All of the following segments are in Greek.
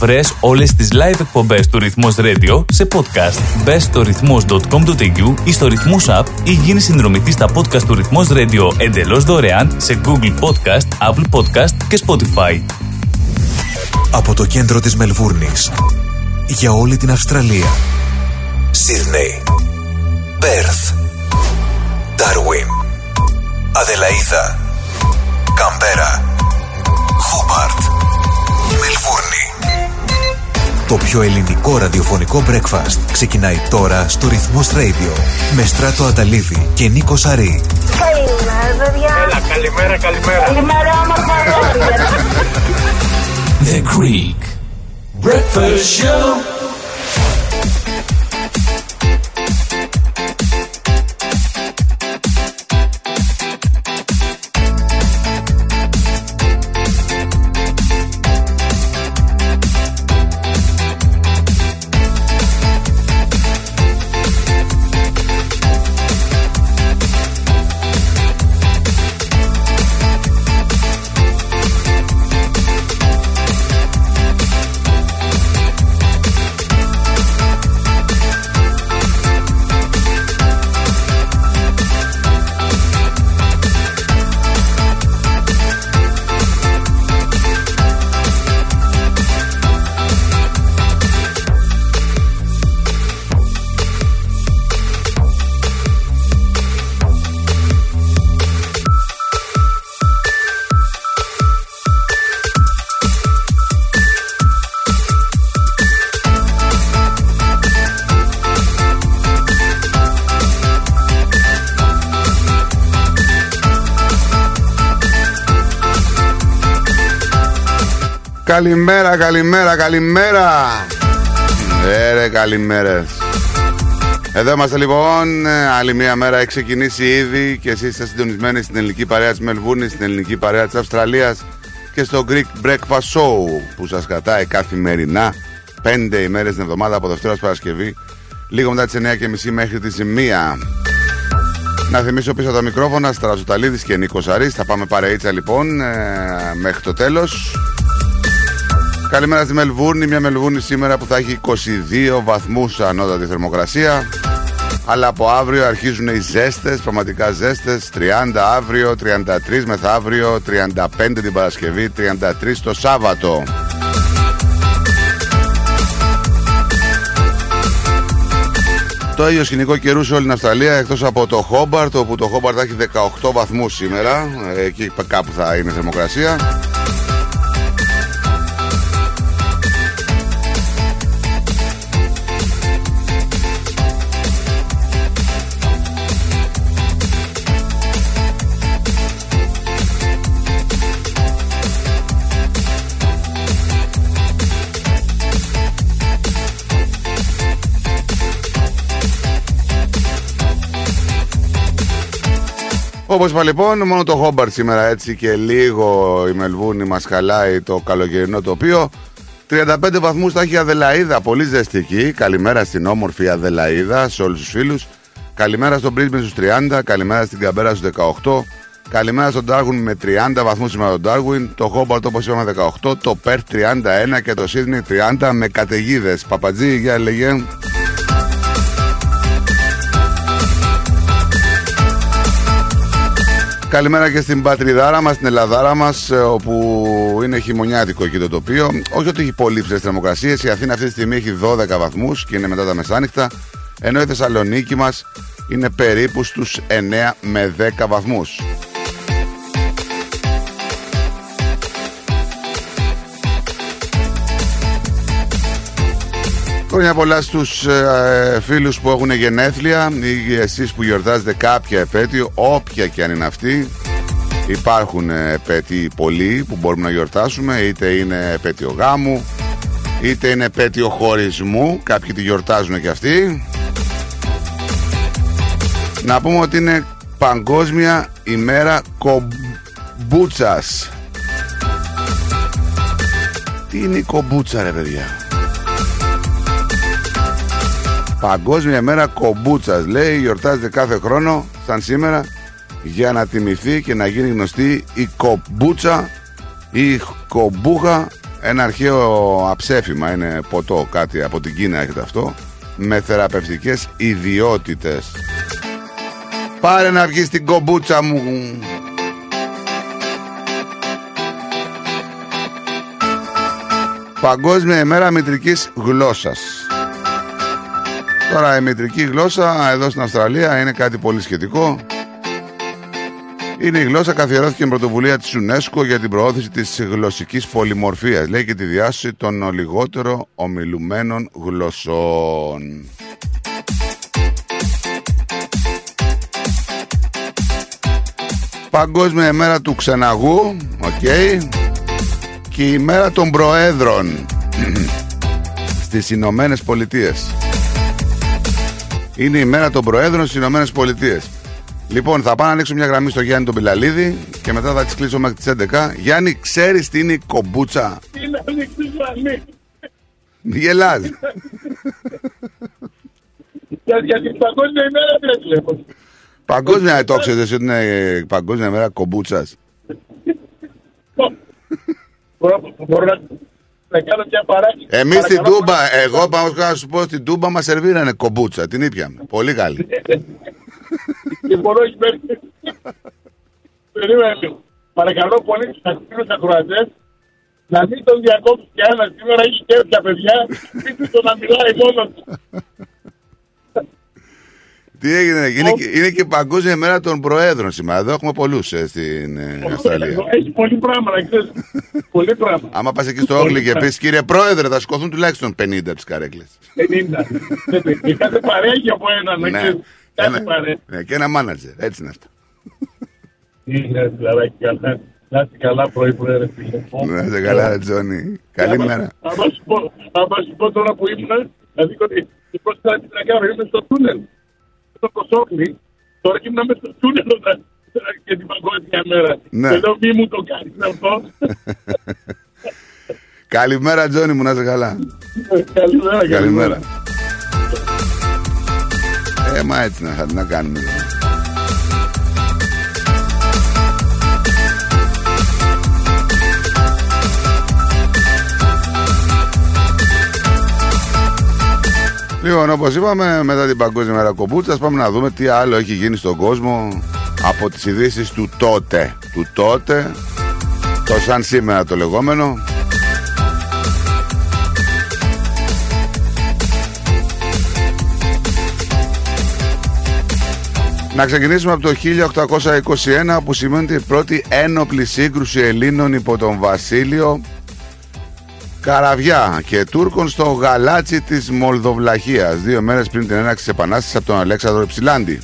Βρες όλες τις live εκπομπές του Ρυθμός Radio σε podcast. Μπες στο ρυθμός.com.au ή στο Ρυθμός App ή γίνεις συνδρομητής στα podcast του Ρυθμός Radio εντελώς δωρεάν σε Google Podcast, Apple Podcast και Spotify. Από το κέντρο της Μελβούρνης για όλη την Αυστραλία. Σίδνεϊ, Πέρθ, Ντάρουιν, Αδελαίδα, Καμπέρα, Χόμπαρτ, Μελβούρνη. Το πιο ελληνικό ραδιοφωνικό breakfast ξεκινάει τώρα στο Ρυθμός Radio με Στράτο Αταλίδη και Νίκο Σαρή. Καλημέρα, παιδιά. Έλα, καλημέρα, καλημέρα. Καλημέρα, όμορφα αγόρια. The Greek Breakfast Show. Καλημέρα, καλημέρα, καλημέρα. Έρε, καλημέρες. Εδώ είμαστε λοιπόν. Ε, Άλλη μία μέρα έχει ξεκινήσει ήδη και εσείς είστε συντονισμένοι στην ελληνική παρέα της Μελβούνης, στην ελληνική παρέα της Αυστραλίας και στο Greek Breakfast Show που σας κρατάει καθημερινά πέντε ημέρες την εβδομάδα από Δευτέρα ως Παρασκευή λίγο μετά τις 9.30 μέχρι τις 1. Να θυμίσω πίσω τα μικρόφωνα Στραζουταλίδης και Νίκος Αρής Θα πάμε παρεΐτσα λοιπόν ε, μέχρι το τέλος Καλημέρα στη Μελβούρνη, μια Μελβούρνη σήμερα που θα έχει 22 βαθμούς ανώτατη θερμοκρασία. Αλλά από αύριο αρχίζουν οι ζέστες, πραγματικά ζέστες. 30 αύριο, 33 μεθαύριο, 35 την Παρασκευή, 33 το Σάββατο. Το ίδιο σκηνικό καιρού σε όλη την Αυστραλία εκτός από το Χόμπαρτ όπου το Χόμπαρτ θα έχει 18 βαθμούς σήμερα. Ε, εκεί κάπου θα είναι θερμοκρασία Όπως είπα λοιπόν, μόνο το Χόμπαρτ σήμερα έτσι και λίγο η Μελβούνη μας χαλάει το καλοκαιρινό τοπίο. 35 βαθμούς θα έχει η Αδελαίδα, πολύ ζεστική. Καλημέρα στην όμορφη Αδελαίδα, σε όλους τους φίλους. Καλημέρα στον Πρίσμπεν στους 30, καλημέρα στην Καμπέρα στους 18. Καλημέρα στον Ντάργουν με 30 βαθμούς σήμερα τον Ντάργουιν. Το Χόμπαρτ όπως είπαμε 18, το Πέρθ 31 και το Σίδνey 30 με καταιγίδες. Παπατζή, για λέγε. Καλημέρα και στην πατριδάρα μας, στην Ελλαδάρα μας, ε, όπου είναι χειμωνιάτικο εκεί το τοπίο. Όχι ότι έχει πολύ ψηλές θερμοκρασίες, η Αθήνα αυτή τη στιγμή έχει 12 βαθμούς και είναι μετά τα μεσάνυχτα, ενώ η Θεσσαλονίκη μας είναι περίπου στους 9 με 10 βαθμούς. Χρόνια πολλά στους ε, φίλους που έχουν γενέθλια ή εσείς που γιορτάζετε κάποια επέτειο, όποια και αν είναι αυτή. Υπάρχουν ε, επέτειοι πολλοί που μπορούμε να γιορτάσουμε, είτε είναι επέτειο γάμου, είτε είναι επέτειο χωρισμού, κάποιοι τη γιορτάζουν και αυτοί. Να πούμε ότι είναι Παγκόσμια ημέρα κομπούτσας. Τι είναι η κομπούτσα ρε παιδιά; Παγκόσμια μέρα κομπούτσας λέει γιορτάζεται κάθε χρόνο σαν σήμερα για να τιμηθεί και να γίνει γνωστή η κομπούτσα ή η κομπούχα Ένα αρχαίο αψέφημα είναι ποτό, κάτι από την Κίνα έχετε αυτό, με θεραπευτικές ιδιότητες. Πάρε να βγεις την κομπούτσα μου. Παγκόσμια ημέρα μητρικής γλώσσας. Τώρα η μητρική γλώσσα εδώ στην Αυστραλία είναι κάτι πολύ σχετικό. Είναι η γλώσσα καθιερώθηκε με πρωτοβουλία της UNESCO για την προώθηση της γλωσσικής πολυμορφίας. Λέει και τη διάσωση των λιγότερο ομιλουμένων γλωσσών. Παγκόσμια ημέρα του ξεναγού, οκ. Και η ημέρα των προέδρων στις Ηνωμένες Πολιτείες. Είναι η μέρα των Προέδρων στις Ηνωμένες Πολιτείες. Λοιπόν, θα πάω να ανοίξω μια γραμμή στο Γιάννη τον Πιλαλίδη και μετά θα τη κλείσω μέχρι τις 11. Γιάννη, ξέρεις τι είναι η κομπούτσα; Είναι ανοιχτή γραμμή. Μη γελάς. Για, για την παγκόσμια ημέρα δεν βλέπω. Παγκόσμια, το ξέρετε ότι είναι ε, παγκόσμια ημέρα κομπούτσας. Μπορώ, μπορώ να, να κάνω μια παράκληση. Εμείς στην Παρακαλώ, Τούμπα, εγώ πάω να σου πω στην Τούμπα μας σερβίρανε κομπούτσα. Την ήπιαμε. Πολύ καλή. Και μπορώ όχι μέχρι. Περίμενε λίγο. Παρακαλώ πολύ τους ακτίνου ακροατές να μην τον διακόψει και ένα σήμερα έχει και έπια παιδιά. Πείτε το να μιλάει μόνος τους. Τι έγινε, είναι, και- είναι και παγκόσμια ημέρα των Προέδρων σήμερα. Εδώ έχουμε πολλούς στην ε, Αυστραλία. Έχει πολύ πράγμα να ξέρεις. Πολύ πράγμα. Άμα πας εκεί στο Όγλι και πεις, κύριε Πρόεδρε, θα σηκωθούν τουλάχιστον 50 από τις καρέκλες. 50. Και κάθε παρέα έχει από ένα να ξέρεις. Κάθε παρέα. ναι, και ένα μάνατζερ. Έτσι είναι αυτό. Είναι φιλαράκι καλά. Να είστε καλά πρωί-πρωί, ρε φίλε. Να είσαι καλά, ρε Τζόνι. Καλημέρα. Αν σου πω- άμα σου πω τώρα που ήμουν, δηλαδή ότι την πρώτη φορά την κάνω, ήμουν στο τούνελ. Στο Κοσόκλι, τώρα ήμουν μέσα στο τούνελ όταν και την παγκόσμια μέρα. Ναι. Και λέω μη μου το κάνεις αυτό. Καλημέρα, Τζόνι μου, να είσαι καλά. Καλημέρα, Καλημέρα. Ε, μα έτσι να, να κάνουμε. Λοιπόν, όπως είπαμε, μετά την Παγκόσμια Μέρα Κομπούτσας, πάμε να δούμε τι άλλο έχει γίνει στον κόσμο από τις ειδήσεις του τότε. Του τότε, το σαν σήμερα το λεγόμενο. Να ξεκινήσουμε από το 1821 που σημαίνει την πρώτη ένοπλη σύγκρουση Ελλήνων υπό τον Βασίλειο Καραβιά και Τούρκων στο γαλάτσι της Μολδοβλαχίας δύο μέρες πριν την έναξη της Επανάστασης από τον Αλέξανδρο Υψηλάντη.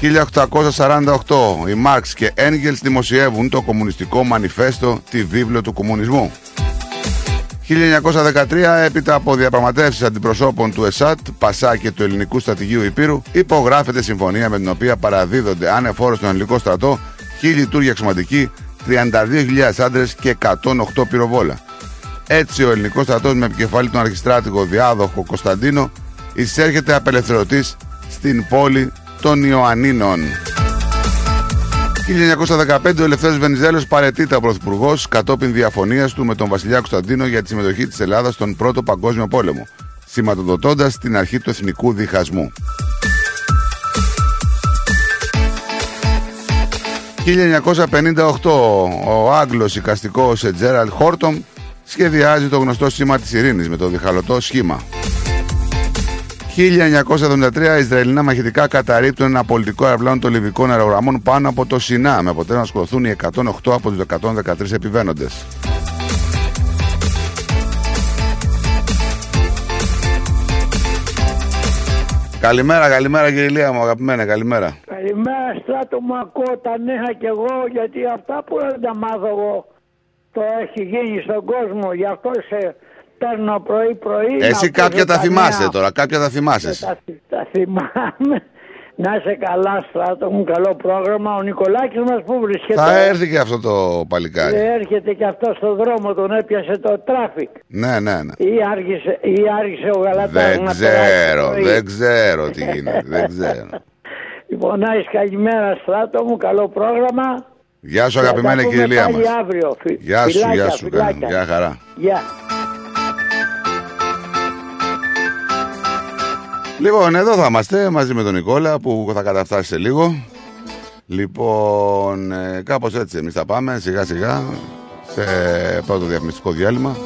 1848 οι Μάρξ και Έγγελς δημοσιεύουν το κομμουνιστικό μανιφέστο τη βίβλο του κομμουνισμού. 1913, έπειτα από διαπραγματεύσεις αντιπροσώπων του ΕΣΑΤ, ΠΑΣΑ και του Ελληνικού Στρατηγείου Υπήρου, υπογράφεται συμφωνία με την οποία παραδίδονται ανεφόρος στον ελληνικό στρατό 1000 λειτουργοί αξιωματικοί, 32.000 άντρες και 108 πυροβόλα. Έτσι, ο ελληνικός στρατός με επικεφαλή τον αρχιστράτηγο διάδοχο Κωνσταντίνο εισέρχεται απελευθερωτής στην πόλη των Ιωαννίνων. 1915 ο Ελευθέρω Βενιζέλος παρετείται ο Πρωθυπουργός κατόπιν διαφωνίας του με τον Βασιλιά Κωνσταντίνο για τη συμμετοχή της Ελλάδας στον Πρώτο Παγκόσμιο Πόλεμο, σηματοδοτώντας την αρχή του εθνικού διχασμού. 1958 ο Άγγλος οικαστικός Τζέραλ Χόρτομ σχεδιάζει το γνωστό σήμα της ειρήνης με το διχαλωτό σχήμα. 1973 Ισραηλινά μαχητικά καταρρύπτουν ένα πολιτικό αεροπλάνο των Λιβικών αερογραμμών πάνω από το Σινά με αποτέλεσμα να σκοτωθούν οι 108 από τους 113 επιβαίνοντες. Καλημέρα, καλημέρα κύριε Ηλία μου, αγαπημένα, καλημέρα. Καλημέρα στράτο μου ακούω τα νέα κι εγώ γιατί αυτά που δεν τα μάθω εγώ το έχει γίνει στον κόσμο γι' αυτό σε παίρνω πρωί πρωί Εσύ να κάποια ακούσω τα θυμάσαι νέα. τώρα, κάποια τα θυμάσαι. εσύ. τα, τα θυμάμαι να είσαι καλά Στράτο μου καλό πρόγραμμα ο Νικολάκης μας που βρίσκεται Θα έρθει και αυτό το παλικάρι. Ε, έρχεται και αυτό στον δρόμο τον έπιασε το traffic Ναι, ναι, ναι. ή άργησε, ή άργησε ο Γαλατάς Δεν να ξέρω, περάσει το πρωί. δεν ξέρω τι γίνεται, δεν ξέρω. Λοιπόν, να έχεις καλημέρα Στράτο μου, καλό πρόγραμμα. Γεια σου Θα τα αγαπημένη πούμε κυρία πάλι μας. αύριο. Φι- Γεια σου, φιλάκια, γεια σου. φιλάκια. Γεια χαρά. Γεια. Λοιπόν, εδώ θα είμαστε μαζί με τον Νικόλα που θα καταφτάσει σε λίγο. Λοιπόν, ε, κάπως έτσι εμείς θα πάμε σιγά σιγά σε πρώτο διαφημιστικό διάλειμμα.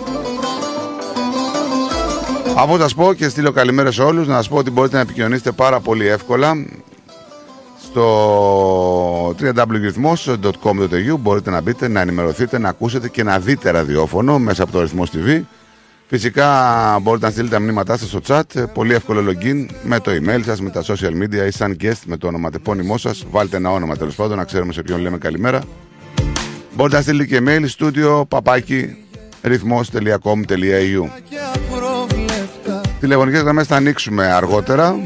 Αφού σας πω και στείλω καλημέρα σε όλους, να σας πω ότι μπορείτε να επικοινωνήσετε πάρα πολύ εύκολα στο www.rhythmos.com.au μπορείτε να μπείτε, να ενημερωθείτε, να ακούσετε και να δείτε ραδιόφωνο μέσα από το Ρυθμός TV. Φυσικά μπορείτε να στείλετε τα μηνύματά σας στο chat, πολύ εύκολο login με το email σας, με τα social media ή σαν guest με το ονοματεπώνυμό σας. Βάλτε ένα όνομα τέλος πάντων, να ξέρουμε σε ποιον λέμε καλημέρα. Μπορείτε να στείλετε και email studio παπάκι rhythmos.com.au και απρόβλεπτα Τηλεφωνικές γραμμές θα ανοίξουμε αργότερα.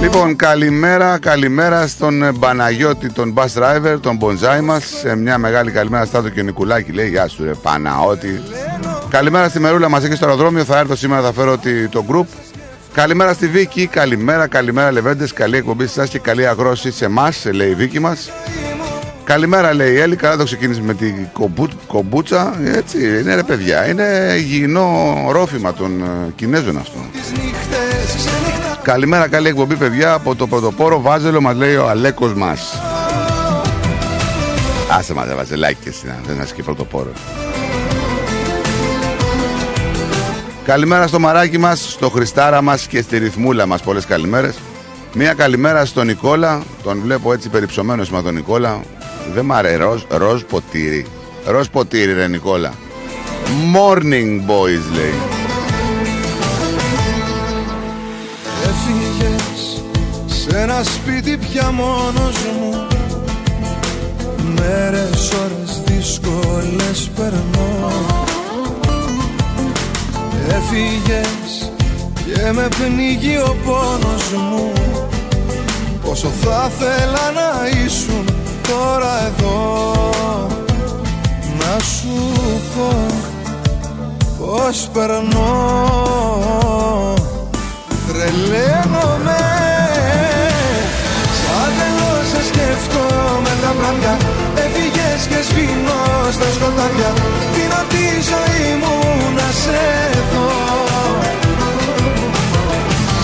Λοιπόν, καλημέρα, καλημέρα στον ε, Παναγιώτη, τον bus driver, τον μπονζάι μας. Σε μια μεγάλη καλημέρα Στάτο και Νικουλάκη. Λέει, Γεια σου, ρε Παναώτη. Καλημέρα στη Μερούλα, μα έχει στο αεροδρόμιο. Θα έρθω σήμερα, θα φέρω τη- το group. Καλημέρα στη Βίκη, καλημέρα, καλημέρα Λεβέντες. Καλή εκπομπή σε εσάς και καλή αγρόση σε εμάς, λέει η Βίκη μας. Καλημέρα, λέει η Έλλη. Καλά το ξεκίνησες με την κομπού, κομπούτσα. Έτσι, είναι ρε παιδιά. Είναι υγιεινό ρόφημα των ε, Κινέζων αυτό. Τις νύχτες ξενυχτά Καλημέρα, καλή εκπομπή, παιδιά. Από το πρωτοπόρο Βάζελο μας λέει ο Αλέκος μας. Άσε μας, Βαζελάκι και εσύ, να δεν είσαι και πρωτοπόρο. Καλημέρα στο μαράκι μας, στο Χριστάρα μας και στη ρυθμούλα μας. Πολλές καλημέρες. Μία καλημέρα στον Νικόλα. Τον βλέπω έτσι περιψωμένος με τον Νικόλα. Δεν μ' αρέσει. Ροζ, ροζ ποτήρι. Ροζ ποτήρι, ρε Νικόλα. Morning boys λέει. Σε ένα σπίτι πια μόνος μου. Μέρες, ώρες δύσκολες περνώ. Έφυγες και με πνίγει ο πόνος μου. Πόσο θα θέλα να ήσουν τώρα εδώ. Να σου πω πως περνώ. Τρελαίνομαι. Σαν τρελός σε σκέφτομαι τα βράδια Έφυγες και σβήνω στα σκοτάδια. Δίνω τη ζωή μου να σε δω.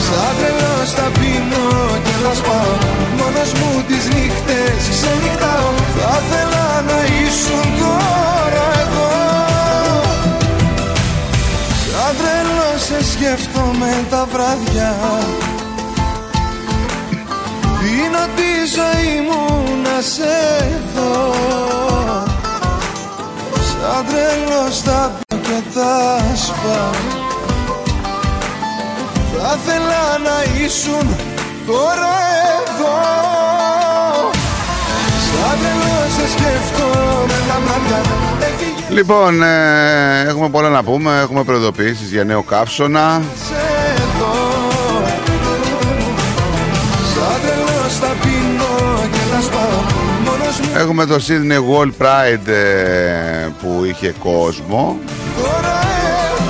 Σαν τρελός τα πίνω και θα σπάω. Μόνος μου τις νύχτες ξενυχτάω Θα ήθελα να ήσουν τώρα εδώ. Σαν τρελό σε σκέφτομαι τα βράδια Δίνω τη ζωή μου να σε δω. Σαν τρελό τα πίνω και τα σπάω. Θα ήθελα να ήσουν τώρα εδώ. Σαν τρελό σε σκέφτομαι τα βράδια Έφυγε. Λοιπόν, ε, έχουμε πολλά να πούμε. Έχουμε προειδοποιήσεις για νέο καύσωνα. Έχουμε το Sydney World Pride ε, που είχε κόσμο. τώρα εδώ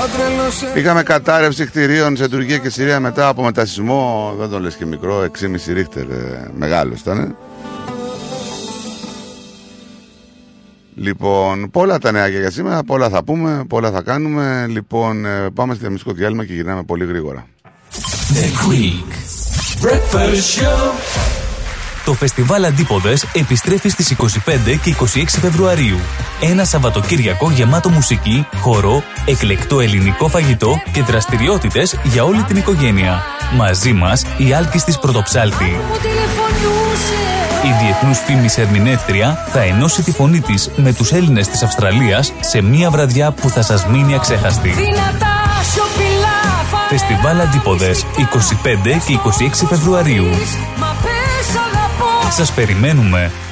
Σαν τρελός σε Είχαμε κατάρρευση κτηρίων σε Τουρκία και Συρία μετά από μετασυσμό. Δεν το λες και μικρό, 6,5 ρίχτερ. Ε, μεγάλος ήταν. Λοιπόν, πολλά τα νέα και για σήμερα, πολλά θα πούμε, πολλά θα κάνουμε. Λοιπόν, ε, πάμε στη διαμιστικό διάλειμμα και γυρνάμε πολύ γρήγορα. The Greek Breakfast Show. Το φεστιβάλ Αντίποδες επιστρέφει στις 25 και 26 Φεβρουαρίου. Ένα Σαββατοκύριακο γεμάτο μουσική, χορό, εκλεκτό ελληνικό φαγητό και δραστηριότητες για όλη την οικογένεια. Μαζί μας η Άλκης της Πρωτοψάλτη. μου τηλεφωνούσε Η διεθνούς φήμης ερμηνεύτρια θα ενώσει τη φωνή της με τους Έλληνες της Αυστραλίας σε μια βραδιά που θα σας μείνει αξέχαστη. Δυνατά σιωπηλά φανέλα Φεστιβάλ Αντίποδες 25 και 26 Φεβρουαρίου. Μα πες αγαπώ Σας περιμένουμε.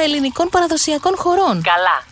ελληνικών παραδοσιακών χωρών. Καλά.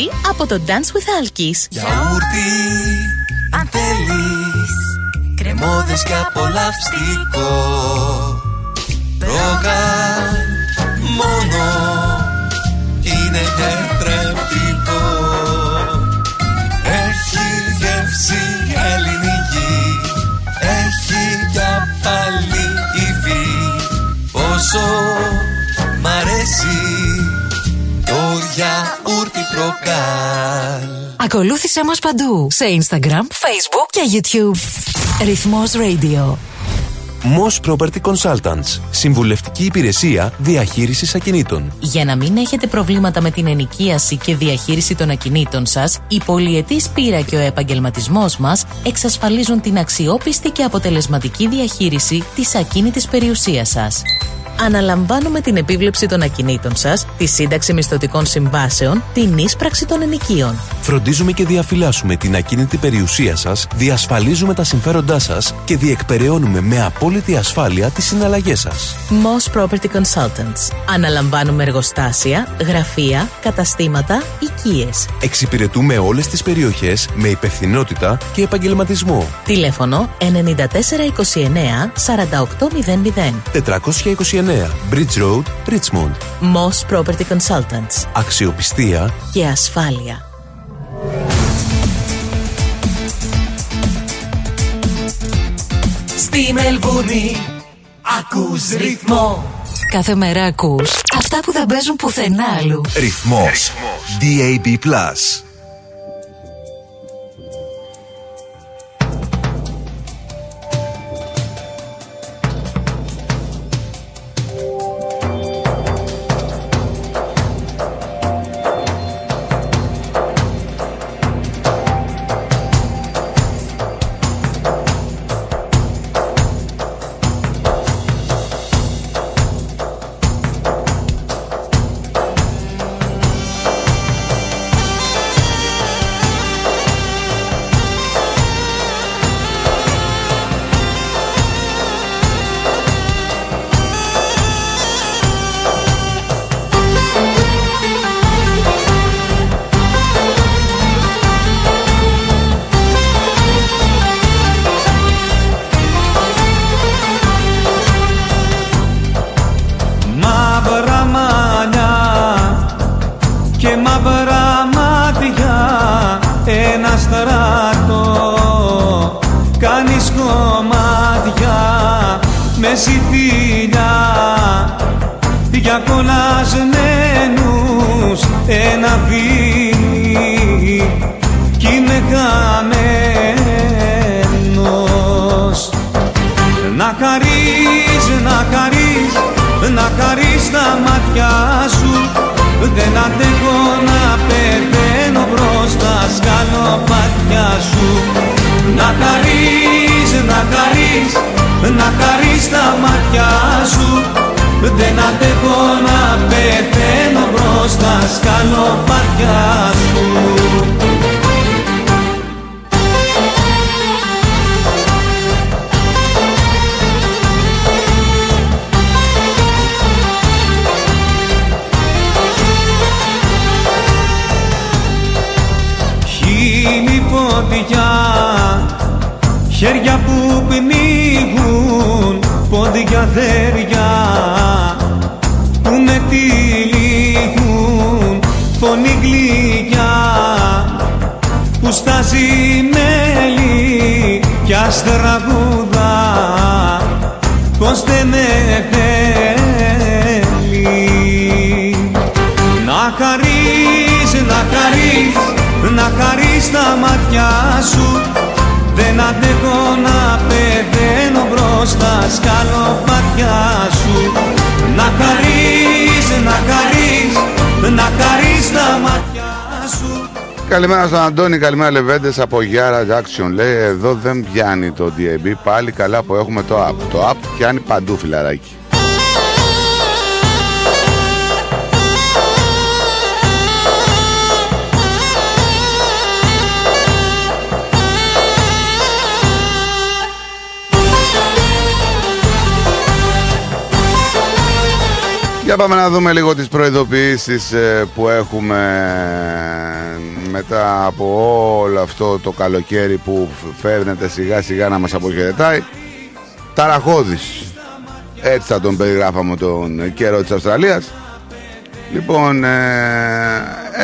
από το Dance with Alkis. Γιαούρτι, αν θέλεις Κρεμόδες και απολαυστικό. Ρόγαν μόνο Είναι τετρεπτικό. Έχει γεύση ελληνική Έχει για πάλι υφή. Πόσο μ' αρέσει το γιαούρτι προκάλ Ακολούθησέ μας παντού σε Instagram, Facebook και YouTube. Ρυθμός Radio. Moss Property Consultants. Συμβουλευτική υπηρεσία διαχείρισης ακινήτων. Για να μην έχετε προβλήματα με την ενοικίαση και διαχείριση των ακινήτων σας, η πολυετής πείρα και ο επαγγελματισμός μας εξασφαλίζουν την αξιόπιστη και αποτελεσματική διαχείριση της ακίνητης περιουσίας σας. Αναλαμβάνουμε την επίβλεψη των ακινήτων σας, τη σύνταξη μισθωτικών συμβάσεων, την ίσπραξη των ενοικίων. Φροντίζουμε και διαφυλάσσουμε την ακίνητη περιουσία σας, διασφαλίζουμε τα συμφέροντά σας και διεκπεραιώνουμε με απόλυτη ασφάλεια τις συναλλαγές σας. Moss Property Consultants. Αναλαμβάνουμε εργοστάσια, γραφεία, καταστήματα, οικίες. Εξυπηρετούμε όλες τις περιοχές με υπευθυνότητα και επαγγελματισμό. Τηλέφωνο 9429 4800. 429 Bridge Road, Richmond. Moss Property Consultants. Αξιοπιστία Και ασφάλεια. Στη Μελβούνι ακούς ρυθμό Κάθε μέρα ακούς αυτά που δεν παίζουν πουθενά άλλου. Ρυθμός. DAB+. Αντώνη, καλημέρα Λεβέντες από Γιάρα Jackson. Λέει εδώ δεν πιάνει το DAB, πάλι καλά που έχουμε το app. Το app πιάνει παντού φιλαράκι. Πάμε να δούμε λίγο τις προειδοποιήσεις ε, που έχουμε μετά από όλο αυτό το καλοκαίρι που φέρνεται σιγά σιγά να μας αποχαιρετάει. Ταραχώδης. Έτσι θα τον περιγράφαμε τον καιρό της Αυστραλίας. Λοιπόν, ε,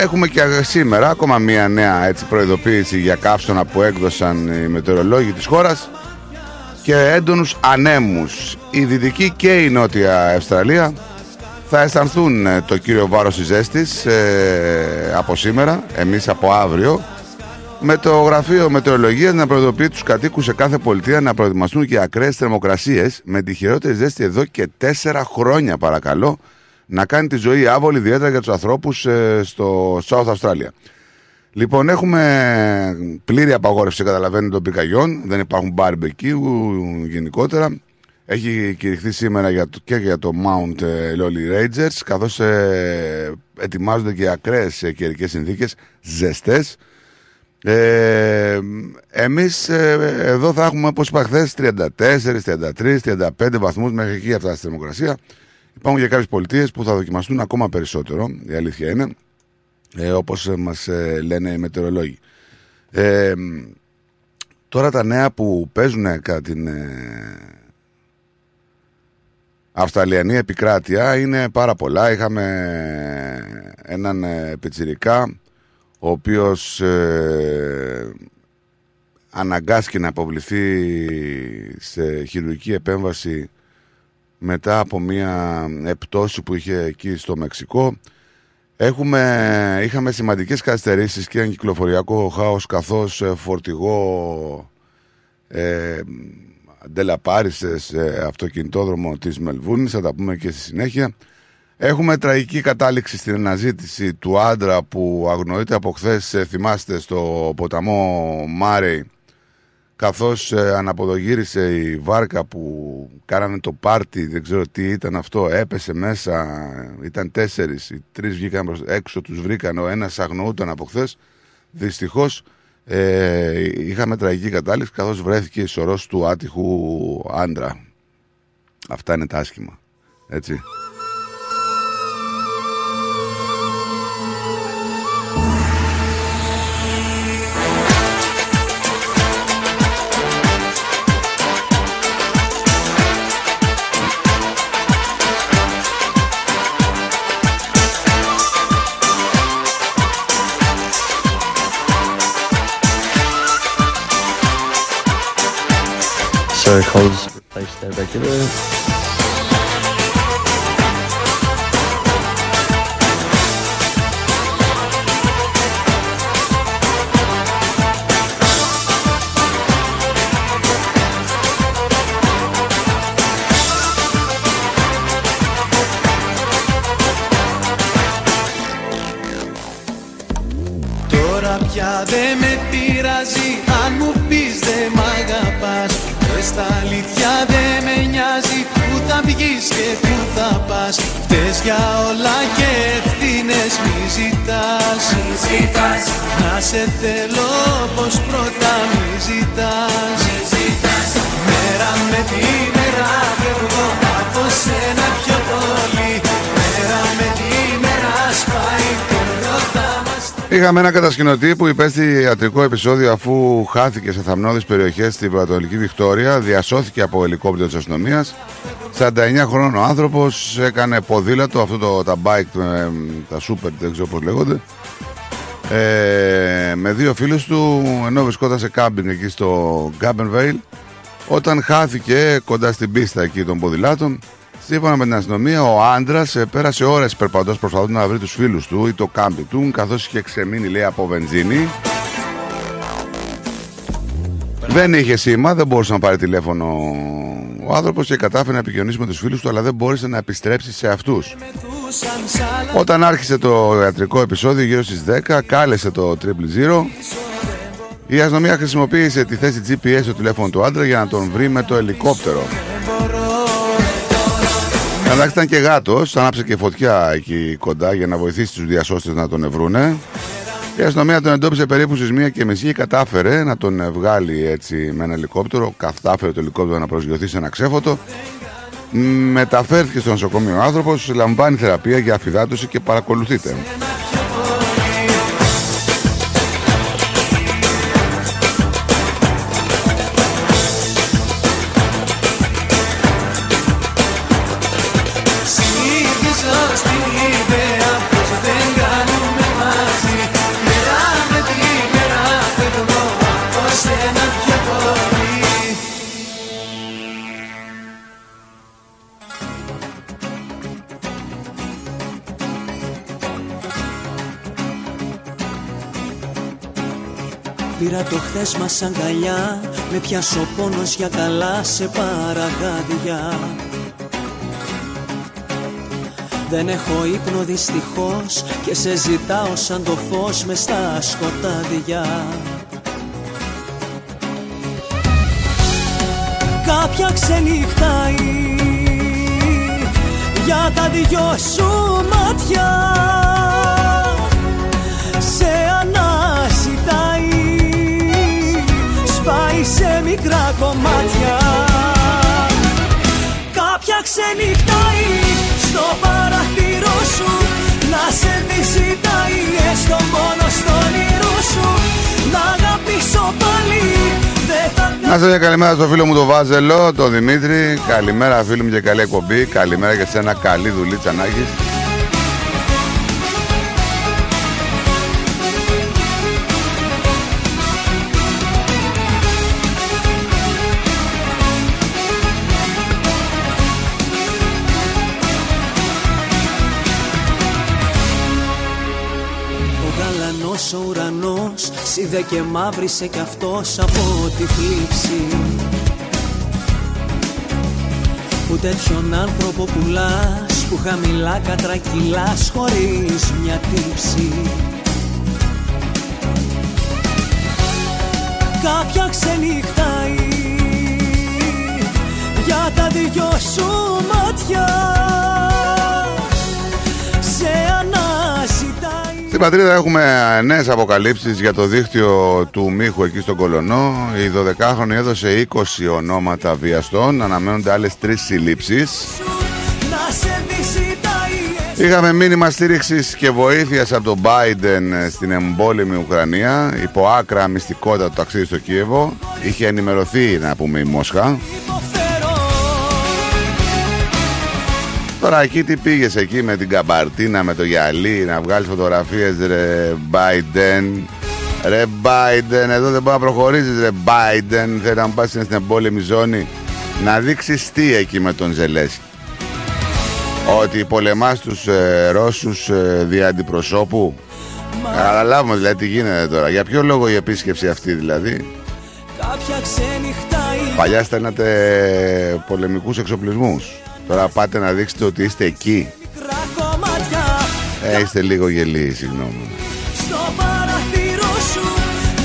έχουμε και σήμερα ακόμα μία νέα έτσι, προειδοποίηση για καύσωνα που έκδοσαν οι μετεωρολόγοι της χώρας και έντονους ανέμους. Η Δυτική και η Νότια Αυστραλία θα αισθανθούν ε, το κύριο βάρος της ζέστης ε, από σήμερα, εμείς από αύριο με το γραφείο μετεωρολογίας να προειδοποιεί τους κατοίκους σε κάθε πολιτεία να προετοιμαστούν και ακραίες θερμοκρασίες με τη χειρότερη ζέστη εδώ και τέσσερα χρόνια παρακαλώ να κάνει τη ζωή άβολη ιδιαίτερα για τους ανθρώπους ε, στο South Australia. Λοιπόν, έχουμε πλήρη απαγόρευση, καταλαβαίνετε, των πυρκαγιών. Δεν υπάρχουν barbecue γενικότερα. Έχει κηρυχθεί σήμερα για το, και για το Mount ε, Lolly Rangers καθώς ε, ετοιμάζονται και ακραίες ε, καιρικές συνθήκες ζεστές. Ε, εμείς ε, εδώ θα έχουμε όπως είπα χθες 34, 33, 35 βαθμούς μέχρι εκεί αυτά στη θερμοκρασία. Υπάρχουν και κάποιες πολιτείες που θα δοκιμαστούν ακόμα περισσότερο, η αλήθεια είναι, ε, όπως μας ε, λένε οι μετεωρολόγοι. Ε, τώρα τα νέα που παίζουν κατά την Αυστραλιανή επικράτεια είναι πάρα πολλά. Είχαμε έναν ε, πιτσιρικά ο οποίος ε, αναγκάστηκε να αποβληθεί σε χειρουργική επέμβαση μετά από μια επτώση που είχε εκεί στο Μεξικό. Έχουμε, είχαμε σημαντικές καθυστερήσεις και ένα κυκλοφοριακό χάος καθώς ε, φορτηγό ε, ντελαπάρισε σε αυτοκινητόδρομο της Μελβούνης, θα τα πούμε και στη συνέχεια. Έχουμε τραγική κατάληξη στην αναζήτηση του άντρα που αγνοείται από χθες, θυμάστε, στο ποταμό Μάρεϊ, καθώς ε, αναποδογύρισε η βάρκα που κάνανε το πάρτι, δεν ξέρω τι ήταν αυτό, έπεσε μέσα, ήταν τέσσερις, οι τρεις βγήκαν έξω, τους βρήκαν, ο ένας αγνοούταν από χθες. Δυστυχώς ε, είχαμε τραγική κατάληξη καθώς βρέθηκε η σωρός του άτυχου άντρα. Αυτά είναι τα άσχημα. Έτσι. So Coles replaced their regular. Ζητάς Μη ζητάς Να σε θέλω όπως πρώτα μη ζητάς Μη ζητάς Μέρα με τη μέρα φεύγω από σένα πιο πολύ Μέρα με τη μέρα σπάει το ρωτά μας Είχαμε ένα κατασκηνωτή που υπέστη ιατρικό επεισόδιο αφού χάθηκε σε θαμνώδεις περιοχές στην Πρωτοανατολική Βικτόρια. Διασώθηκε από ελικόπτερο της αστυνομίας. 49 χρόνων ο άνθρωπος έκανε ποδήλατο, αυτό το, τα bike, ε, τα super, δεν ξέρω πώς λέγονται. Ε, με δύο φίλους του ενώ βρισκόταν σε κάμπινγκ εκεί στο Γκάμπενβέιλ όταν χάθηκε κοντά στην πίστα εκεί των ποδηλάτων Σύμφωνα με την αστυνομία, ο άντρας πέρασε ώρες περπατώντας προσπαθώντας να βρει τους φίλους του ή το κάμπι του, καθώς είχε ξεμείνει λέει από βενζίνη. Δεν είχε σήμα, δεν μπορούσε να πάρει τηλέφωνο ο άνθρωπος και κατάφερε να επικοινωνήσει με τους φίλους του, αλλά δεν μπόρεσε να επιστρέψει σε αυτούς. Όταν άρχισε το ιατρικό επεισόδιο γύρω στις 10, κάλεσε το Triple Zero. Η αστυνομία χρησιμοποίησε τη θέση GPS στο τηλέφωνο του άντρα για να τον βρει με το ελικόπτερο. Εντάξει, ήταν και γάτος. Άναψε και φωτιά εκεί κοντά για να βοηθήσει τους διασώστες να τον ευρούνε. Η αστυνομία τον εντόπισε περίπου στις μία και μισή και κατάφερε να τον βγάλει έτσι με ένα ελικόπτερο. Κατάφερε το ελικόπτερο να προσγειωθεί σε ένα ξέφωτο. Μεταφέρθηκε στο νοσοκομείο ο άνθρωπος, λαμβάνει θεραπεία για αφυδάτωση και παρακολουθείται. Πήρα το χθες μας αγκαλιά Με πιάσω πόνος για καλά σε παραγάδια. Δεν έχω ύπνο δυστυχώς Και σε ζητάω σαν το φως μες στα σκοτάδια. Κάποια ξενυχτάει Για τα δυο σου μάτια μικρά κομμάτια Κάποια ξενυχτάει στο παραθύρο σου Να σε μη ζητάει έστω μόνο στο όνειρό σου Να αγαπήσω πάλι δεν θα Να είστε μια καλημέρα στο φίλο μου τον Βάζελο, τον Δημήτρη. Καλημέρα φίλοι μου και καλή εκπομπή. Καλημέρα και σε ένα καλή δουλίτσα να και μαύρισε κι αυτός από τη θλίψη. Που τέτοιον άνθρωπο πουλάς Που χαμηλά κατρακυλάς χωρίς μια τύψη. Κάποια ξενυχτάει Για τα δυο σου μάτια Στην πατρίδα έχουμε νέες αποκαλύψεις για το δίκτυο του Μίχου εκεί στον Κολονό. Η 12χρονη έδωσε 20 ονόματα βιαστών. Αναμένονται άλλες 3 συλλήψεις. να σε μη ζητάει Είχαμε μήνυμα στήριξης και βοήθειας από τον Biden στην εμπόλεμη Ουκρανία. Υπό άκρα μυστικότητα το ταξίδι στο Κίεβο. Είχε ενημερωθεί, να πούμε, η Μόσχα. Τώρα εκεί τι πήγες εκεί με την καμπαρτίνα, με το γυαλί, να βγάλεις φωτογραφίες ρε Biden. Ρε Biden, εδώ δεν μπορείς να προχωρήσεις ρε Biden. Θέλει να μου πας στην εμπόλεμη ζώνη. Να δείξεις τι εκεί με τον Ζελέσκι. Ότι πολεμάς τους ε, Ρώσους ε, δια αντιπροσώπου. Καταλάβουμε δηλαδή τι γίνεται τώρα. Για ποιο λόγο η επίσκεψη αυτή δηλαδή; Κάποια ξενυχτάει Παλιά στέλνατε πολεμικούς εξοπλισμούς. Τώρα πάτε να δείξετε ότι είστε εκεί. μικρά κομμάτια Ε, είστε λίγο γελοί, συγγνώμη. Στο παραθύρο σου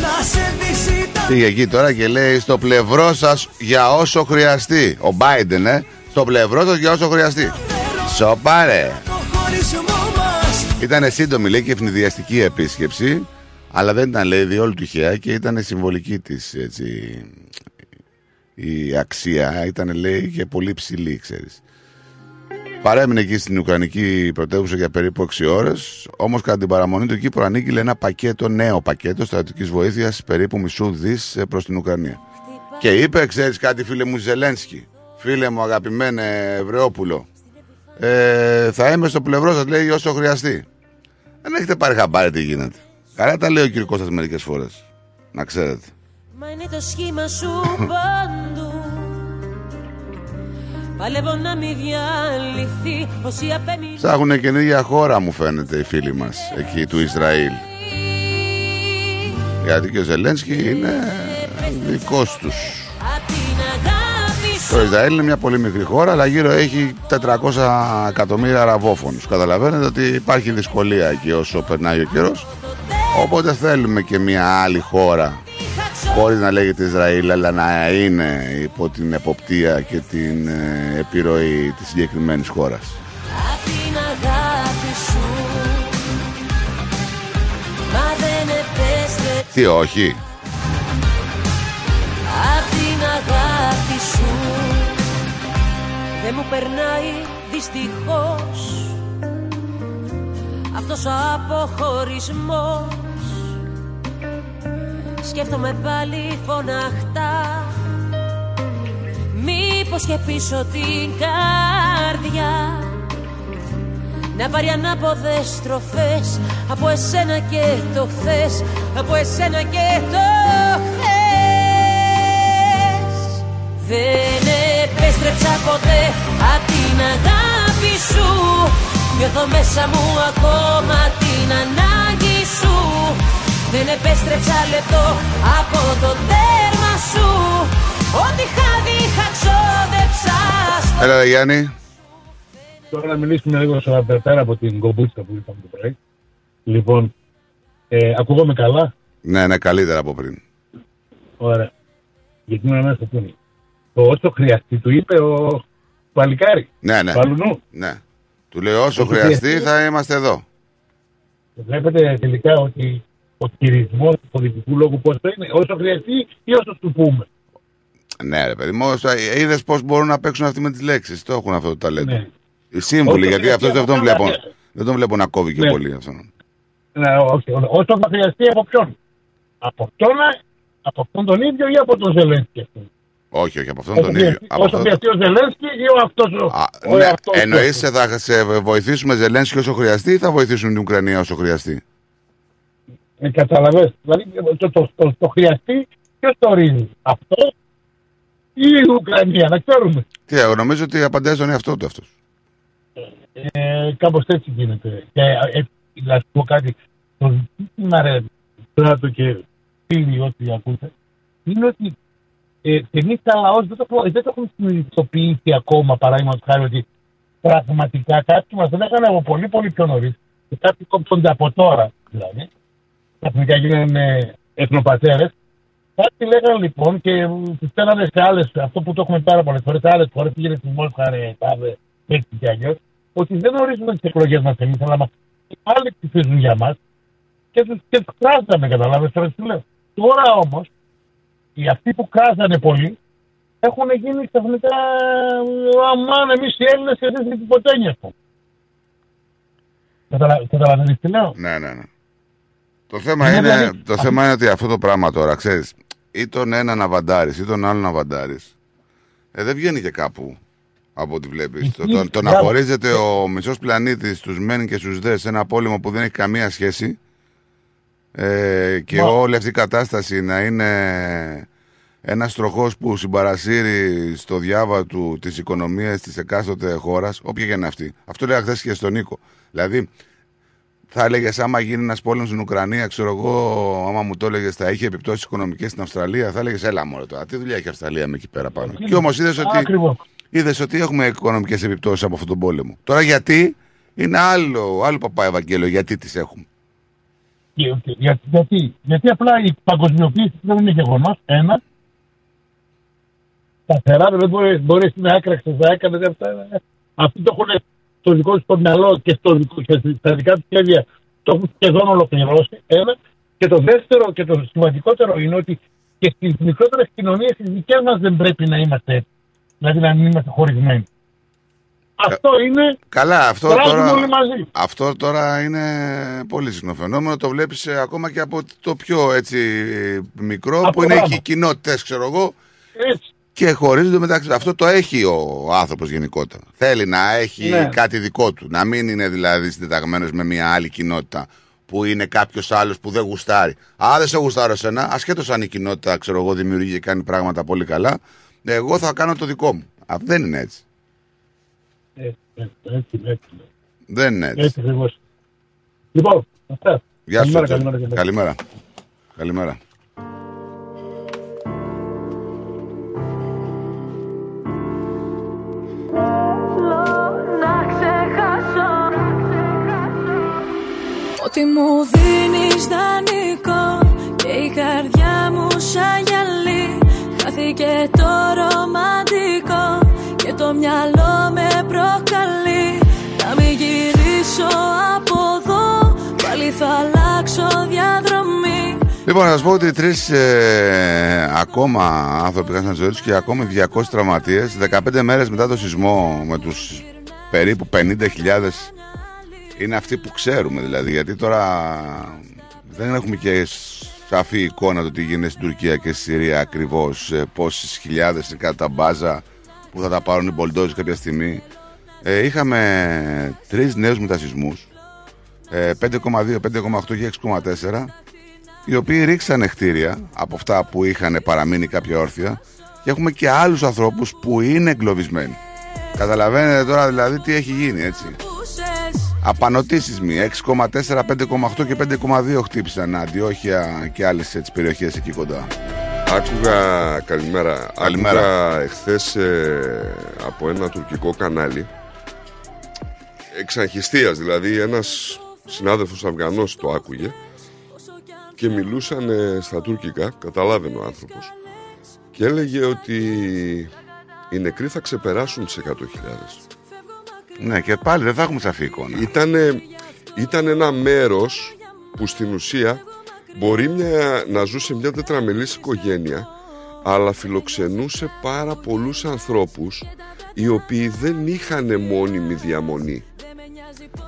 να σε μη ζητάει Πήγε εκεί τώρα και λέει στο πλευρό σας για όσο χρειαστεί. Ο Biden, ε. Στο πλευρό σας για όσο χρειαστεί. Σοπάρε. Το χωρισμό μας Ήταν σύντομη, λέει, και ευνηδιαστική επίσκεψη. Αλλά δεν ήταν, λέει, διόλου τυχαία και ήταν συμβολική της, έτσι, η αξία. Ήταν, λέει, και πολύ ψηλή, ξέρεις. Παρέμεινε εκεί στην Ουκρανική πρωτεύουσα για περίπου 6 ώρες. Όμως, κατά την παραμονή του εκεί προανήγγειλε ένα πακέτο, νέο πακέτο στρατιωτικής βοήθειας περίπου μισού δις προς την Ουκρανία. Και είπε, ξέρεις κάτι, φίλε μου Ζελένσκι, φίλε μου αγαπημένε Ευρεόπουλο, ε, θα είμαι στο πλευρό σας, λέει, όσο χρειαστεί. Δεν έχετε πάρει χαμπάρι τι γίνεται. Καλά τα λέει ο κύριος Κώστας μερικές φορές. Να ξέρετε. Μα είναι το σχήμα σου παντού Παλεύω να μην διαλυθεί Όσοι απέμεινε Ψάχνουν καινούργια χώρα μου φαίνεται οι φίλοι μας εκεί του Ισραήλ. Γιατί και ο Ζελένσκι είναι δικός τους. Απ' την αγάπη σου Το Ισραήλ είναι μια πολύ μικρή χώρα, αλλά γύρω έχει 400 εκατομμύρια αραβόφωνους. Καταλαβαίνετε ότι υπάρχει δυσκολία εκεί όσο περνάει ο καιρός. Οπότε θέλουμε και μια άλλη χώρα, χωρίς να λέγεται Ισραήλ, αλλά να είναι υπό την εποπτεία και την ε, επιρροή της συγκεκριμένης χώρας. Απ' την αγάπη σου Μα δεν επέστρεψε Τι όχι. Απ' την αγάπη σου Δεν μου περνάει δυστυχώς Αυτός ο αποχωρισμός Σκέφτομαι πάλι φωναχτά. Μήπως και πίσω την καρδιά. Να πάρει ανάποδες στροφές Από εσένα και το χθες. Από εσένα και το χθες. Δεν επέστρεψα ποτέ Απ' την αγάπη σου. Νιώθω μέσα μου ακόμα την ανάγκη σου Δεν επέστρεψα λεπτό από το τέρμα σου Ό,τι χάδι είχα ξόδεψα στο Έλα, ρε Γιάννη. Τώρα να μιλήσουμε λίγο στο πέρα από την κομπούτσια που είπαμε το πρωί. Λοιπόν, ε, ακούγομαι καλά; Ναι, ναι, καλύτερα από πριν. Ωραία. Γιατί είναι μέσα που είναι. Το όσο χρειαστεί, του είπε ο Παλικάρη. Ναι, ναι. Του Αλουνού. Ναι. Του λέω όσο Όσο χρειαστεί χρειαστεί. θα είμαστε εδώ. Βλέπετε τελικά ότι ο χειρισμό του πολιτικού λόγου πώς θα είναι, όσο χρειαστεί ή όσο του πούμε. Ναι, ρε παιδί μου, είδες πώς μπορούν να παίξουν αυτοί με τις λέξεις. Το έχουν αυτό το ταλέντο. Ναι. Οι σύμβουλοι, Όσο γιατί χρειαστεί αυτός δεν τον από βλέπω. cada- Δεν τον βλέπω να κόβει και Ναι. πολύ αυτόν. Ναι, όχι, όσο θα χρειαστεί από ποιον; Από ποιον, από αυτόν τον ίδιο ή από τον Ζελένσκι. ας πούμε. Όχι, όχι, από αυτόν Όσο τον ίδιο. χρειαστεί- Από Όσο αυτόν- χρειαστεί ο Ζελένσκι ή ο αυτός ο. ο Ναι, εαυτός του. εννοείς θα σε βοηθήσουμε Ζελένσκι όσο χρειαστεί ή θα βοηθήσουν την Ουκρανία όσο χρειαστεί; Ε, καταλαβες. Δηλαδή το, το, το, το χρειαστεί ποιος το ορίζει. Αυτό ή η Ουκρανία, να ξέρουμε. Τι, εγώ νομίζω ότι απαντάει στον εαυτό του αυτός. Ε, κάπως έτσι γίνεται. Και, ε, να σου πω κάτι. Το ζήτημα ρε, στράτο και φίλοι ό,τι ακούτε, είναι ότι ε, εμείς σαν λαός δεν το, δεν το έχουμε συνειδητοποιήσει ακόμα παράδειγμα χάρη ότι πραγματικά κάποιοι μας δεν έκανε από πολύ πολύ πιο νωρίς και κάποιοι κόψονται από τώρα δηλαδή. Ξαφνικά γίνανε εθνοπατέρες. Κάποιοι λέγανε λοιπόν και τους στέλνανε σε άλλες, αυτό που το έχουμε πάρα πολλές φορές, σε άλλες χώρες πήγαινε στη Μόσχα, ρε, τάδε, έτσι και αλλιώς, ότι δεν ορίζουμε τις εκλογές μας εμείς, αλλά μας, οι άλλοι ψηφίζουν για μας και τους και τους κράζαμε, καταλάβει τώρα τι λέω. Τώρα όμως, οι αυτοί που κράζανε πολύ έχουν γίνει ξαφνικά, αμάν, εμείς οι Έλληνες και δεν είναι ποτέ νιώθω. Καταλαβαίνετε τι λέω; Ναι, ναι, ναι. Το θέμα, Είναι είναι, δηλαδή- το θέμα είναι ότι αυτό το πράγμα τώρα, ξέρεις, ή τον ένα να βαντάρεις ή τον άλλο να βαντάρεις, ε, δεν βγαίνει και κάπου από ό,τι βλέπεις. Το, το, το να Μπράβο. χωρίζεται ο μισός πλανήτης στους μεν και στους δε σε ένα πόλεμο που δεν έχει καμία σχέση ε, και Μα- όλη αυτή η κατάσταση να είναι ένας τροχός που συμπαρασύρει στο διάβα του τις οικονομίες της εκάστοτε χώρας, όποια και είναι αυτή. Αυτό λέγα χθες και στον Νίκο. Δηλαδή, θα έλεγες άμα γίνει ένας πόλεμος στην Ουκρανία, ξέρω εγώ, άμα μου το έλεγες θα είχε επιπτώσεις οικονομικές στην Αυστραλία, θα έλεγες έλα μόνο τώρα. Τι δουλειά έχει η Αυστραλία με εκεί πέρα πάνω. Και όμως είδες ότι, Ακριβώς. είδες ότι έχουμε οικονομικές επιπτώσεις από αυτόν τον πόλεμο. Τώρα γιατί είναι άλλο, άλλο παπά Ευαγγέλιο, γιατί τις έχουμε; Και- και- Για, γιατί, γιατί απλά η παγκοσμιοποίηση δεν είναι γεγονός. Ένα. Σταθερά δεν μπορεί, μπορείς στην άκραξη να έκανες. δεν αυτά. ε, Αυτοί το έχουν στο δικό του το μυαλό και, στο, δικό- και στα δικά του σχέδια το έχουν σχεδόν ολοκληρώσει. Ένα. Και το δεύτερο και το σημαντικότερο είναι ότι και στις μικρότερες κοινωνίες τι δικέ μας δεν πρέπει να είμαστε έτσι. Δηλαδή να μην είμαστε χωρισμένοι. Αυτό είναι. Καλά, αυτό Κράζουμε τώρα, όλοι μαζί. αυτό τώρα είναι πολύ συχνό φαινόμενο. Το βλέπεις ε, ακόμα και από το πιο έτσι μικρό Από που είναι γράμμα. οι κοινότητες, ξέρω εγώ. Έτσι. Και χωρίζονται μεταξύ. Αυτό το έχει ο άνθρωπος γενικότερα. Θέλει να έχει Ναι. κάτι δικό του. Να μην είναι δηλαδή συντεταγμένος με μια άλλη κοινότητα που είναι κάποιος άλλος που δεν γουστάρει. Α, δεν σε γουστάρω σένα, ασχέτως αν η κοινότητα, ξέρω εγώ, δημιουργεί και κάνει πράγματα πολύ καλά, εγώ θα κάνω το δικό μου. Α, δεν είναι έτσι. Έτσι, έτσι, έτσι, έτσι. Δεν είναι έτσι. Έτσι ακριβώς. Λοιπόν, αυτά. Γεια σου, Καλημέρα, Τζον. καλημέρα, Καλημέρα. Ότι μου δίνεις δανεικό Και η καρδιά μου σαν γυαλί. Χάθηκε το ρομαντικό Και το μυαλό με προκαλεί. Να μην γυρίσω από εδώ Πάλι θα αλλάξω διαδρομή. Λοιπόν, να σας πω ότι τρεις ε, ακόμα άνθρωποι χάσαν τη ζωή τους και ακόμη 200 τραυματίες. 15 μέρες μετά το σεισμό με τους περίπου 50.000 είναι αυτοί που ξέρουμε δηλαδή. Γιατί τώρα δεν έχουμε και σαφή εικόνα το τι γίνεται στην Τουρκία και στη Συρία ακριβώς. Πόσες χιλιάδες είναι κάτω τα μπάζα που θα τα πάρουν οι μπολντόζοι κάποια στιγμή. Ε, είχαμε τρεις νέους μετασυσμούς. Ε, 5,2, 5,8 και 6,4 οι οποίοι ρίξανε κτίρια από αυτά που είχαν παραμείνει κάποια όρθια και έχουμε και άλλους ανθρώπους που είναι εγκλωβισμένοι. Καταλαβαίνετε τώρα δηλαδή τι έχει γίνει έτσι. Απανοτήσεις μη 6,4, 5,8 και 5,2 χτύπησαν Αντιόχεια και άλλες έτσι, περιοχές εκεί κοντά. Άκουγα, καλημέρα, Καλημέρα. άκουγα εχθές ε, από ένα τουρκικό κανάλι εξαγχιστίας, δηλαδή ένας συνάδελφος Αφγανός το άκουγε και μιλούσαν ε, στα τουρκικά, καταλάβαινε ο άνθρωπος και έλεγε ότι οι νεκροί θα ξεπεράσουν τις 100.000. Ναι και πάλι δεν θα έχουμε σαφή εικόνα. Ήτανε, ήταν ένα μέρος που στην ουσία μπορεί μια, να ζούσε μια τετραμελής οικογένεια αλλά φιλοξενούσε πάρα πολλούς ανθρώπους οι οποίοι δεν είχαν μόνιμη διαμονή.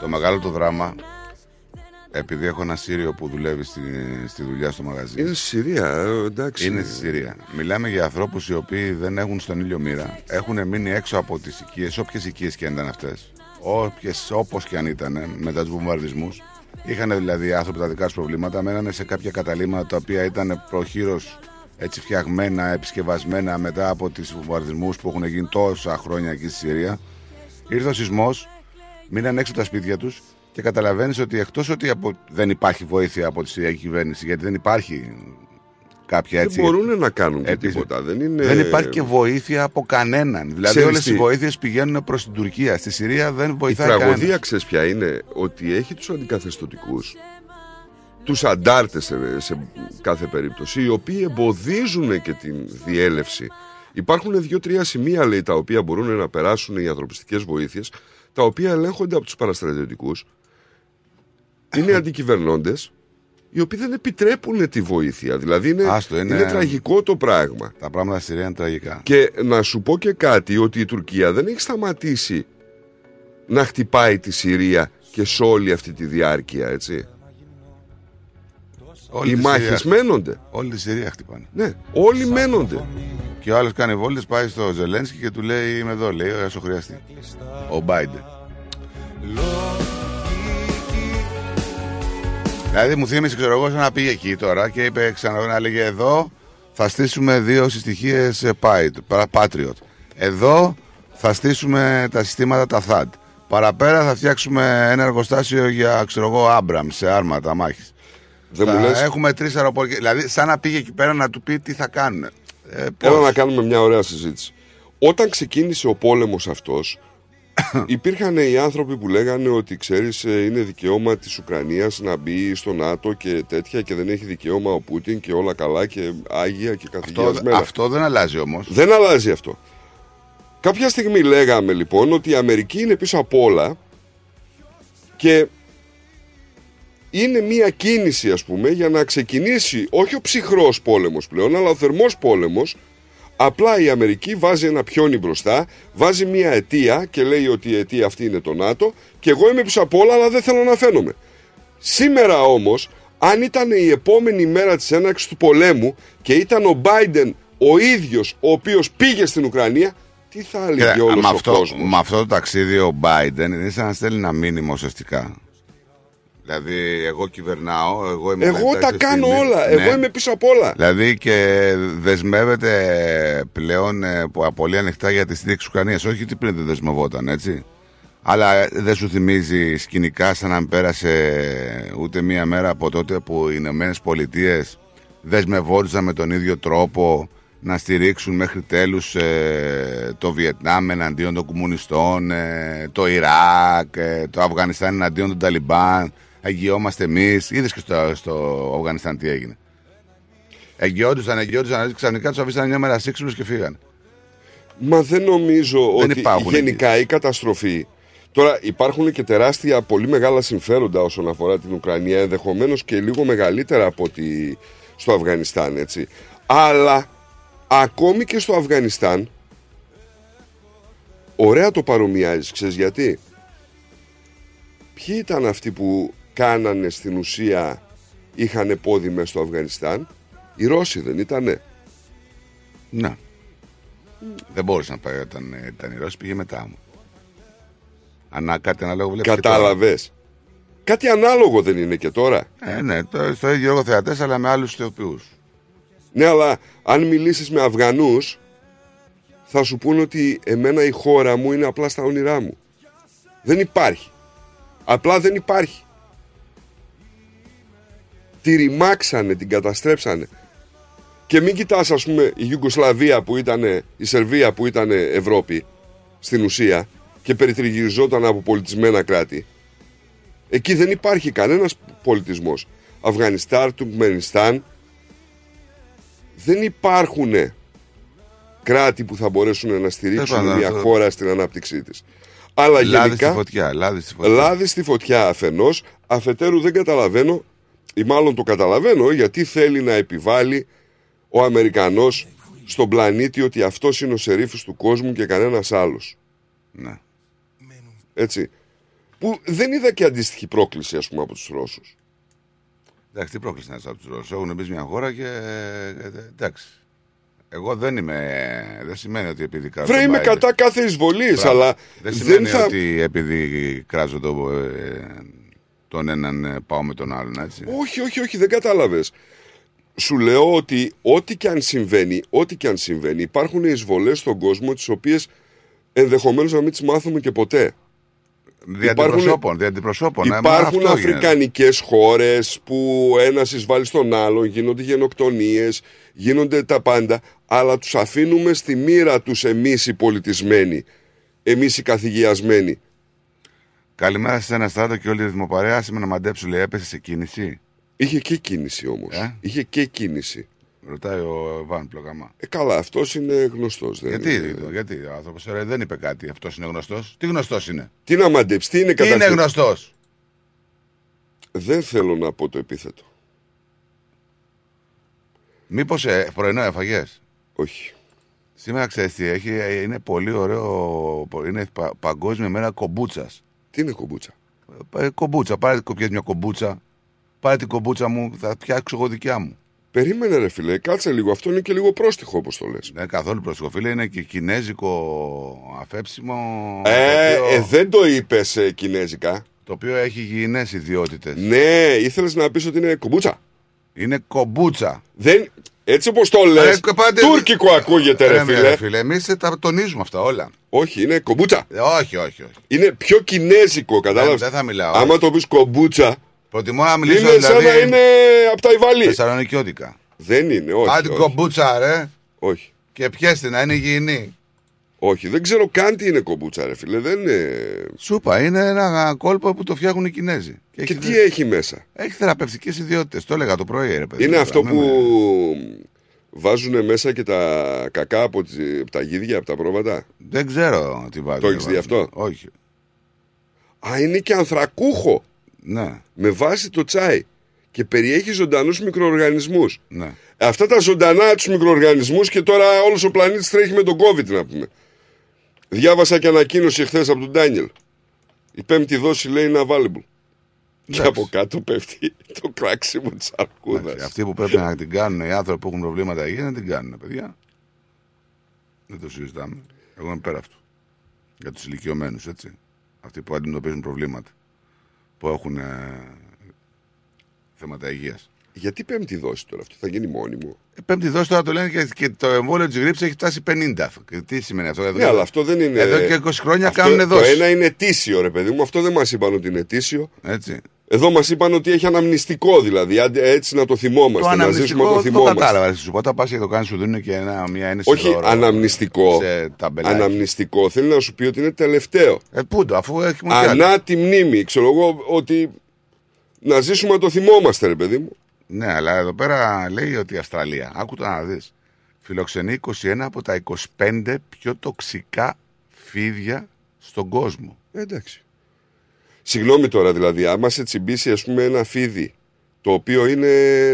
Το μεγάλο το δράμα επειδή έχω ένα Σύριο που δουλεύει στη, στη δουλειά στο μαγαζί. Είναι στη Συρία, ε, εντάξει. Είναι στη Συρία. Μιλάμε για ανθρώπους οι οποίοι δεν έχουν στον ήλιο μοίρα. Έχουν μείνει έξω από τις οικίες, όποιες οικίες και αν ήταν αυτές. Όπως και αν ήταν μετά τους βομβαρδισμούς. Είχαν δηλαδή οι άνθρωποι τα δικά τους προβλήματα. Μένανε σε κάποια καταλήμματα τα οποία ήταν προχείρως έτσι φτιαγμένα, επισκευασμένα μετά από του βομβαρδισμούς που έχουν γίνει τόσα χρόνια εκεί στη Συρία. Ήρθε ο σεισμός, μείναν έξω τα σπίτια τους και καταλαβαίνεις ότι εκτός ότι από... δεν υπάρχει βοήθεια από τη Συριακή κυβέρνηση, γιατί δεν υπάρχει κάποια έτσι. Δεν μπορούν να κάνουν και επίσημη- τίποτα. Δεν, είναι... Δεν υπάρχει και βοήθεια από κανέναν. Δηλαδή, Ξέρεις όλες τι; οι βοήθειες πηγαίνουν προς την Τουρκία. Στη Συρία δεν Η βοηθάει τραγωδία κανένας. ξέρεις ποια είναι; Ότι έχει τους αντικαθεστωτικούς τους αντάρτες σε, σε κάθε περίπτωση οι οποίοι εμποδίζουν και την διέλευση υπάρχουν δύο-τρία σημεία λέει τα οποία μπορούν να περάσουν οι ανθρωπιστικές βοήθειες τα οποία ελέγχονται από τους παραστρατιωτικούς είναι αντικυβερνώντες οι οποίοι δεν επιτρέπουν τη βοήθεια δηλαδή είναι, Άστο, είναι- είναι τραγικό το πράγμα Τα πράγματα στη Συρία είναι τραγικά. και να σου πω και κάτι ότι η Τουρκία δεν έχει σταματήσει να χτυπάει τη Συρία και σε όλη αυτή τη διάρκεια, έτσι. Όλη Οι τη μάχες Συρία- μένονται. Όλη τη Συρία χτυπάνε. Ναι, όλοι μένονται. Και ο άλλος κάνει βόλτες, πάει στο Ζελένσκι και του λέει: Είμαι εδώ, λέει, όσο χρειαστεί. Ο Μπάιντερ. Δηλαδή μου θύμισε, ξέρω εγώ, σαν να πήγε εκεί τώρα και είπε ξανά να λέγε εδώ θα στήσουμε δύο συστοιχίες Patriot. Εδώ θα στήσουμε τα συστήματα τα THAAD. Παραπέρα θα φτιάξουμε ένα εργοστάσιο για, ξέρω εγώ, Άμπραμ σε άρματα μάχης. Δεν θα μου λες- Έχουμε τρεις αεροπορικέ. Δηλαδή, σαν να πήγε εκεί πέρα να του πει τι θα κάνουν. Ε, Έλα πώς; να κάνουμε μια ωραία συζήτηση. Όταν ξεκίνησε ο πόλεμος αυτός, υπήρχαν οι άνθρωποι που λέγανε ότι ξέρεις ε, είναι δικαίωμα της Ουκρανίας να μπει στο ΝΑΤΟ και τέτοια και δεν έχει δικαίωμα ο Πούτιν και όλα καλά και άγια και Αυτό, καθηγιασμένα. αυτό δεν αλλάζει όμως. Δεν αλλάζει αυτό. Κάποια στιγμή λέγαμε λοιπόν ότι η Αμερική είναι πίσω από όλα και είναι μια κίνηση ας πούμε για να ξεκινήσει όχι ο ψυχρός πόλεμος πλέον αλλά ο θερμός πόλεμος απλά η Αμερική βάζει ένα πιόνι μπροστά βάζει μια αιτία και λέει ότι η αιτία αυτή είναι το ΝΑΤΟ και εγώ είμαι πίσω από όλα αλλά δεν θέλω να φαίνομαι Σήμερα όμως, αν ήταν η επόμενη μέρα της έναρξης του πολέμου και ήταν ο Biden ο ίδιος ο οποίος πήγε στην Ουκρανία, τι θα έλεγε Κοίτα, όλος με, ο αυτό, κόσμος; με αυτό το ταξίδι ο Biden είναι σαν να στέλνει ένα μήνυμα ουσιαστικά. Δηλαδή, εγώ κυβερνάω, εγώ είμαι Εγώ μετά τα στη κάνω στιγμή. όλα. Ναι. Εγώ είμαι πίσω απ' όλα. Δηλαδή και δεσμεύεται πλέον ε, που- πολύ ανοιχτά για τη στήριξη Ουκρανίας. Όχι ότι πριν δεν δεσμευόταν, έτσι. Αλλά ε, δεν σου θυμίζει σκηνικά σαν να μην πέρασε ούτε μία μέρα από τότε που οι Ηνωμένες Πολιτείες δεσμευόντουσαν με τον ίδιο τρόπο να στηρίξουν μέχρι τέλους ε, το Βιετνάμ εναντίον των κομμουνιστών, ε, το Ιράκ, ε, το Αφγανιστάν εναντίον των Ταλιμπάν. Αγιόμαστε εμείς. Είδες και στο, στο Αφγανιστάν τι έγινε. Εγγυόντουσαν, εγγυόντουσαν, ξαφνικά τους αφήσαν μια μέρα σύξυλου και φύγαν. Μα δεν νομίζω Δεν ότι υπάρχουν γενικά η καταστροφή. Τώρα υπάρχουν και τεράστια πολύ μεγάλα συμφέροντα όσον αφορά την Ουκρανία, ενδεχομένως και λίγο μεγαλύτερα από ότι στο Αφγανιστάν, έτσι. Αλλά ακόμη και στο Αφγανιστάν, ωραία το παρομοιάζεις, ξέρεις γιατί; Ποιοι ήταν αυτοί που κάνανε στην ουσία, είχαν πόδι μέσα στο Αφγανιστάν, οι Ρώσοι δεν ήτανε. Ναι. Δεν μπορούσε να πάει όταν ε, ήταν η Ρώση, πήγε μετά μου. Ανά κάτι ανάλογο βλέπεις και τώρα. Κατάλαβες. Κάτι ανάλογο δεν είναι και τώρα. Ε, ναι, το, στο ίδιο έργο θεατές, αλλά με άλλους ηθοποιού. Ναι, αλλά αν μιλήσεις με Αφγανούς θα σου πούν ότι εμένα η χώρα μου είναι απλά στα όνειρά μου. Δεν υπάρχει. Απλά δεν υπάρχει. Τη ρημάξανε, την καταστρέψανε. Και μην κοιτάς ας πούμε η Ιουγκοσλαβία που ήταν, η Σερβία που ήταν Ευρώπη στην ουσία και περιτριγυριζόταν από πολιτισμένα κράτη. Εκεί δεν υπάρχει κανένας πολιτισμός. Αφγανιστάν, Τουρκμενιστάν, δεν υπάρχουν κράτη που θα μπορέσουν να στηρίξουν Τέλος πάντων, μια αυτό- χώρα στην ανάπτυξή της. Αλλά Λάδι στη γενικά, φωτιά. Λάδι στη φωτιά. λάδι στη φωτιά αφενός, αφετέρου δεν καταλαβαίνω, ή μάλλον το καταλαβαίνω, γιατί θέλει να επιβάλλει ο Αμερικανός στον πλανήτη ότι αυτός είναι ο σερίφης του κόσμου και κανένας άλλος. Ναι. Έτσι. Που δεν είδα και αντίστοιχη πρόκληση, ας πούμε, από τους Ρώσους. Εντάξει, τι πρόκληση να είσαι από τους Ρώσους. Έχουν μπει σε μια χώρα και. ε, εντάξει. Εγώ δεν είμαι. Δεν σημαίνει ότι επειδή κράζω. Βρε, τον είμαι Biden. κατά κάθε εισβολής, Μπράβο. αλλά Δεν δεν σημαίνει θα... ότι επειδή κράζω το, ε, τον έναν ε, πάω με τον άλλον, έτσι. Όχι, όχι, όχι, δεν κατάλαβες. Σου λέω ότι ό,τι και αν συμβαίνει, ό,τι και αν συμβαίνει, υπάρχουν εισβολές στον κόσμο τις οποίες ενδεχομένως να μην τις μάθουμε και ποτέ. Δι' αντιπροσώπων, δι' αντιπροσώπων. ε, μα Υπάρχουν αυτό γίνεται. αφρικανικές χώρες που ένας εισβάλλει στον άλλον, γίνονται γενοκτονίες, γίνονται τα πάντα, αλλά τους αφήνουμε στη μοίρα τους εμείς οι πολιτισμένοι, εμείς οι καθηγιασμένοι. Καλημέρα σε ένα στράτο και όλη η ρυθμοπαρέα. Σήμερα να μαντέψου, λέει, έπεσε σε κίνηση. Είχε και κίνηση όμως. Ε; Είχε και κίνηση. Ρωτάει ο Βαν Πλοκαμά. Ε, καλά, αυτός είναι γνωστός. Δεν Γιατί, είναι... γιατί ο άνθρωπος δεν είπε κάτι. Αυτός είναι γνωστός. Τι γνωστός είναι; Τι να μαντέψει, τι είναι Τι είναι καταρχήν; γνωστός; Δεν θέλω να πω το επίθετο. Μήπως ε, πρωινό έφαγες; Όχι. Σήμερα ξέρεις τι έχει. ε, Είναι πολύ ωραίο. Είναι πα- παγκόσμια μέρα κομπούτσας. Τι είναι κομπούτσα; Ε, κομπούτσα. Πάρε πιες μια κομπούτσα. Πάρε την κομπούτσα μου. Θα φτιάξω εγώ δικιά μου. Περίμενε ρε φίλε, κάτσε λίγο. Αυτό είναι και λίγο πρόστιχο όπως το λες. Δεν είναι καθόλου πρόσεχο, φίλε. Είναι και κινέζικο αφέψιμο. Ε, το, οποίο, ε, δεν το είπες ε, κινέζικα. το οποίο έχει υγιεινές ιδιότητες. Ναι, ήθελες να πεις ότι είναι κομπούτσα; Είναι κομπούτσα. Δεν... Έτσι όπως το λες, Ε, πάτε- τουρκικό ακούγεται ρε Ε, φίλε. ρε, φίλε. Εμείς τα τονίζουμε αυτά όλα. Όχι, είναι κομπούτσα. Ε, όχι, όχι, όχι. Είναι πιο κινέζικο, κατάλαβες. δεν θα μιλάω, Άμα όχι. το πεις κομπούτσα, Προτιμώ να μιλήσω είναι σαν δηλαδή. να είναι από τα Ιβαλή. Θεσσαλονικιώτικα. Δεν είναι, όχι. Άντε όχι. κομπούτσα, ρε. όχι. Και πιέστη να είναι υγιεινή. Όχι, δεν ξέρω καν τι είναι κομπούτσα, ρε φίλε. Δεν είναι... Σούπα, είναι ένα κόλπο που το φτιάχνουν οι Κινέζοι. Και έχει, τι έχει μέσα; έχει θεραπευτικές ιδιότητες. Το έλεγα το πρωί, ρε παιδί. Είναι Τώρα, αυτό μην που με- βάζουν μέσα και τα κακά από, τις- από τα γίδια, από τα πρόβατα; Δεν ξέρω τι βάζουν. Το έχεις δει αυτό; Όχι. Α, είναι και ανθρακούχο. Ναι, Με βάση το τσάι. Και περιέχει ζωντανούς μικροοργανισμούς. ναι. Αυτά τα ζωντανά τους μικροοργανισμούς και τώρα όλος ο πλανήτης τρέχει με τον COVID να πούμε. Διάβασα και ανακοίνωση χθες από τον Ντάνιελ. Η πέμπτη δόση λέει είναι available. Και Εντάξει. από κάτω πέφτει το κράξιμο της αρκούδας. Εντάξει, Αυτοί που πρέπει να την κάνουν οι άνθρωποι που έχουν προβλήματα υγείας να την κάνουν, παιδιά. Δεν το συζητάμε. Εγώ είμαι πέρα αυτού. Για τους ηλικιωμένους, έτσι. Αυτοί που αντιμετωπίζουν προβλήματα. Που έχουν ε, θέματα υγείας. Γιατί πέμπτη δόση τώρα, αυτό θα γίνει μόνιμο. Ε, Πέμπτη δόση τώρα το λένε και, και το εμβόλιο της γρήψης έχει φτάσει 50. Και τι σημαίνει αυτό, εδώ, Ναι, αλλά αυτό δεν είναι. Εδώ και 20 χρόνια αυτό, κάνουν Το δόση. ένα είναι ετήσιο, ρε παιδί μου. Αυτό δεν μας είπαν ότι είναι ετήσιο. Έτσι. Εδώ μας είπαν ότι έχει αναμνηστικό δηλαδή. άντε Έτσι να το θυμόμαστε, Το να ζήσουμε αναμνηστικό το το θυμόμαστε. κατάλαβα. Σου πω, όταν πας και το κάνεις, σου δίνουν και ένα, μια ένεση. Όχι δώρο αναμνηστικό. Σε ταμπελάκι. Αναμνηστικό θέλει να σου πει ότι είναι τελευταίο. Ε, πού το, αφού έχουμε κι άλλο. Ανά τη μνήμη. Ξέρω εγώ ότι να ζήσουμε να το θυμόμαστε, ρε παιδί μου. Ναι, αλλά εδώ πέρα λέει ότι η Αυστραλία, άκου το να δεις, φιλοξενεί 21 από τα 25 πιο τοξικά φίδια στον κόσμο. Ε, εντάξει. Συγγνώμη τώρα δηλαδή, άμα σε τσιμπήσει ας πούμε ένα φίδι το οποίο είναι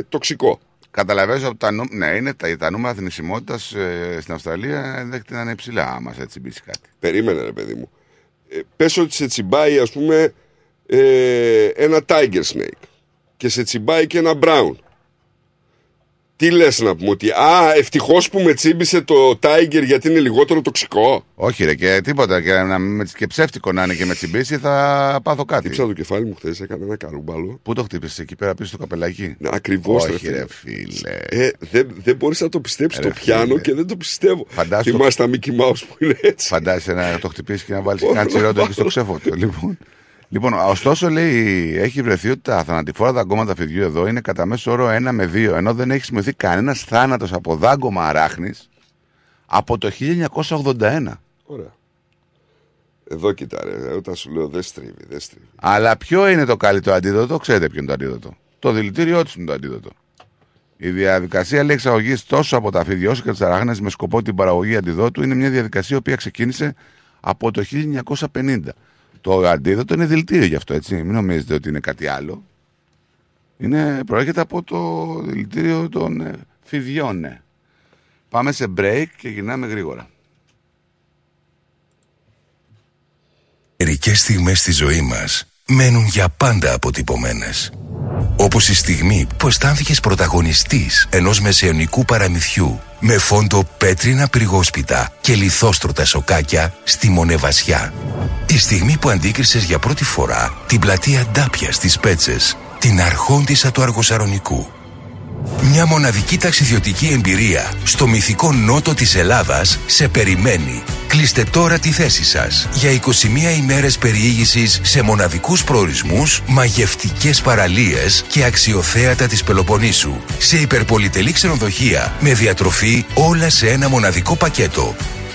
τοξικό. Καταλαβαίνω ότι τα, νου... ναι, είναι τα, τα νούμερα θνησιμότητας ε, στην Αυστραλία ενδέχεται να είναι υψηλά, άμα σε τσιμπήσει κάτι. Περίμενε ρε παιδί μου. Ε, πες ότι σε τσιμπάει ας πούμε ε, ένα tiger snake και σε τσιμπάει και ένα brown. Τι λες να πούμε ότι α ευτυχώς που με τσίμπησε το tiger γιατί είναι λιγότερο τοξικό. Όχι, ρε, και τίποτα. Και, να, με- και ψεύτικο να είναι και με τσιμπήσει θα πάθω κάτι. Χτύψα το κεφάλι μου χθες, έκανα ένα καρούμπαλο. Πού το χτύπησες, εκεί πέρα πίσω στο καπελάκι; Ναι, ακριβώς Όχι, ρε ρε φίλε. φίλε. Ε, δεν, δεν μπορείς να το πιστέψεις Ρε το πιάνω φίλε. και δεν το πιστεύω. Φαντάσου το- Θυμάσαι τα Mickey Mouse που είναι έτσι. Φαντάζεσαι να το χτυπήσεις και να βάλεις Όχι, ένα να τσιρότο εκεί βάλω. στο ξέφωτο. Λοιπόν. Λοιπόν, ωστόσο λέει, έχει βρεθεί ότι τα θανατηφόρα δαγκώματα φιδιού εδώ είναι κατά μέσο όρο 1 με 2, ενώ δεν έχει σημειωθεί κανένας θάνατος από δάγκωμα αράχνης από το 1981. Ωραία. Εδώ κοίτα ρε, όταν σου λέω δεν στρίβει, δεν στρίβει. Αλλά ποιο είναι το καλύτερο αντίδοτο, ξέρετε ποιο είναι το αντίδοτο. Το δηλητήριό τους είναι το αντίδοτο. Η διαδικασία λέει εξαγωγή τόσο από τα φίδια όσο και τις αράχνες με σκοπό την παραγωγή αντιδότου είναι μια διαδικασία η οποία ξεκίνησε από το 1950. Το αντίδοτο είναι δηλητήριο γι' αυτό, έτσι. Μην νομίζετε ότι είναι κάτι άλλο. Είναι, προέρχεται από το δηλητήριο των ε, φιδιών. ναι. Πάμε σε break και γυρνάμε γρήγορα. Μερικές στιγμές στη ζωή μας μένουν για πάντα αποτυπωμένες. Όπως η στιγμή που αισθάνθηκες πρωταγωνιστής ενός μεσαιωνικού παραμυθιού με φόντο πέτρινα πυρηγόσπιτα και λιθόστρωτα σοκάκια στη Μονεβασιά. Η στιγμή που αντίκρισες για πρώτη φορά την πλατεία Ντάπια στις Πέτσες, την αρχόντισσα του Αργοσαρονικού. Μια μοναδική ταξιδιωτική εμπειρία στο μυθικό νότο της Ελλάδας σε περιμένει. Κλείστε τώρα τη θέση σας για 21 ημέρες περιήγησης σε μοναδικούς προορισμούς, μαγευτικές παραλίες και αξιοθέατα της Πελοποννήσου. Σε υπερπολιτελή ξενοδοχεία με διατροφή όλα σε ένα μοναδικό πακέτο.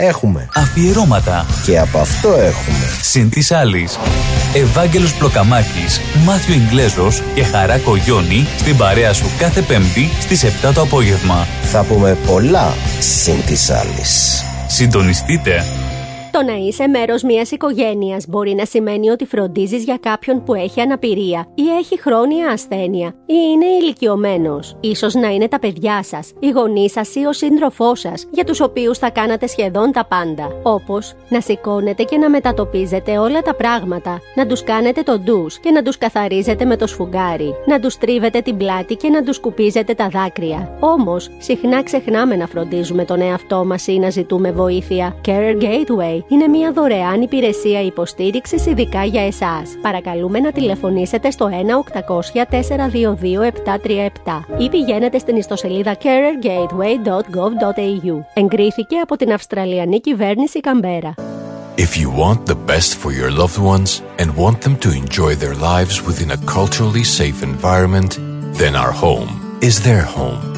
Έχουμε. Αφιερώματα. Και από αυτό έχουμε. Συν της άλλης. Ευάγγελος Πλοκαμάκης, Μάθιο Ιγκλέζος και Χαρά Κογιόνι στην παρέα σου κάθε Πέμπτη στις 7 το απόγευμα. Θα πούμε πολλά συν της άλλης. Συντονιστείτε. Το να είσαι μέρος μιας οικογένειας μπορεί να σημαίνει ότι φροντίζεις για κάποιον που έχει αναπηρία ή έχει χρόνια ασθένεια ή είναι ηλικιωμένος. σω να είναι τα παιδιά σας, οι γονείς σας ή ο σύντροφός σας, για τους οποίους θα κάνατε σχεδόν τα πάντα. Όπως να σηκώνετε και να μετατοπίζετε όλα τα πράγματα, να τους κάνετε το ντους και να τους καθαρίζετε με το σφουγγάρι, να τους τρίβετε την πλάτη και να τους σκουπίζετε τα δάκρυα. Όμως, συχνά ξεχνάμε να φροντίζουμε τον εαυτό μας ή να ζητούμε βοήθεια. Care Gateway Pay είναι μια δωρεάν υπηρεσία υποστήριξης ειδικά για εσάς. Παρακαλούμε να τηλεφωνήσετε στο 1-800-422-737 ή πηγαίνετε στην ιστοσελίδα carergateway.gov.au. Εγκρίθηκε από την Αυστραλιανή κυβέρνηση Καμπέρα. If you want the best for your loved ones and want them to enjoy their lives within a culturally safe environment, then our home is their home.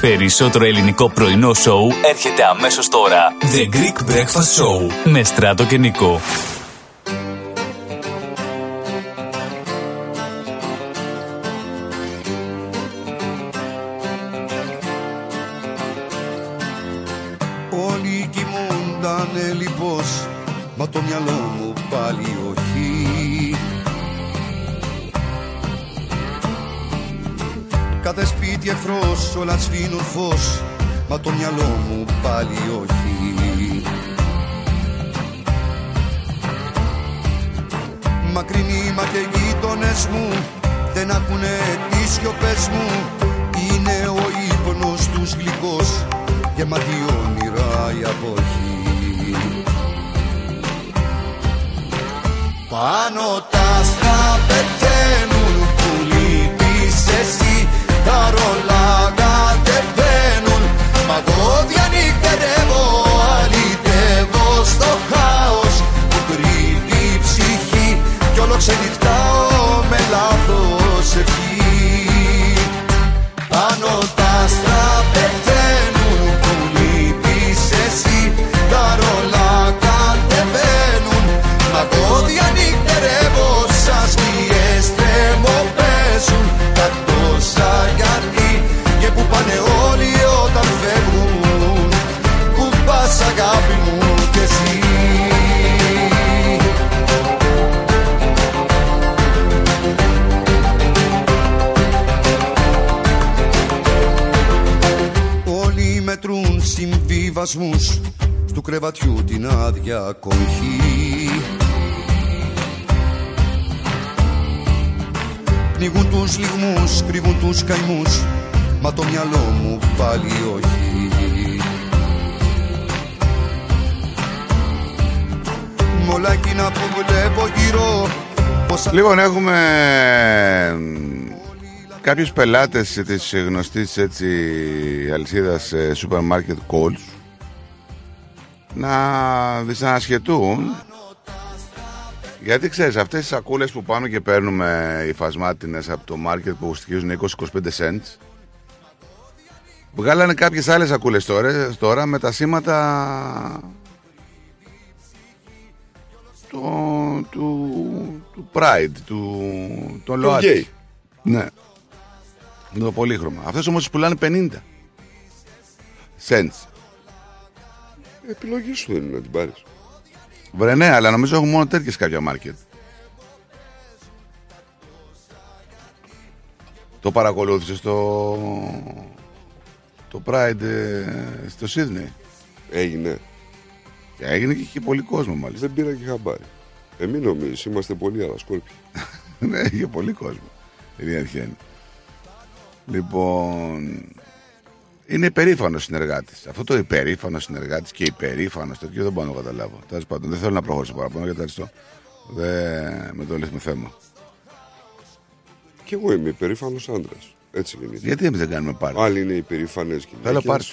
Περισσότερο ελληνικό πρωινό σοου έρχεται αμέσως τώρα. The Greek Breakfast Show με Στράτο και Νικό. Σπίτι εχθρός όλα σβήνουν φως Μα το μυαλό μου πάλι όχι. Μακρινοί μα και γείτονες μου Δεν ακούνε τις σιωπές μου. Είναι ο ύπνος τους γλυκός Γεμάτη όνειρα η αποχή. Πάνω τα άστρα πεταίνουν που λείπεις εσύ Τα ρολά κατεβαίνουν Μα εγώ διανυκτερεύω αλυτεύω στο χάος Που κρύβει η ψυχή. Κι όλο ξενυχτάω με λάθος ευχή. Πάνω συμβιβασμούς Στου κρεβατιού την άδεια κοχή Πνίγουν τους λιγμούς, κρύβουν τους καημούς Μα το μυαλό μου πάλι όχι. Μ' όλα εκείνα που βλέπω γύρω Πως Λοιπόν, έχουμε κάποιους πελάτες της γνωστής έτσι αλυσίδας ε, supermarket calls να δυσανασχετούν γιατί ξέρεις αυτές τις σακούλες που πάμε και παίρνουμε οι φασμάτινες από το market που στοιχίζουν 20-25 cents βγάλανε κάποιες άλλες σακούλες τώρα, τώρα με τα σήματα το, του, του Pride, του, των Των ΛΟΑΤΚΙ. gay. Ναι. Με το πολύχρωμα. Αυτές όμως τις πουλάνε 50 cents. Επιλογή σου δεν είναι να την πάρεις. Βρε ναι, αλλά νομίζω έχουν μόνο τέτοιες κάποια market. Το παρακολούθησες το, το Pride ε, στο Σίδνεϊ. Έγινε. Έγινε και είχε πολύ κόσμο μάλιστα. Δεν πήρα και χαμπάρι. Ε, μην νομίζεις, είμαστε πολύ αλασκόρποι. ναι, είχε πολύ κόσμο. Η αλήθεια είναι. Λοιπόν, είναι υπερήφανος συνεργάτης. Αυτό το υπερήφανος συνεργάτης και υπερήφανος τέτοιο δεν μπορώ να το καταλάβω. Τέλος πάντων, δεν θέλω να προχωρήσω παραπάνω γιατί αριστώ. Δεν με το λες με θέμα. Κι εγώ είμαι υπερήφανος άντρας. Έτσι είναι. Γιατί εμείς δεν κάνουμε πάρτι; Άλλοι είναι υπερήφανες γυναίκες. Θέλω πάρτι.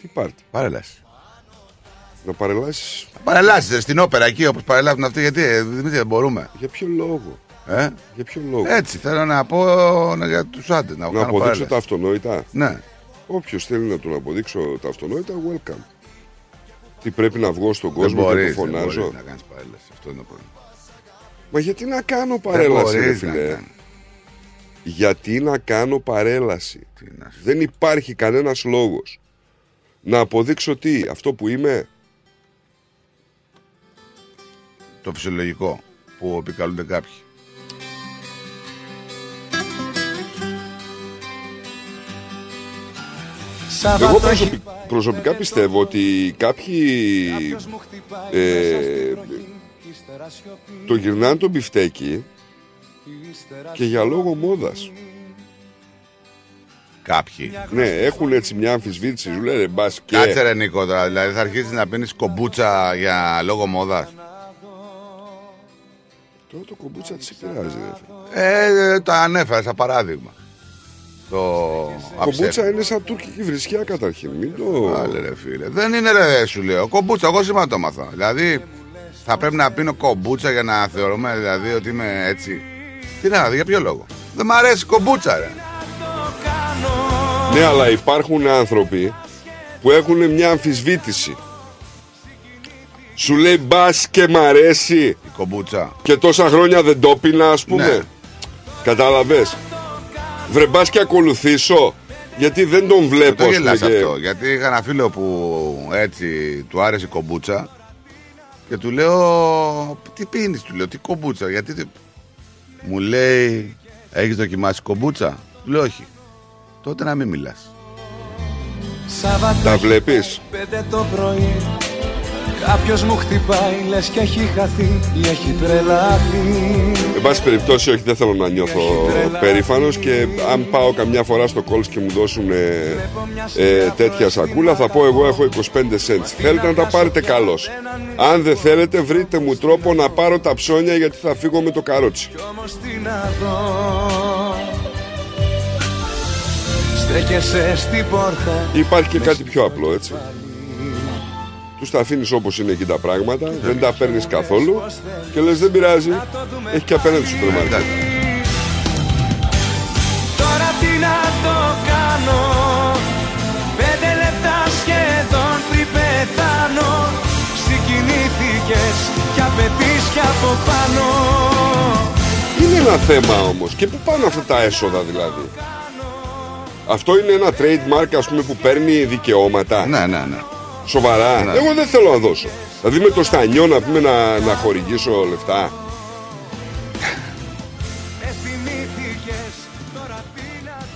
Τι πάρτι; Παρέλαση. Να παρελάσεις; Παρελάσεις στην όπερα εκεί όπως παρελάβουν αυτοί. Γιατί ε, Δημήτρη, δεν μπορούμε. Για ποιο λόγο; Ε; Για ποιο λόγο; Έτσι θέλω να πω να, για τους άντρες. Να, να κάνω αποδείξω παρέλαση. τα αυτονόητα. Ναι. Όποιος θέλει να τον αποδείξω τα αυτονόητα, welcome. Τι πρέπει να βγω στον Δεν κόσμο μπορείς, και το δεν φωνάζω; μπορείς να κάνεις παρέλαση. Αυτό είναι το πρόβλημα. Μα γιατί να κάνω παρέλαση, ρε μπορείς να φίλε; κάνεις. Γιατί να κάνω παρέλαση; Δεν υπάρχει κανένας λόγος να αποδείξω τι, αυτό που είμαι. Το φυσιολογικό που επικαλούνται κάποιοι. Εγώ προσωπι- προσωπικά πιστεύω ότι κάποιοι ε, το γυρνάνε τον μπιφτέκι και για λόγο μόδας. Κάποιοι. Ναι, έχουν έτσι μια αμφισβήτηση. Σου λένε μπα και. Κάτσε ρε Νίκο τώρα, δηλαδή θα αρχίσεις να πίνεις κομπούτσα για λόγο μόδας. Τώρα το κομπούτσα τι σε πειράζει, ρε φίλε. Ε, ε, το ανέφερα σαν παράδειγμα. Το Κομπούτσα είναι σαν τουρκική βρισιά καταρχήν. Μην το. Άλλε ρε φίλε. Δεν είναι ρε σου λέω. Κομπούτσα, εγώ σήμερα το μάθα. Δηλαδή θα πρέπει να πίνω κομπούτσα για να θεωρούμε δηλαδή ότι είμαι έτσι. Τι να δει, για ποιο λόγο; Δεν μ' αρέσει κομπούτσα ρε. Ναι, αλλά υπάρχουν άνθρωποι που έχουν μια αμφισβήτηση. Σου λέει μπας και μ' αρέσει. Η κομπούτσα. Και τόσα χρόνια δεν το πίνα, ας πούμε. Ναι. Κατάλαβες; Βρε μπας και ακολουθήσω. Γιατί δεν τον Δεν βλέπω. το ας πούμε, γελάς και- αυτό. Γιατί είχα ένα φίλο που έτσι του άρεσε η κομπούτσα και του λέω τι πίνεις, του λέω τι κομπούτσα, γιατί δεν-» μου λέει έχεις δοκιμάσει κομπούτσα, του λέω όχι. Τότε να μην μιλάς. Σάββατο Τα βλέπεις; Πέντε το πρωί Κάποιος μου χτυπάει λες και έχει χαθεί ή έχει τρελαθεί Εν πάση περιπτώσει, όχι, δεν θέλω να νιώθω περήφανος και αν πάω καμιά φορά στο Coles και μου δώσουν ε, ε, τέτοια σακούλα, θα πω εγώ έχω 25 cents. Θέλετε να τα πάρετε καλώς. Αν δεν θέλετε, βρείτε μου τρόπο να πάρω τα ψώνια γιατί θα φύγω με το καρότσι. Όμως τι να δω Στέκεσαι στην πόρτα Υπάρχει και κάτι πιο απλό, έτσι. Τους τα αφήνεις όπως είναι εκεί τα πράγματα, δεν τα παίρνεις καθόλου και λες: Δεν πειράζει, έχει και απέναντι σούπερ μάρκετ. Τώρα τι να το κάνω Πέντε λεπτά σχεδόν πριν πεθάνω Συγκινήθηκες και απαιτείς κι από πάνω Είναι ένα θέμα όμως. Και πού πάνε αυτά τα έσοδα δηλαδή; Αυτό είναι ένα trademark ας πούμε που παίρνει δικαιώματα; Ναι, ναι, ναι. Σοβαρά. Ναι. Εγώ δεν θέλω να δώσω. Δηλαδή με το στανιό να πούμε να, να χορηγήσω λεφτά.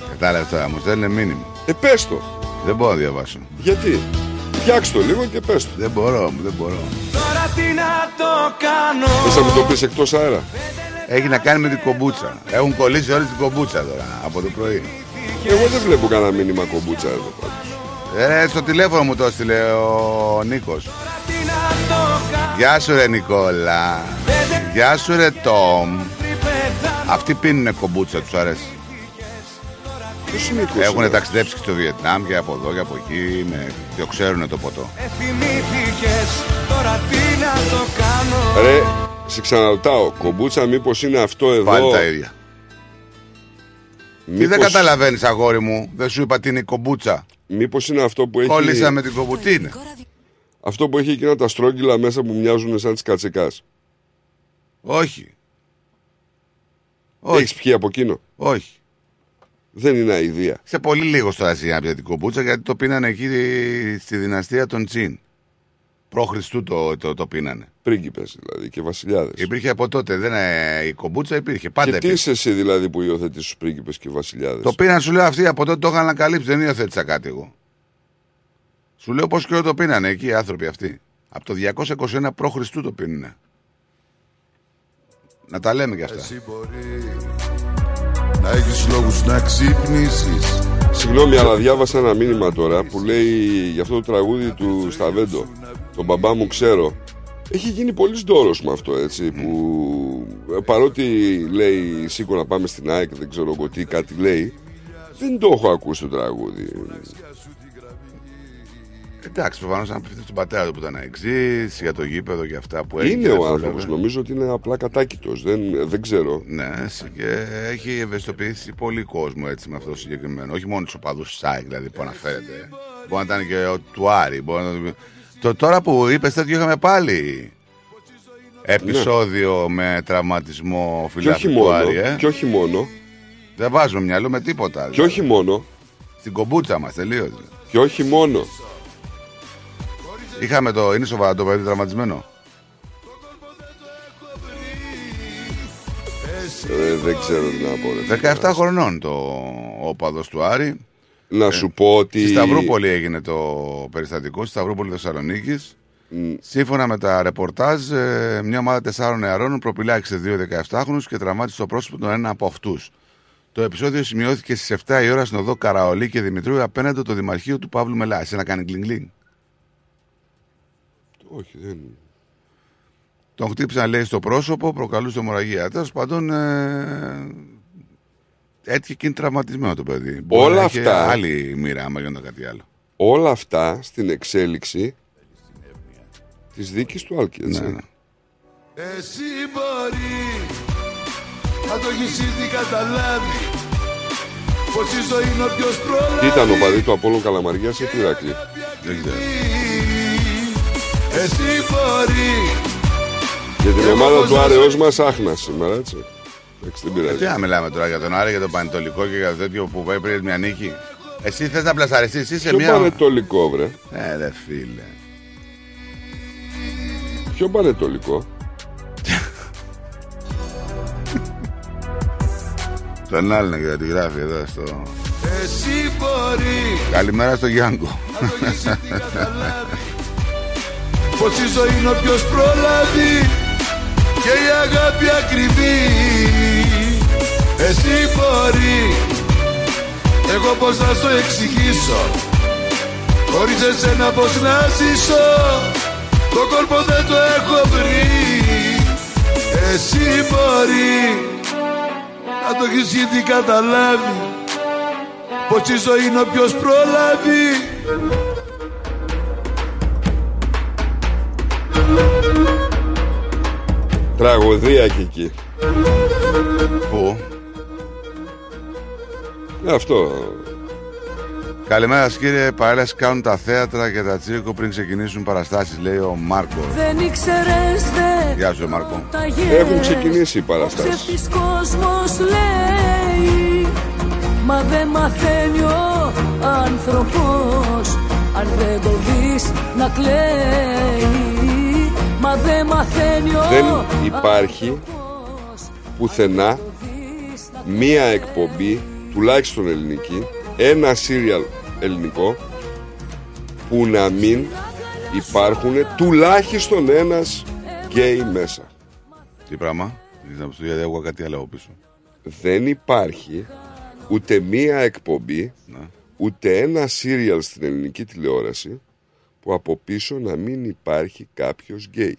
Κατάλαβε τώρα, μου στέλνει μήνυμα. Ε, πες το. Δεν μπορώ να διαβάσω. Γιατί; Φτιάξ' το λίγο και πες το. Δεν μπορώ, δεν μπορώ. Τώρα τι να το κάνω Θες να μου το πεις εκτός αέρα; Έχει να κάνει με την κομπούτσα. Έχουν κολλήσει όλη την κομπούτσα τώρα από το πρωί. Εγώ δεν βλέπω κανένα μήνυμα κομπούτσα εδώ πάντως. Ε, στο τηλέφωνο μου το έστειλε ο Νίκος. Γεια σου ρε Νικόλα. Γεια σου ρε Τόμ. Αυτοί πίνουνε κομπούτσα, τους αρέσει. Ποιος είναι Έχουν ταξιδέψει και στο Βιετνάμ και από εδώ και από εκεί. Με... Το ξέρουν το ποτό. Θυμήθηκες τώρα τι να το κάνω Ρε, σε ξαναρωτάω, κομπούτσα μήπως είναι αυτό εδώ; Πάλι τα ίδια. Τι δεν Μήπως- καταλαβαίνεις, αγόρι μου. Δεν σου είπα τι είναι η κομπούτσα. Μήπως είναι αυτό που έχει... Κόλλησα με την κομπουτίνη. Αυτό που έχει εκείνα τα στρόγγυλα μέσα που μοιάζουν σαν τις κατσικάς. Όχι. Έχεις πιει από εκείνο; Όχι. Δεν είναι αηδία. Σε πολύ λίγο στο Ασία πια την κομπούτσα γιατί το πίνανε εκεί στη δυναστεία των Τσιν. Προ Χριστού το, το, το πίνανε. Πρίγκιπες δηλαδή και βασιλιάδες. Υπήρχε από τότε. Δεν, ε, η κομπούτσα υπήρχε. Πάντα και τι υπήρχε. είσαι εσύ δηλαδή που υιοθετείς τους πρίγκιπες και βασιλιάδες; Το πίναν, σου λέω αυτοί από τότε το είχαν ανακαλύψει. Δεν υιοθέτησα κάτι εγώ. Σου λέω πόσο καιρό το πίνανε εκεί οι άνθρωποι αυτοί. Από το 221 π.Χ. το πίνουνε. Να τα λέμε κι αυτά. Εσύ μπορεί να έχεις λόγους να ξυπνήσεις Συγγνώμη, αλλά διάβασα ένα μήνυμα τώρα που λέει για αυτό το τραγούδι του Σταβέντο. Τον μπαμπά μου ξέρω. Έχει γίνει πολύ δώρος με αυτό έτσι. Που ε, παρότι λέει σήκω να πάμε στην ΑΕΚ, δεν ξέρω εγώ τι, κάτι λέει. Δεν το έχω ακούσει το τραγούδι. Εντάξει, προφανώς αν απευθυνθεί στον πατέρα του που ήταν εξή, για το γήπεδο και αυτά που έχει. Είναι ο άνθρωπος. Νομίζω ότι είναι απλά κατάκητος. Δεν, δεν ξέρω. Ναι, και έχει ευαισθητοποιήσει πολύ κόσμο έτσι με αυτό το συγκεκριμένο. Όχι μόνο τους οπαδούς ΣΑΙ, δηλαδή που αναφέρεται. Μπορεί να ήταν και ο του Άρη. Μπορεί να... το, τώρα που είπες τέτοιο, είχαμε πάλι επεισόδιο με τραυματισμό Και όχι φιλάθλου του μόνο. Άρη. Ε. Και όχι μόνο. Δεν βάζουμε μυαλό με τίποτα. Και όχι μόνο. Στην κομπούτσα μας τελείωσε. Και όχι μόνο. Είχαμε το. Είναι σοβαρά το παιδί τραυματισμένο; Ε, δεν ξέρω τι να πω. ρε. 17 χρονών το όπαδο του Άρη. Να σου πω ότι. Στη Σταυρούπολη έγινε το περιστατικό, στη Σταυρούπολη Θεσσαλονίκη. Σύμφωνα με τα ρεπορτάζ, ε, μια ομάδα τεσσάρων νεαρών προπυλάξε δύο 17χρονου και τραυμάτισε το πρόσωπο των ένα από αυτούς. Το επεισόδιο σημειώθηκε στις 7 η ώρα στην οδό Καραολί και Δημητρίου απέναντι από το Δημαρχείο του Παύλου Μελάς. Εσύ να κάνει γκλινγκλινγκ. Όχι, δεν. Τον χτύπησαν, λέει, στο πρόσωπο, προκαλούσε αιμορραγία. Τέλος πάντων, ε, έτυχε και είναι τραυματισμένο το παιδί. Μπορεί Όλα να είχε αυτά- Άλλη μοίρα, άμα γινόταν κάτι άλλο. Όλα αυτά στην εξέλιξη της δίκης του Άλκη, έτσι. Ναι, ναι. Εσύ μπορεί να το έχεις ήδη καταλάβει Πως η ζωή είναι όποιος Τι προλάβει ήταν ο παδί του Απόλλων Καλαμαριάς ή του Ηρακλή. Δεν ξέρω. Εσύ μπορεί Για την Εγώ ομάδα πώς του να Άρεος μας άχνα σήμερα, έτσι. Εντάξει, δεν Ε, πειράζει. Τι να μιλάμε τώρα για τον Άρη, για τον Πανετολικό και για το τέτοιο που πάει πριν μια νίκη. Εσύ θες να πλασαριστείς, εσύ σε Ποιο μια. πανετολικό, βρε. Ε, ρε φίλε. Ποιο πανετολικό. Τον άλλον και τη γράφει εδώ στο. Εσύ μπορεί Καλημέρα στο Γιάνγκο. να το έχεις ήδη καταλάβει Πως η ζωή είναι όποιος προλάβει Και η αγάπη ακριβή Εσύ μπορεί. Εγώ πως να στο εξηγήσω Χωρίς εσένα πως να ζήσω. Το κόλπο δεν το έχω βρει Εσύ μπορεί. Να το έχεις ήδη καταλάβει Πως η ζωή είναι όποιος προλάβει Τραγωδία και εκεί. Πού; Ε, Αυτό. Καλημέρα σας κύριε. Παρέλαση κάνουν τα θέατρα και τα τσίρκο πριν ξεκινήσουν παραστάσεις, λέει ο Μάρκος. Δεν ήξερες δε Γεια σου, Μάρκο. τα γες Έχουν ξεκινήσει οι παραστάσεις. Ψεύτης κόσμος λέει Μα δεν μαθαίνει ο άνθρωπος Αν δεν το δεις να κλαίει Μα δεν μαθαίνει ο Δεν υπάρχει πουθενά μία εκπομπή, τουλάχιστον ελληνική, ένα σίριαλ ελληνικό, που να μην υπάρχουν τουλάχιστον ένας γκέι μέσα. Τι πράγμα; Γιατί έχω κάτι άλλο από πίσω. Δεν υπάρχει ούτε μία εκπομπή, Ναι. ούτε ένα σίριαλ στην ελληνική τηλεόραση που από πίσω να μην υπάρχει κάποιος γκέι.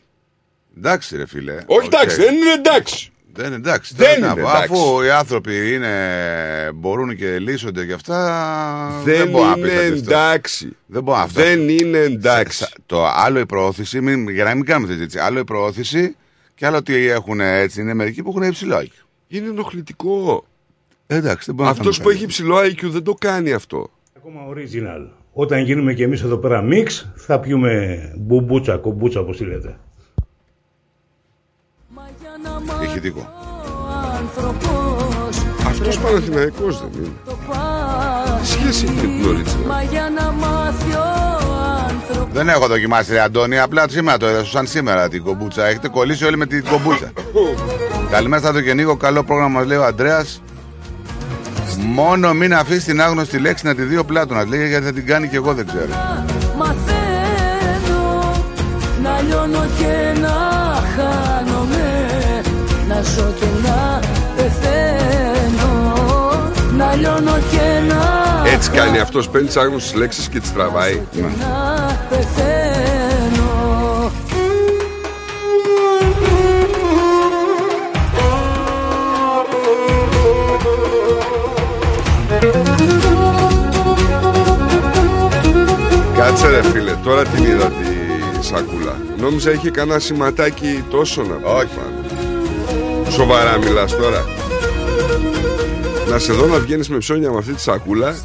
Εντάξει, ρε φίλε. Όχι Οκ. εντάξει, δεν είναι εντάξει. Δεν είναι εντάξει. Δεν Τώρα, είναι να πω, εντάξει. Αφού οι άνθρωποι είναι, μπορούν και λύσονται και αυτά. Δεν μπορεί να πεις είναι ότι αυτό- εντάξει. Δεν μπορεί αυτό. Δεν είναι εντάξει. Σε- Το άλλο η προώθηση, μην, για να μην κάνουμε συζήτηση. Άλλο η προώθηση και άλλο ότι έχουν έτσι. Είναι μερικοί που έχουν υψηλό IQ. Είναι ενοχλητικό. Εντάξει, δεν μπορεί να Αυτός κάνουμε που έχει κάτι. ψηλό IQ δεν το κάνει αυτό. Ακόμα original. Όταν γίνουμε και εμείς εδώ πέρα mix, θα πιούμε μπουμπούτσα, κομπούτσα όπως τη λέτε. Ηχητικό. άνθρωπος Αυτός Παναθηναϊκός δεν είναι. Τι σχέση έχει με την original. Μα για να μάθει ο άνθρωπος Δεν έχω δοκιμάσει, ρε Αντώνη. Απλά σήμερα το είδα. Σαν σήμερα την κομπούτσα. Έχετε κολλήσει όλοι με την κομπούτσα. Καλημέρα, Στάτο και Νίκο. Καλό πρόγραμμα μας λέει ο Αντρέας. Μόνο μην αφήσεις την άγνωστη λέξη να τη δει ο πλάτωνας. Λέει γιατί θα την κάνει και εγώ δεν ξέρω. μαθαίνω Να λιώνω και να χάνομαι Να ζω και να πεθαίνω Να λιώνω και να Έτσι κάνει αυτός παίρνει τις άγνωστες λέξεις και τις τραβάει. να Κάτσε ρε φίλε, τώρα την είδα τη σακούλα. Νόμιζα είχε κανένα σηματάκι τόσο να πει Όχι. πάνω. Σοβαρά μιλάς τώρα. Να σε δω να βγαίνεις με ψώνια με αυτή τη σακούλα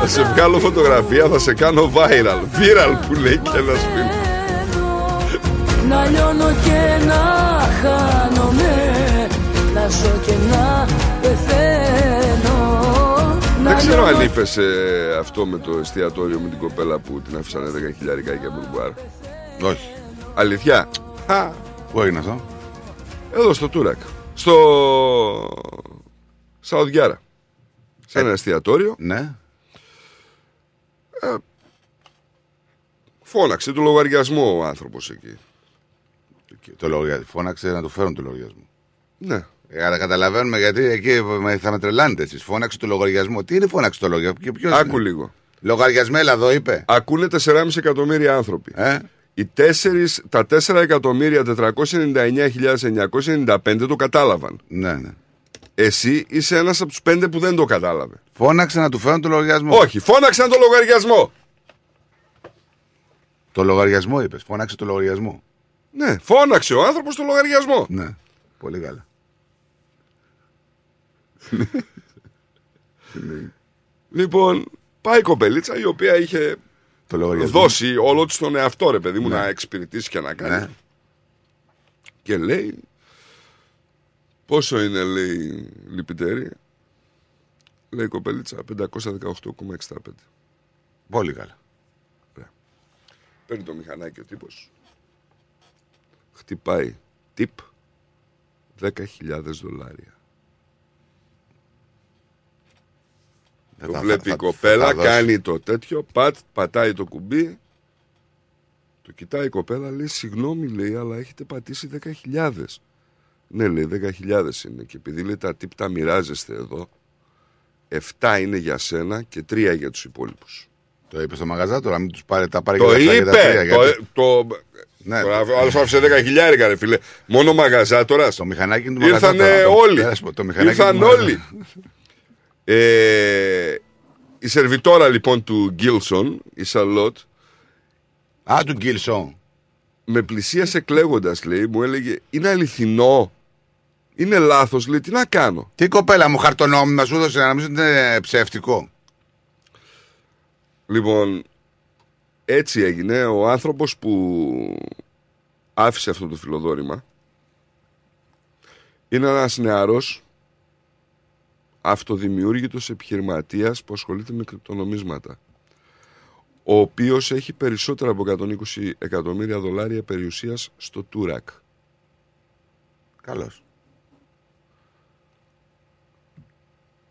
Θα σε βγάλω φωτογραφία, θα σε κάνω viral Viral που λέει και ένας φίλος Να λιώνω και να χάνομαι Να ζω και να πεθαίνω Να Δεν ξέρω αν λιώνω είπες ε, αυτό με το εστιατόριο με την κοπέλα που την άφησανε 10 χιλιάρικα για μπουρμπουάρ Όχι. Αλήθεια; Α, Πού έγινε αυτό; Εδώ στο Τούρακ Στο Σαουδιάρα Σε ένα εστιατόριο Ναι. Φώναξε το λογαριασμό ο άνθρωπος εκεί Και Το λογαριασμό. Φώναξε να του φέρουν το λογαριασμό. Ναι Ε, αλλά καταλαβαίνουμε γιατί εκεί με- θα με τρελάνετε εσείς. Φώναξε το λογαριασμό. Τι είναι φώναξε το λογαριασμό; Και ποιος Άκου είναι; λίγο Λογαριασμέλα εδώ είπε. Ακούνε 4,5 εκατομμύρια άνθρωποι. Ε; Οι τέσσερις, τα 4.499.995 το κατάλαβαν. Ναι, ναι. Εσύ είσαι ένας από τους πέντε που δεν το κατάλαβε. Φώναξε να του φέρουν το λογαριασμό. Όχι, φώναξαν το λογαριασμό. Το λογαριασμό είπες. Φώναξε το λογαριασμό. Ναι, φώναξε ο άνθρωπος το λογαριασμό. Ναι. Πολύ καλά. Λοιπόν, πάει η κοπελίτσα η οποία είχε Το λογαριασμό. δώσει όλο της τον εαυτό ρε παιδί μου να εξυπηρετήσει και να κάνει. Ναι. Και λέει, πόσο είναι λέει λυπητέρη. Λέει η κοπελίτσα 518,65. Πολύ καλά. Παίρνει το μηχανάκι ο τύπος. Χτυπάει τύπ 10.000 δολάρια. Δεν Το θα- βλέπει θα- η θα- κοπέλα, θα δώσει. κάνει το τέτοιο, πατ, πατάει το κουμπί. Το κοιτάει η κοπέλα, λέει συγγνώμη λέει, αλλά έχετε πατήσει 10.000. Ναι λέει 10.000 είναι και επειδή λέει τα τύπ τα μοιράζεστε εδώ, 7 είναι για σένα και 3 για τους υπόλοιπους. Το είπε στο μαγαζά τώρα, μην τους πάρει τα πάρει Το και τα είπε, και τα τρία, το, γιατί- το, Ναι. Τώρα, ο άλλος άφησε 10 χιλιάρικα ρε φίλε. Μόνο μαγαζά τώρα. Το μηχανάκι είναι του μαγαζά Ήρθανε τώρα, το- όλοι. πέρασε, το μηχανάκι Ήρθαν του μαγαζά. όλοι. Ε, η σερβιτόρα λοιπόν του Γκίλσον, η Σαρλότ. Α, του Γκίλσον. Με πλησίασε κλαίγοντας, λέει, μου έλεγε Είναι αληθινό. Είναι λάθος, λέει, τι να κάνω; Τι κοπέλα μου χαρτονόμημα σου έδωσε να νομίζω ότι είναι ψεύτικο. Λοιπόν, έτσι έγινε. Ο άνθρωπος που άφησε αυτό το φιλοδόρημα είναι ένας νεαρός αυτοδημιούργητος επιχειρηματίας που ασχολείται με κρυπτονομίσματα ο οποίος έχει περισσότερα από 120 εκατομμύρια δολάρια περιουσίας στο Τούρακ. Καλώς.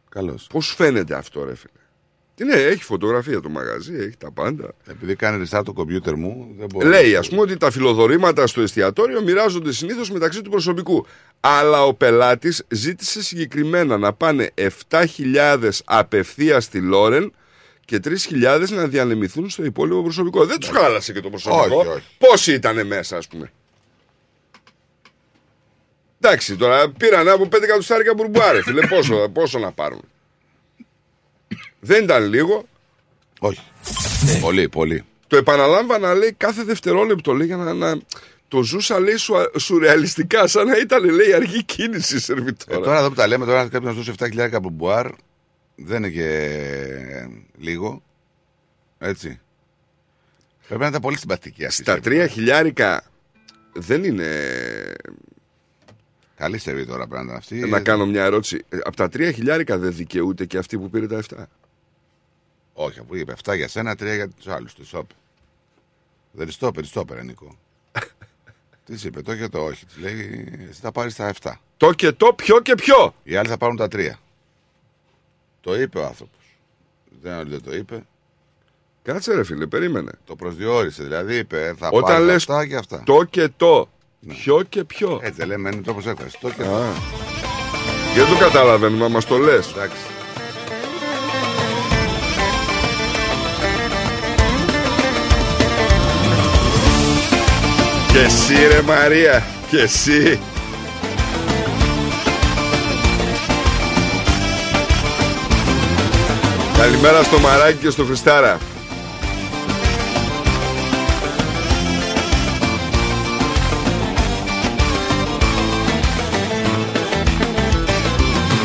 Καλώς. Πώς φαίνεται αυτό ρε φίλε; Τι ναι, έχει φωτογραφία το μαγαζί, έχει τα πάντα. Επειδή κάνει restart το κομπιούτερ μου, δεν μπορώ. Λέει, ας πούμε, ότι τα φιλοδορήματα στο εστιατόριο μοιράζονται συνήθως μεταξύ του προσωπικού. Αλλά ο πελάτης ζήτησε συγκεκριμένα να πάνε 7.000 απευθεία στη Λόρεν και 3.000 να διανεμηθούν στο υπόλοιπο προσωπικό. Δεν τους χάλασε και το προσωπικό. Όχι, όχι. Πόσοι ήταν μέσα, ας πούμε; Εντάξει, τώρα πήραν από 5 εκατοστάρικα μπουρμπάρε, φίλε. Πόσο, πόσο να πάρουν; Δεν ήταν λίγο. Όχι. Πολύ, πολύ. Το επαναλάμβανα, λέει, κάθε δευτερόλεπτο, λέει, για να, να το ζούσα, λέει, σου, σουρεαλιστικά, σαν να ήταν, λέει, αργή κίνησης η Ε, σερβιτόρα. τώρα εδώ που τα λέμε, τώρα αν κάποιος να δώσει 7.000 από μπουάρ, δεν είναι και λίγο. Έτσι. Πρέπει να ήταν πολύ συμπαθητική αυτή. η Στα σερβιτόρα. τρία χιλιάρικα δεν είναι. Καλή σερβιτόρα πρέπει να ήταν αυτή. Να κάνω μια ερώτηση. Ε, Από τα τρία χιλιάρικα δεν δικαιούται και αυτή που πήρε τα 7. Όχι, αφού είπε 7 για σένα, 3 για τους άλλους. Τους σόπ. Δεν της το είπε, της το είπε, Νίκο. Τι είπε, το και το όχι. Της λέει, εσύ θα πάρεις τα 7. Το και το, ποιο και ποιο. Οι άλλοι θα πάρουν τα 3. Το είπε ο άνθρωπος. Δεν είναι ότι δεν το είπε. Κάτσε ρε φίλε, περίμενε. Το προσδιορίσε. Δηλαδή είπε, θα Όταν πάρεις λες αυτά και αυτά. το και το, ποιο και ποιο. Έτσι δεν λέμε, είναι τρόπο έκφραση. Το και το. Α. Δεν το καταλαβαίνουμε, μας το λες. Εντάξει. Και εσύ ρε Μαρία Και εσύ. Καλημέρα στο Μαράκι και στο Χριστάρα.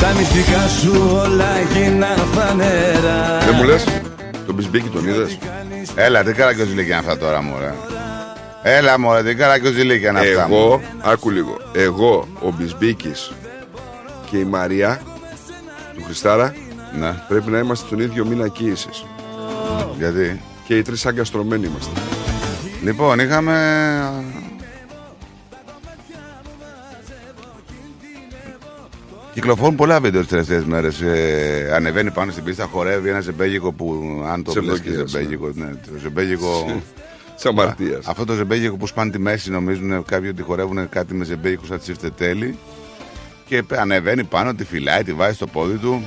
Τα μυστικά σου όλα γίναν φανερά Δεν μου λες, τον Μπισμπίκη τον είδες; Έλα, δεν καραγκιόζει λέγει αυτά τώρα μωρέ. Έλα, μωρέ, τι καρακιόζηλικια είναι αυτά. Εγώ, μωρέ. άκου λίγο. Εγώ, ο Μπισμπίκης και η Μαρία του Χριστάρα Ναι. πρέπει να είμαστε τον ίδιο μήνα κοίησης. Γιατί; Και οι τρεις αγκαστρωμένοι είμαστε. Λοιπόν, είχαμε. Κυκλοφορούν πολλά βίντεο τις τελευταίες μέρες. Ε, ανεβαίνει πάνω στην πίστα, χορεύει ένα ζεμπέγικο που, αν το Ζεμπέγικο, βλέπει, ζεμπέγικο. Ναι, το ζεμπέγικο. Της αμαρτίας. Αυτό το ζεμπέγικο που σπάνε τη μέση νομίζουν κάποιοι ότι χορεύουν κάτι με ζεμπέγικο σαν τσίφτε τέλει. Και ανεβαίνει πάνω, τη φυλάει, τη βάζει στο πόδι του.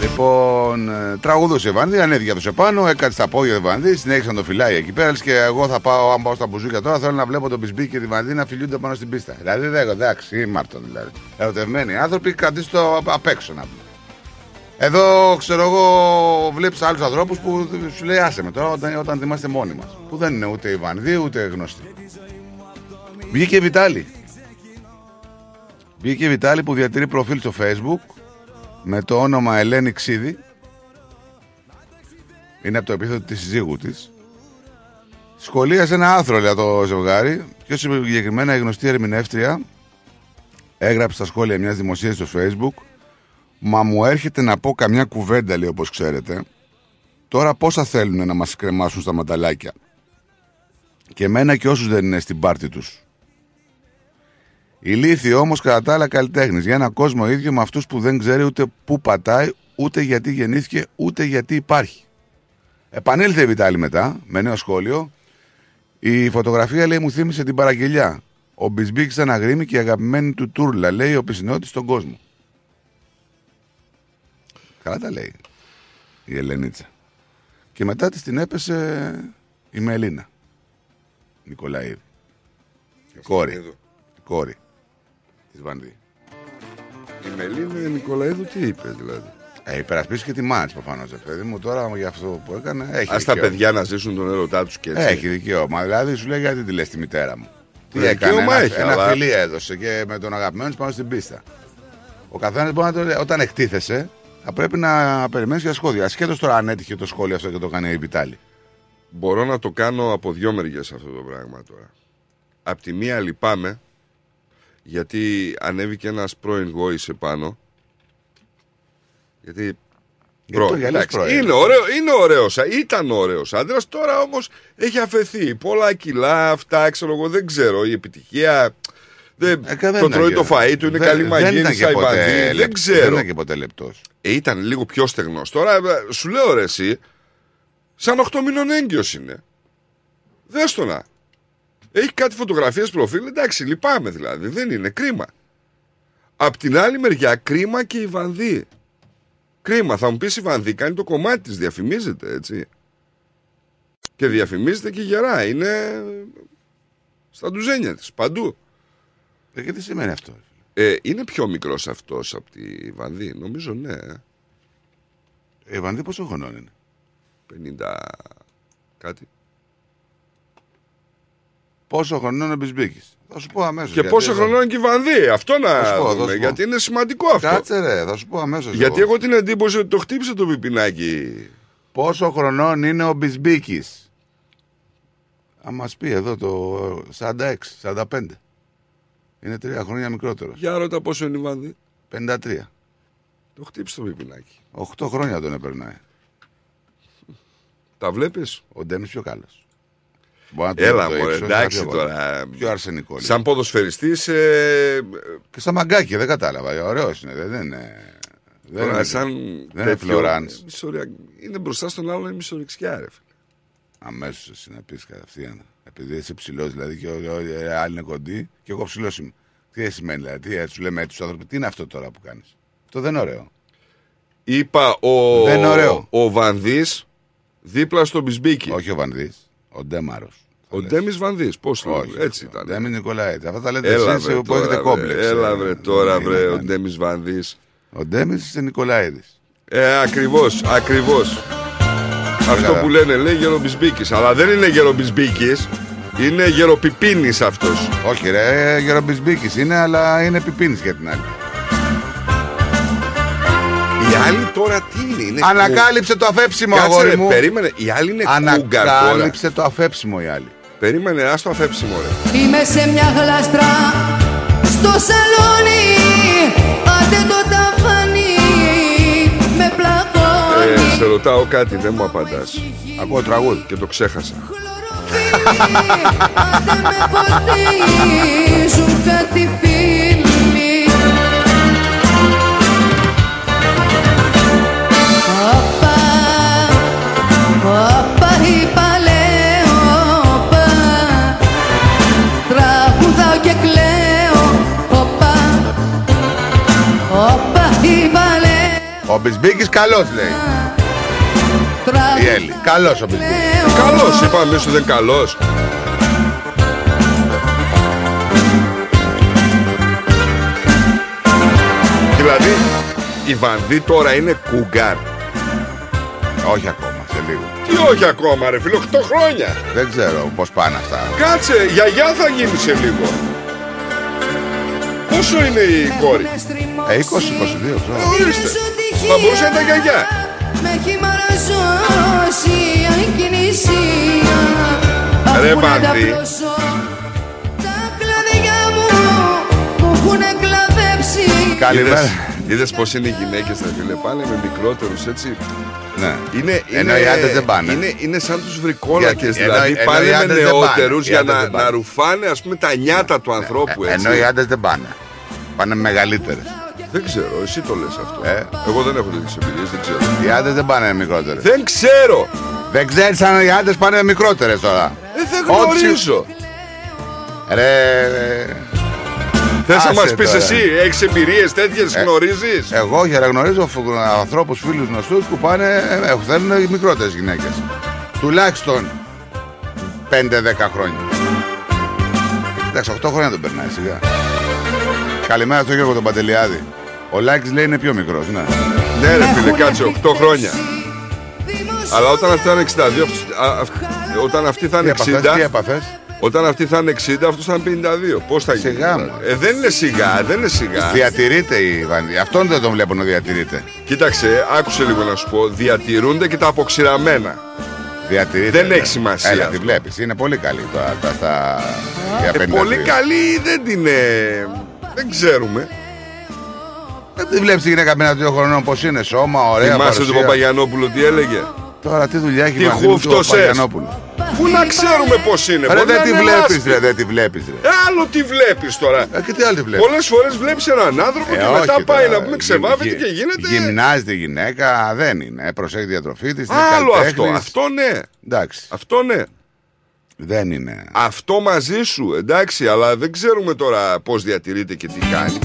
Λοιπόν, ε, τραγουδούσε ο Βανδί, ανέβηκε από πάνω, έκατσε στα πόδια του Βανδί, συνέχισε να το φυλάει εκεί πέρα. λες Και εγώ θα πάω, αν πάω στα μπουζούκια τώρα, θέλω να βλέπω τον Μπισμπί και τη Βανδί να φιλιούνται πάνω στην πίστα. Δηλαδή, δεν εντάξει, είμαστε δηλαδή. Ερωτευμένοι άνθρωποι, κρατήστε το απ' απ' έξω να πούμε. Εδώ, ξέρω εγώ, βλέπεις άλλους ανθρώπους που σου λέει άσε με τώρα όταν, όταν είμαστε μόνοι μας. Που δεν είναι ούτε η Βανδί ούτε γνωστοί. Βγήκε η Βιτάλη. Βγήκε η Βιτάλη που διατηρεί προφίλ στο facebook με το όνομα Ελένη Ξίδη. Είναι από το επίθετο της συζύγου της. Σχολίασε ένα άρθρο για το ζευγάρι. Πιο συγκεκριμένα η γνωστή ερμηνεύτρια έγραψε στα σχόλια μιας δημοσίευσης στο facebook Μα μου έρχεται να πω καμιά κουβέντα, λέει όπως ξέρετε. Τώρα πόσα θέλουν να μας κρεμάσουν στα ματαλάκια. Και εμένα και όσους δεν είναι στην πάρτη τους. Ηλίθιοι όμως κατά τα άλλα καλλιτέχνης. Για ένα κόσμο ίδιο με αυτούς που δεν ξέρει ούτε πού πατάει, ούτε γιατί γεννήθηκε, ούτε γιατί υπάρχει. Επανήλθε η Βιτάλη μετά, με νέο σχόλιο. Η φωτογραφία λέει μου θύμισε την παραγγελιά. Ο Μπισμπίκ ήταν αγρίμη και η αγαπημένη του τούρλα, λέει ο πισινότη στον κόσμο. Καλά τα λέει η Ελενίτσα. Και μετά της την έπεσε η Μελίνα. Νικολαίδη. Κόρη. Η κόρη της Βανδί. Η Μελίνη Νικολαίδου τι είπε δηλαδή; Ε, υπερασπίσει και τη μάτς προφανώς, παιδί μου. Τώρα για αυτό που έκανε. Έχει Α τα δικαίωμα. παιδιά να ζήσουν τον έρωτά τους και έτσι. Έχει δικαίωμα. Δηλαδή σου λέει γιατί τη λες τη μητέρα μου; Τι Ε, έκανε, δικαίωμα ένα, έχει, ένα αλλά- φιλί έδωσε και με τον αγαπημένο της πάνω στην πίστα. Ο καθένας μπορεί να το λέει, όταν εκτίθεσαι, θα πρέπει να περιμένεις για σχόλια. Ασχέτως τώρα αν έτυχε το σχόλιο αυτό και το έκανε η Βιτάλη. Μπορώ να το κάνω από δυο μεριές αυτό το πράγμα τώρα. Απ' τη μία λυπάμαι γιατί ανέβηκε ένας πρώην γόης επάνω. Γιατί Γιατί το πρώην, γυαλίζει εντάξει, πρώην. είναι, ωραίο, είναι ωραίος, α- ήταν ωραίος άντρας, τώρα όμως έχει αφαιθεί. Πολλά κιλά, αυτά, ξέρω εγώ, δεν ξέρω, η επιτυχία... Δεν, Ε, δεν το ήταν τρώει και- το φαΐ του, είναι δεν- καλή δεν ήταν μαγείρισα, και η ποτέ βανδύ, δεν λεπ- ξέρω. Δεν ήταν και ποτέ λεπτός. Ε, ήταν λίγο πιο στεγνός. Τώρα ε, σου λέω ρε εσύ, σαν 8 μήνων έγκυος είναι. Δες το να. Έχει κάτι φωτογραφίες προφίλ, εντάξει, λυπάμαι δηλαδή, δεν είναι κρίμα. Απ' την άλλη μεριά, κρίμα και η Βανδύ. Κρίμα, θα μου πεις η Βανδύ κάνει το κομμάτι της, διαφημίζεται έτσι. Και διαφημίζεται και γερά, είναι στα ντουζένια της, παντού. Ε, και τι σημαίνει αυτό. Ε, είναι πιο μικρός αυτός από τη Βανδύ, νομίζω ναι. ε. Η Βανδί πόσο χρονών είναι; 50 κάτι. Πόσο χρονών είναι ο Μπισμπίκης; Θα σου πω αμέσως. Και πόσο χρονών είναι και η Βανδύ. Αυτό να Θα σου πω, θα δούμε, σου πω. γιατί είναι σημαντικό αυτό. Κάτσε ρε, θα σου πω αμέσως. γιατί έχω την εντύπωση ότι το χτύπησε το πιπινάκι. Πόσο χρονών είναι ο Μπισμπίκης; Α μας πει εδώ το 46, 45. Είναι τρία χρόνια μικρότερος. Για ρώτα πόσο είναι η Βανδύ. 53. Το χτύπησε το πιπινάκι. 8 χρόνια τον έπαιρνε. Τα βλέπεις; Ο Ντέμι πιο καλός. Έλα μωρέ, εντάξει τώρα. Πιο αρσενικό. λίγο. Σαν ποδοσφαιριστής ε, Και σαν μαγκάκι, δεν κατάλαβα. Ωραίος είναι, δεν είναι. Δεν τώρα είναι, σαν δεν είναι τέτοιο, Florence. μισορια- Είναι μπροστά στον άλλον η μισορεξιά ρε φίλε. Αμέσως εσύ να πει κατευθείαν. Επειδή είσαι ψηλός δηλαδή και όλοι οι άλλοι είναι κοντοί και εγώ ψηλός είμαι. Τι σημαίνει δηλαδή, τι έτσι σου λέμε έτσι τους άνθρωπου, τι είναι αυτό τώρα που κάνεις; Αυτό δεν είναι ωραίο. Είπα ο, Δεν είναι ωραίο. ο Βανδύς δίπλα στο Μπισμπίκι. Όχι ο Βανδύς, ο Ντέμαρος. Ο Ντέμις Βανδύς, πώς το Όχι, λέμε, έτσι ήταν. Ντέμι Νικολαίδη. Αυτά τα λέτε Έλα εσείς βρε που τώρα, έχετε βρε. κόμπλεξ. Έλα ε, βρε τώρα δεν βρε είναι ο να Ντέμις Βανδύς. Ο Ντέμις είναι Νικολαίδη. Ε, ακριβώς, ακριβώς. Αυτό καλά. που λένε λέει γερομπισμπίκης. Αλλά δεν είναι γερομπισμπίκης. Είναι γεροπιπίνης αυτός. Όχι, ρε, γερομπισμπίκη είναι, αλλά είναι πιπίνης για την άλλη. Η άλλη τώρα τι είναι, είναι Ανακάλυψε το αφέψιμο, Κάτσε, αγόρι ρε, μου. περίμενε, η άλλη είναι κούγκαρ τώρα. Ανακάλυψε το αφέψιμο η άλλη. Περίμενε, ας το αφέψιμο ρε. Είμαι σε μια γλαστρά στο σαλόνι Άντε το ταβάνι σε ρωτάω κάτι, δεν μου απαντάς. Ακούω τραγούδι. Και το ξέχασα. Άντε με ποτίζουν κάτι φίλοι Όπα, όπα είπα λέω όπα Τραγουδάω και κλαίω όπα, όπα είπα λέω Ο Μπισμπίκης καλός λέει. Η Έλλη. Καλός ο Μπισμπίκης. Καλός, είπαμε σου δεν καλός. Δηλαδή, η Βανδί τώρα είναι κουγκάρ. Όχι ακόμα, σε λίγο. Τι όχι ακόμα ρε φίλο, 8 χρόνια. Δεν ξέρω πώς πάνε αυτά. Κάτσε, γιαγιά θα γίνει σε λίγο. Πόσο είναι η κόρη; Ε, 20-22, ξέρω. Ορίστε. Θα μπορούσε να ήταν γιαγιά. Με έχει μαραζώσει η ακινησία Ρε, Ακούνε τα Βανδί. πλώσω Τα κλαδιά μου Μου έχουνε κλαδέψει Καλημέρα. Είδες πώς είναι οι γυναίκες, ρε φίλε. Πάνε με μικρότερους έτσι. Ναι. Είναι, Ενώ οι άντρες δεν πάνε. Είναι, είναι σαν τους βρικόλακες. Γιατί- Δηλαδή ενώ- ενώ οι πάνε με άντρες δεν πάνε. νεότερους Οι για άντρες να, δεν πάνε. να ρουφάνε ας πούμε, τα νιάτα του ανθρώπου. Έτσι. Ενώ οι άντρες δεν πάνε. Πάνε μεγαλύτερες. Δεν ξέρω, εσύ το λες αυτό. Ε. Εγώ δεν έχω τέτοιες εμπειρίες, δεν ξέρω. Οι άντρες δεν πάνε μικρότερες. Δεν ξέρω! Δεν ξέρεις αν οι άντρες πάνε μικρότερες τώρα. Ε, δεν Ό,τι- γνωρίζω. Ρε, ρε. Θες να Άσε μας πεις τώρα. εσύ, έχεις εμπειρίες τέτοιες, Ε, γνωρίζεις; Εγώ όχι, αλλά γνωρίζω φου- ανθρώπους φίλους γνωστούς που πάνε, ε, θέλουν οι μικρότερες γυναίκες. Τουλάχιστον 5-10 χρόνια. Εντάξει, 8 χρόνια δεν περνάει σιγά. Καλημέρα στον Γιώργο τον Παντελιάδη. Ο Λάκης λέει είναι πιο μικρός, ναι. Ναι, ρε φίλε, κάτσε 8 χρόνια. Αλλά όταν αυτή θα είναι 62, αυτός- α, αυ- όταν αυτή θα Τι είναι έπαθες, 60. τι έπαθες; Όταν αυτή θα είναι 60, αυτό θα είναι 52. Πώς θα γίνει. Σιγά τώρα; μου. Ε, δεν είναι σιγά, δεν είναι σιγά. Διατηρείται η Βανδί. Αυτόν δεν τον βλέπω να διατηρείται. Κοίταξε, άκουσε λίγο να σου πω. Διατηρούνται και τα αποξηραμένα. Διατηρείται. Δεν ναι. έχει σημασία Έλα, αυτό. τη βλέπεις. Είναι πολύ καλή τώρα τα, στα... για Ε, 52. πολύ καλή δεν την. ε, Δεν ξέρουμε. Δεν τη βλέπεις τη γυναίκα με ένα δύο χρονών πώς είναι. Σώμα, ωραία Θυμάσαι παρουσία. τον Παπαγιανόπουλο τι έλεγε; Τώρα τι δουλειά έχει Τι η Βανδί με τον χούφτωσες; Παπαγιανόπουλος; Πού να ξέρουμε πώς είναι. Ρε μπορεί δεν να τη είναι βλέπεις λάσπη. ρε, δεν τη βλέπεις ρε. Ε, άλλο τι βλέπεις τώρα. Ε, και τι άλλο τη βλέπεις; Πολλές φορές βλέπεις έναν άνθρωπο Ε, και όχι μετά πάει τώρα. να πούμε ξεβάφεται Γυ- και γίνεται. Γυμνάζεται η γυναίκα, δεν είναι. Ε, Προσέχει τη διατροφή της. είναι Άλλο αυτό. καλλιτέχνης. Αυτό ναι. Εντάξει. Αυτό ναι. Δεν είναι. Αυτό μαζί σου, εντάξει, αλλά δεν ξέρουμε τώρα πώς διατηρείται και τι κάνει.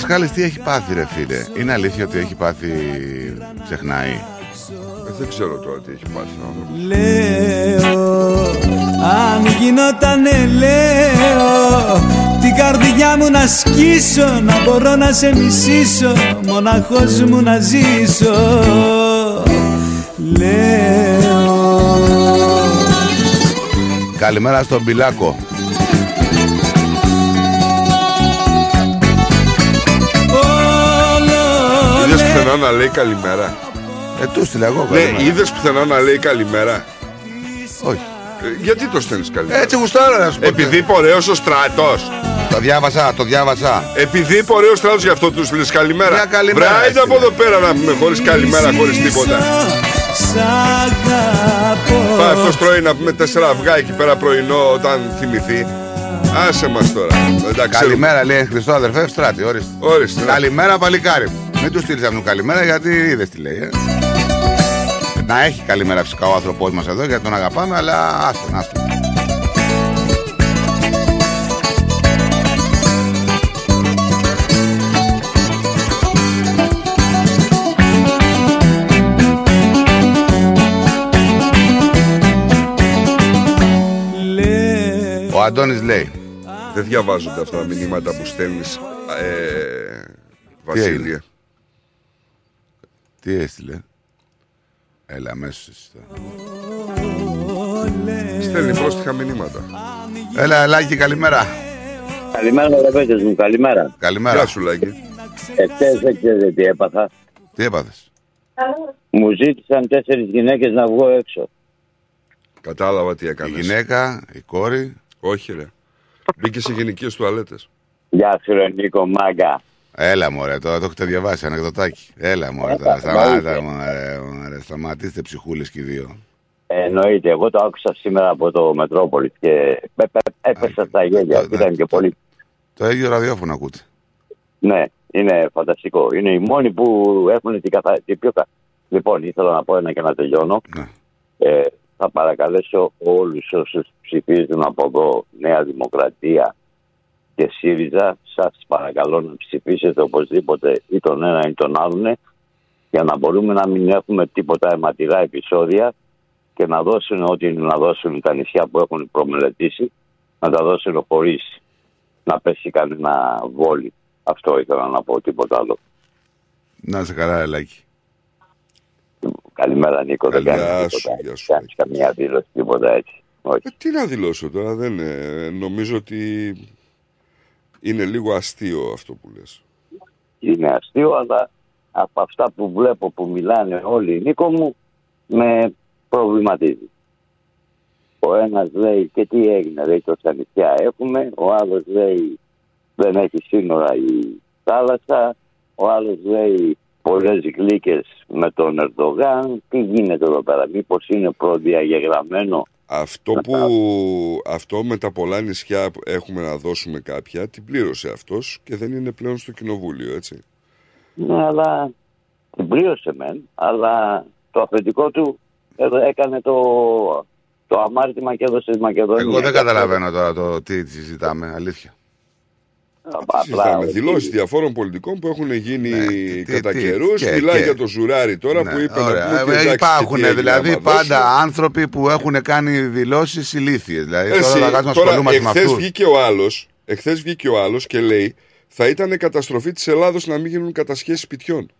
Πασχάλης τι έχει πάθει ρε φίλε; Είναι αλήθεια ότι έχει πάθει ξεχνάει; Ε, δεν ξέρω τώρα τι έχει πάθει ο άνθρωπος. Λέω, αν γινότανε λέω την καρδιά μου να σκίσω να μπορώ να σε μισήσω μοναχός μου να ζήσω Λέω Καλημέρα στον Πιλάκο. Πουθενά να λέει καλημέρα. Ε, του στείλα εγώ Ναι, καλημέρα. είδες πουθενά να λέει καλημέρα. Όχι. Ε, γιατί το στέλνεις καλημέρα; Έτσι γουστάρω να σου πω. Επειδή είπε ωραίος ο στρατός. Το διάβασα, το διάβασα. Επειδή είπε ωραίος στρατός γι' αυτό τους λες καλημέρα. Μια καλημέρα, Βράδυ έστειλε. από εδώ πέρα να πούμε χωρίς καλημέρα, χωρίς τίποτα. Σ' αγαπώ Πάει αυτός τρώει να πούμε τέσσερα αυγά εκεί πέρα πρωινό όταν θυμηθεί. Άσε μας τώρα. Εντάξει, Καλημέρα λέει Χριστό αδερφέ, στράτη, ορίστε. Ορίστε. ναι. Καλημέρα παλικάρι μου. Μην τους στείλεις καλημέρα γιατί είδες τι λέει. Ε. Να έχει καλημέρα φυσικά ο άνθρωπός μας εδώ γιατί τον αγαπάμε, αλλά άστο άστον. Ο Αντώνης λέει Δεν διαβάζονται αυτά τα μηνύματα που στέλνεις ε, Βασίλεια τι έστειλε; Έλα αμέσως εσύ τώρα. Στέλνει πρόστιχα μηνύματα. Έλα, Λάκη, καλημέρα. Καλημέρα, αγαπητέ μου, καλημέρα. Καλημέρα. Γεια σου, Λάκη. Εχθές δεν ξέρετε τι έπαθα. Τι έπαθες; Μου ζήτησαν τέσσερις γυναίκες να βγω έξω. Κατάλαβα τι έκανες. Η γυναίκα, η κόρη. Όχι, ρε. Μπήκε σε γενικέ τουαλέτες. Γεια σου, ρε Νίκο Μάγκα. Έλα μωρέ, τώρα το έχετε διαβάσει, ανεκδοτάκι. Έλα μωρέ, τώρα σταμάτα μωρέ, μωρέ, σταματήστε ψυχούλες και οι δύο. Εννοείται, εγώ το άκουσα σήμερα από το Μετρόπολη και ε, ε, έπεσα στα γέλια. Ήταν και πολύ. Το ίδιο ραδιόφωνο ακούτε. Ναι, είναι φανταστικό. Είναι οι μόνοι που έχουν την, καθα... την πιο. κα- Λοιπόν, ήθελα να πω ένα και να τελειώνω. Ε, θα παρακαλέσω όλους όσους ψηφίζουν από εδώ Νέα Δημοκρατία και ΣΥΡΙΖΑ, σας παρακαλώ να ψηφίσετε οπωσδήποτε ή τον ένα ή τον άλλον για να μπορούμε να μην έχουμε τίποτα αιματηρά επεισόδια και να δώσουν ό,τι είναι να δώσουν τα νησιά που έχουν προμελετήσει, να τα δώσουν χωρίς να πέσει κανένα βόλι. Αυτό ήθελα να πω, τίποτα άλλο. Να σε καλά, Ελάκη. Καλημέρα Νίκο, δεν Γεια κάνεις σου, τίποτα. γεια σου. Κάνεις καμία δήλωση, τίποτα έτσι. Όχι. Ε, τι να δηλώσω τώρα, δεν ε, νομίζω ότι είναι λίγο αστείο αυτό που λες. Είναι αστείο, αλλά από αυτά που βλέπω που μιλάνε όλοι, Νίκο μου, με προβληματίζει. Ο ένας λέει και τι έγινε, λέει τόσα νησιά έχουμε, ο άλλος λέει δεν έχει σύνορα η θάλασσα, ο άλλος λέει πολλές γλύκες με τον Ερντογάν, τι γίνεται εδώ πέρα, μήπως είναι προδιαγεγραμμένο Αυτό που αυτό με τα πολλά νησιά που έχουμε να δώσουμε κάποια, την πλήρωσε αυτός και δεν είναι πλέον στο κοινοβούλιο, έτσι. Ναι, αλλά την πλήρωσε μεν, αλλά το αφεντικό του έδω- έκανε το, το αμάρτημα και έδωσε τη Μακεδονία. Εγώ δεν καταλαβαίνω τώρα το τι συζητάμε, αλήθεια. Συζητάμε δηλώσεις διαφόρων πολιτικών που έχουν γίνει κατά τι, καιρούς. και- Μιλάει και- για το Ζουράρι τώρα Ναι, που είπε ωραία. να πούμε. Ε, εντάξει, Υπάρχουν τι έγινε, δηλαδή άμα πάντα δώσουμε. άνθρωποι που έχουν κάνει δηλώσεις ηλίθιες. Δηλαδή Εσύ, τώρα θα κάτσουμε να τώρα ασχολούμαστε με εχθές αυτούς. βγήκε ο άλλος, εχθές βγήκε ο άλλος και λέει θα ήταν καταστροφή της Ελλάδος να μην γίνουν κατασχέσεις σπιτιών.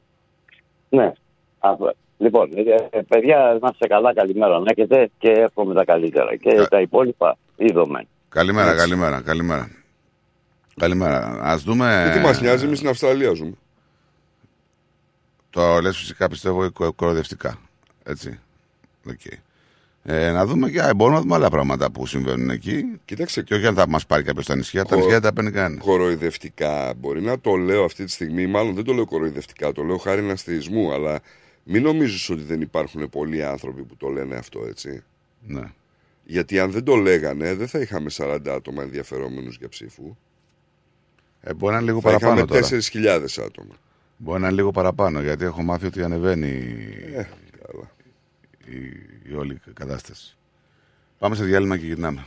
Ναι. Αυτό. Λοιπόν, ε, ε, παιδιά, να είστε καλά, καλημέρα να έχετε και εύχομαι τα καλύτερα. Και τα υπόλοιπα είδαμε. Καλημέρα, καλημέρα, καλημέρα. Καλημέρα. Α δούμε. Και τι μας νοιάζει, εμείς στην Αυστραλία ζούμε. Το λες φυσικά πιστεύω κο- κοροϊδευτικά. Έτσι. Οκ. Ε, να δούμε και μπορούμε να δούμε άλλα πράγματα που συμβαίνουν εκεί. Κοίταξε. Και όχι αν θα μας πάρει κάποιος στα νησιά. Τα Χο- νησιά δεν τα παίρνει κανένας. Κοροϊδευτικά. Μπορεί να το λέω αυτή τη στιγμή, μάλλον δεν το λέω κοροϊδευτικά, το λέω χάριν αστεϊσμού, αλλά μην νομίζεις ότι δεν υπάρχουν πολλοί άνθρωποι που το λένε αυτό, έτσι. Ναι. Γιατί αν δεν το λέγανε, δεν θα είχαμε 40 άτομα ενδιαφερόμενους για ψήφου. Ε, μπορεί να είναι λίγο θα παραπάνω είχαμε τώρα. 4.000 άτομα. Μπορεί να είναι λίγο παραπάνω γιατί έχω μάθει ότι ανεβαίνει Ε, καλά. η, η όλη κατάσταση. Πάμε σε διάλειμμα και γυρνάμε.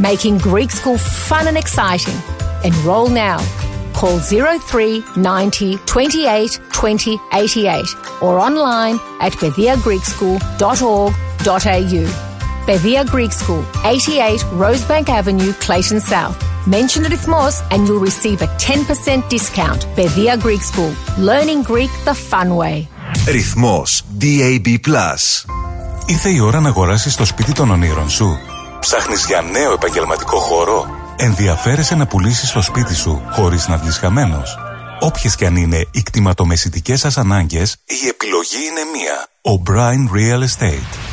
making Greek school fun and exciting. Enroll now. Call 03 90 28 20 88 or online at pediagreekschool.org.au. Pedia Greek School, 88 Rosebank Avenue, Clayton South. Mention Rhythmos and you'll receive a 10% discount. Pedia Greek School, learning Greek the fun way. Ρυθμός DAB+. Ήρθε η ώρα να αγοράσεις το σπίτι των ονείρων σου. Ψάχνεις για νέο επαγγελματικό χώρο; Ενδιαφέρεσαι να πουλήσεις το σπίτι σου χωρίς να βγεις χαμένος; Όποιες και αν είναι οι κτηματομεσητικές σας ανάγκες, η επιλογή είναι μία. O'Brien Real Estate.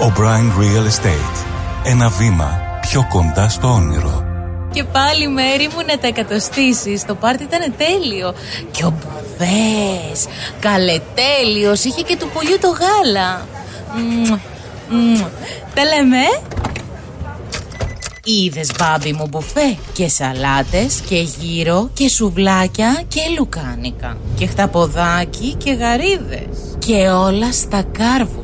O'Brien Real Estate. Ένα βήμα πιο κοντά στο όνειρο. Και πάλι μέρη μου να τα εκατοστήσεις. Το πάρτι ήταν τέλειο. Και ο Μπουβές. Καλετέλειος. Είχε και του πολιού το γάλα. Μμμ, μμμ. Τα λέμε. Ε; Είδες μπάμπι μου μπουφέ; Και σαλάτες και γύρο Και σουβλάκια και λουκάνικα. Και χταποδάκι και γαρίδες. Και όλα στα κάρβουνα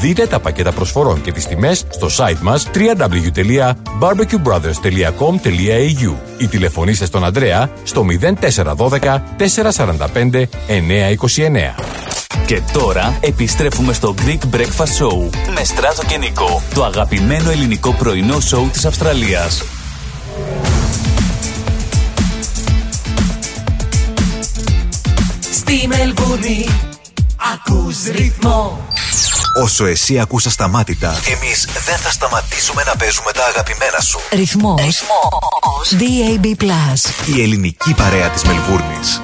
Δείτε τα πακέτα προσφορών και τις τιμές στο site μας www.barbecuebrothers.com.au ή τηλεφωνήστε στον Ανδρέα στο 0412 445 929. Και τώρα επιστρέφουμε στο Greek Breakfast Show με Στράτο και Νικό, το αγαπημένο ελληνικό πρωινό σοου της Αυστραλίας. Στη Μελβούνι ακούς ρυθμό Όσο εσύ ακούς ασταμάτητα, εμείς δεν θα σταματήσουμε να παίζουμε τα αγαπημένα σου. Ρυθμός DAB Η ελληνική παρέα της Μελβούρνης.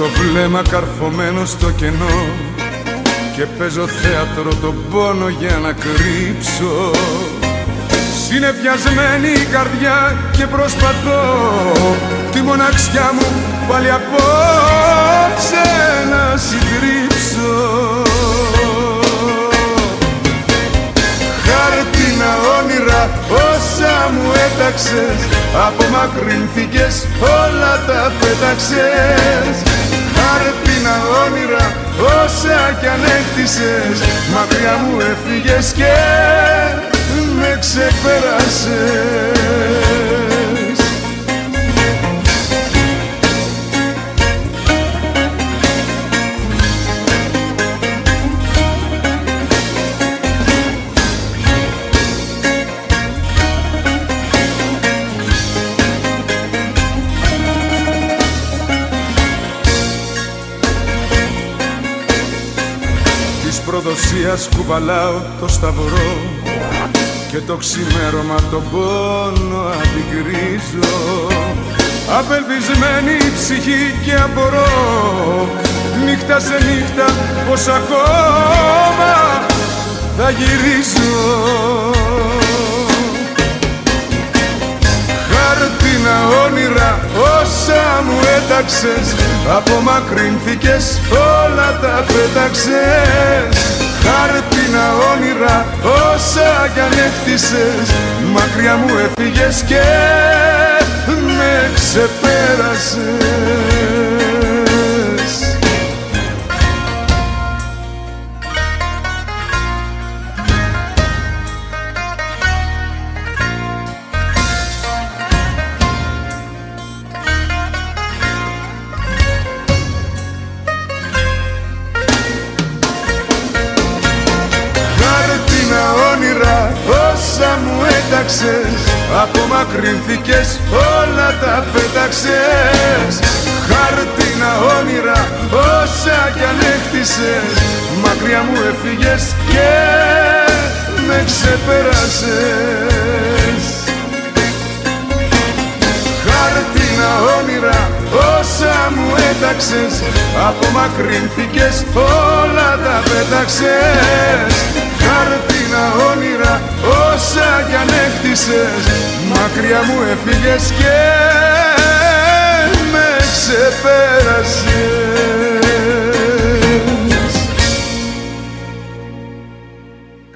Έχω το βλέμμα καρφωμένο στο κενό. Και παίζω θέατρο τον πόνο για να κρύψω. Συνεφιασμένη η καρδιά και προσπαθώ Τη μοναξιά μου πάλι απόψε να συντρίψω Χάρτινα όνειρα όσα μου έταξες Απομακρυνθήκες όλα τα πέταξες Χάρτινα όνειρα όσα κι αν έκτισες Μακριά μου έφυγες και με ξεπέρασες προδοσίας κουβαλάω το σταυρό και το ξημέρωμα τον πόνο αντικρίζω. Απελπισμένη η ψυχή και απορώ. Νύχτα σε νύχτα πως ακόμα θα γυρίζω Χάρτινα όνειρα όσα μου έταξες Απομακρύνθηκες όλα τα πέταξες. Χάρτινα όνειρα όσα κι αν έχτισες Μακριά μου έφυγες και με ξεπέρασες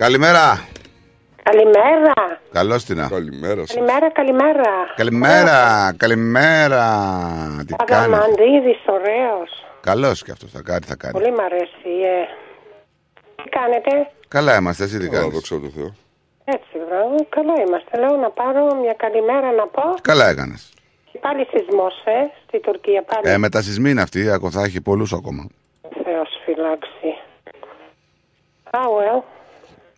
Καλημέρα. Καλημέρα. Καλώς την. Καλημέρα Καλημέρα, καλημέρα. Καλημέρα, καλημέρα. Τι κάνεις; Αδαμαντίδης, ωραίος. Καλώ και αυτός θα κάνει, θα κάνει. Πολύ μ' αρέσει. Ε. Τι κάνετε; Καλά είμαστε, εσύ τι κάνεις; Δόξα τω Θεώ. Έτσι, μπράβο. Καλά είμαστε. Λέω να πάρω μια καλημέρα να πω. Καλά έκανες. Και πάλι σεισμός, ε, στη Τουρκία. Πάλι. Ε, με τα σεισμοί είναι αυτή, ακόμα θα έχει πολλούς ακόμα. Θεός φυλάξει. Ah, well.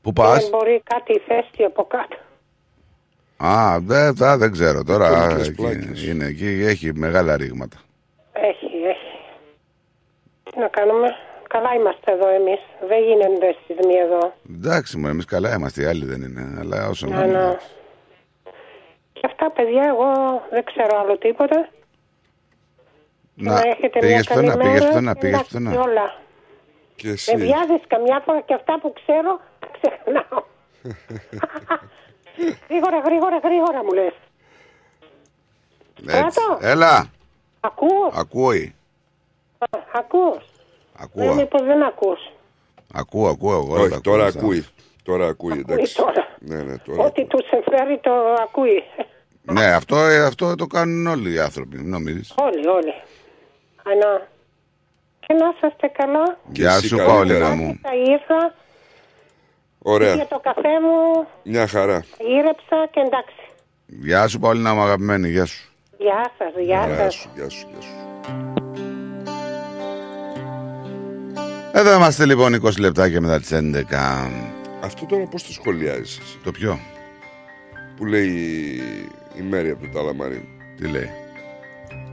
Πού πας; Δεν μπορεί κάτι ηφαίστειο από κάτω. Α, δεν, δεν, δεν ξέρω τώρα. Τουρκικές Εκεί, πλάκες. είναι εκεί, έχει μεγάλα ρήγματα. Έχει, έχει. Τι να κάνουμε; Καλά είμαστε εδώ εμείς. Δεν γίνονται σεισμοί εδώ. Εντάξει, μου εμείς καλά είμαστε, οι άλλοι δεν είναι. Αλλά όσο να Ναι, είναι. ναι. Και αυτά, παιδιά, εγώ δεν ξέρω άλλο τίποτα. Να, να έχετε πήγες μια καλή πουθενά, πήγες μέρα. πουθενά, πήγες Εντάξει, πουθενά. όλα. Και Με εσύ. βιάζεις καμιά φορά και αυτά που ξέρω τα ξεχνάω. γρήγορα, γρήγορα, γρήγορα μου λες. Έτσι. Κάτω. Έλα, Ακούς, ακούει. Α, ακούς; Ακούω, Ε, μήπως δεν ακούς. ακούω, ακούω. Εγώ, Όχι, τα τώρα ακούω, ακούει. Τώρα ακούει, εντάξει. τώρα. Ναι, ναι, τώρα. Ό,τι τους συμφέρει το ακούει. Ναι, αυτό, ε, αυτό το κάνουν όλοι οι άνθρωποι, μην νομίζεις. Όλοι, όλοι. Ανά. Και να είσαστε καλά. Γεια εσύ σου, καλύτερα. Παόλινα μου. Τα ήρθα για Ωραία. το καφέ μου, Μια χαρά. ήρεψα και εντάξει. Γεια σου, Παόλινα μου, αγαπημένη, γεια σου. Γεια σας, γεια Γεια σας. σου, γεια σου, γεια σου. Εδώ είμαστε λοιπόν 20 λεπτάκια μετά τις 11. Αυτό τώρα πώς το σχολιάζεις εσύ, Το ποιο, που λέει η Μέρη από το Ταλαμαρί. τι λέει;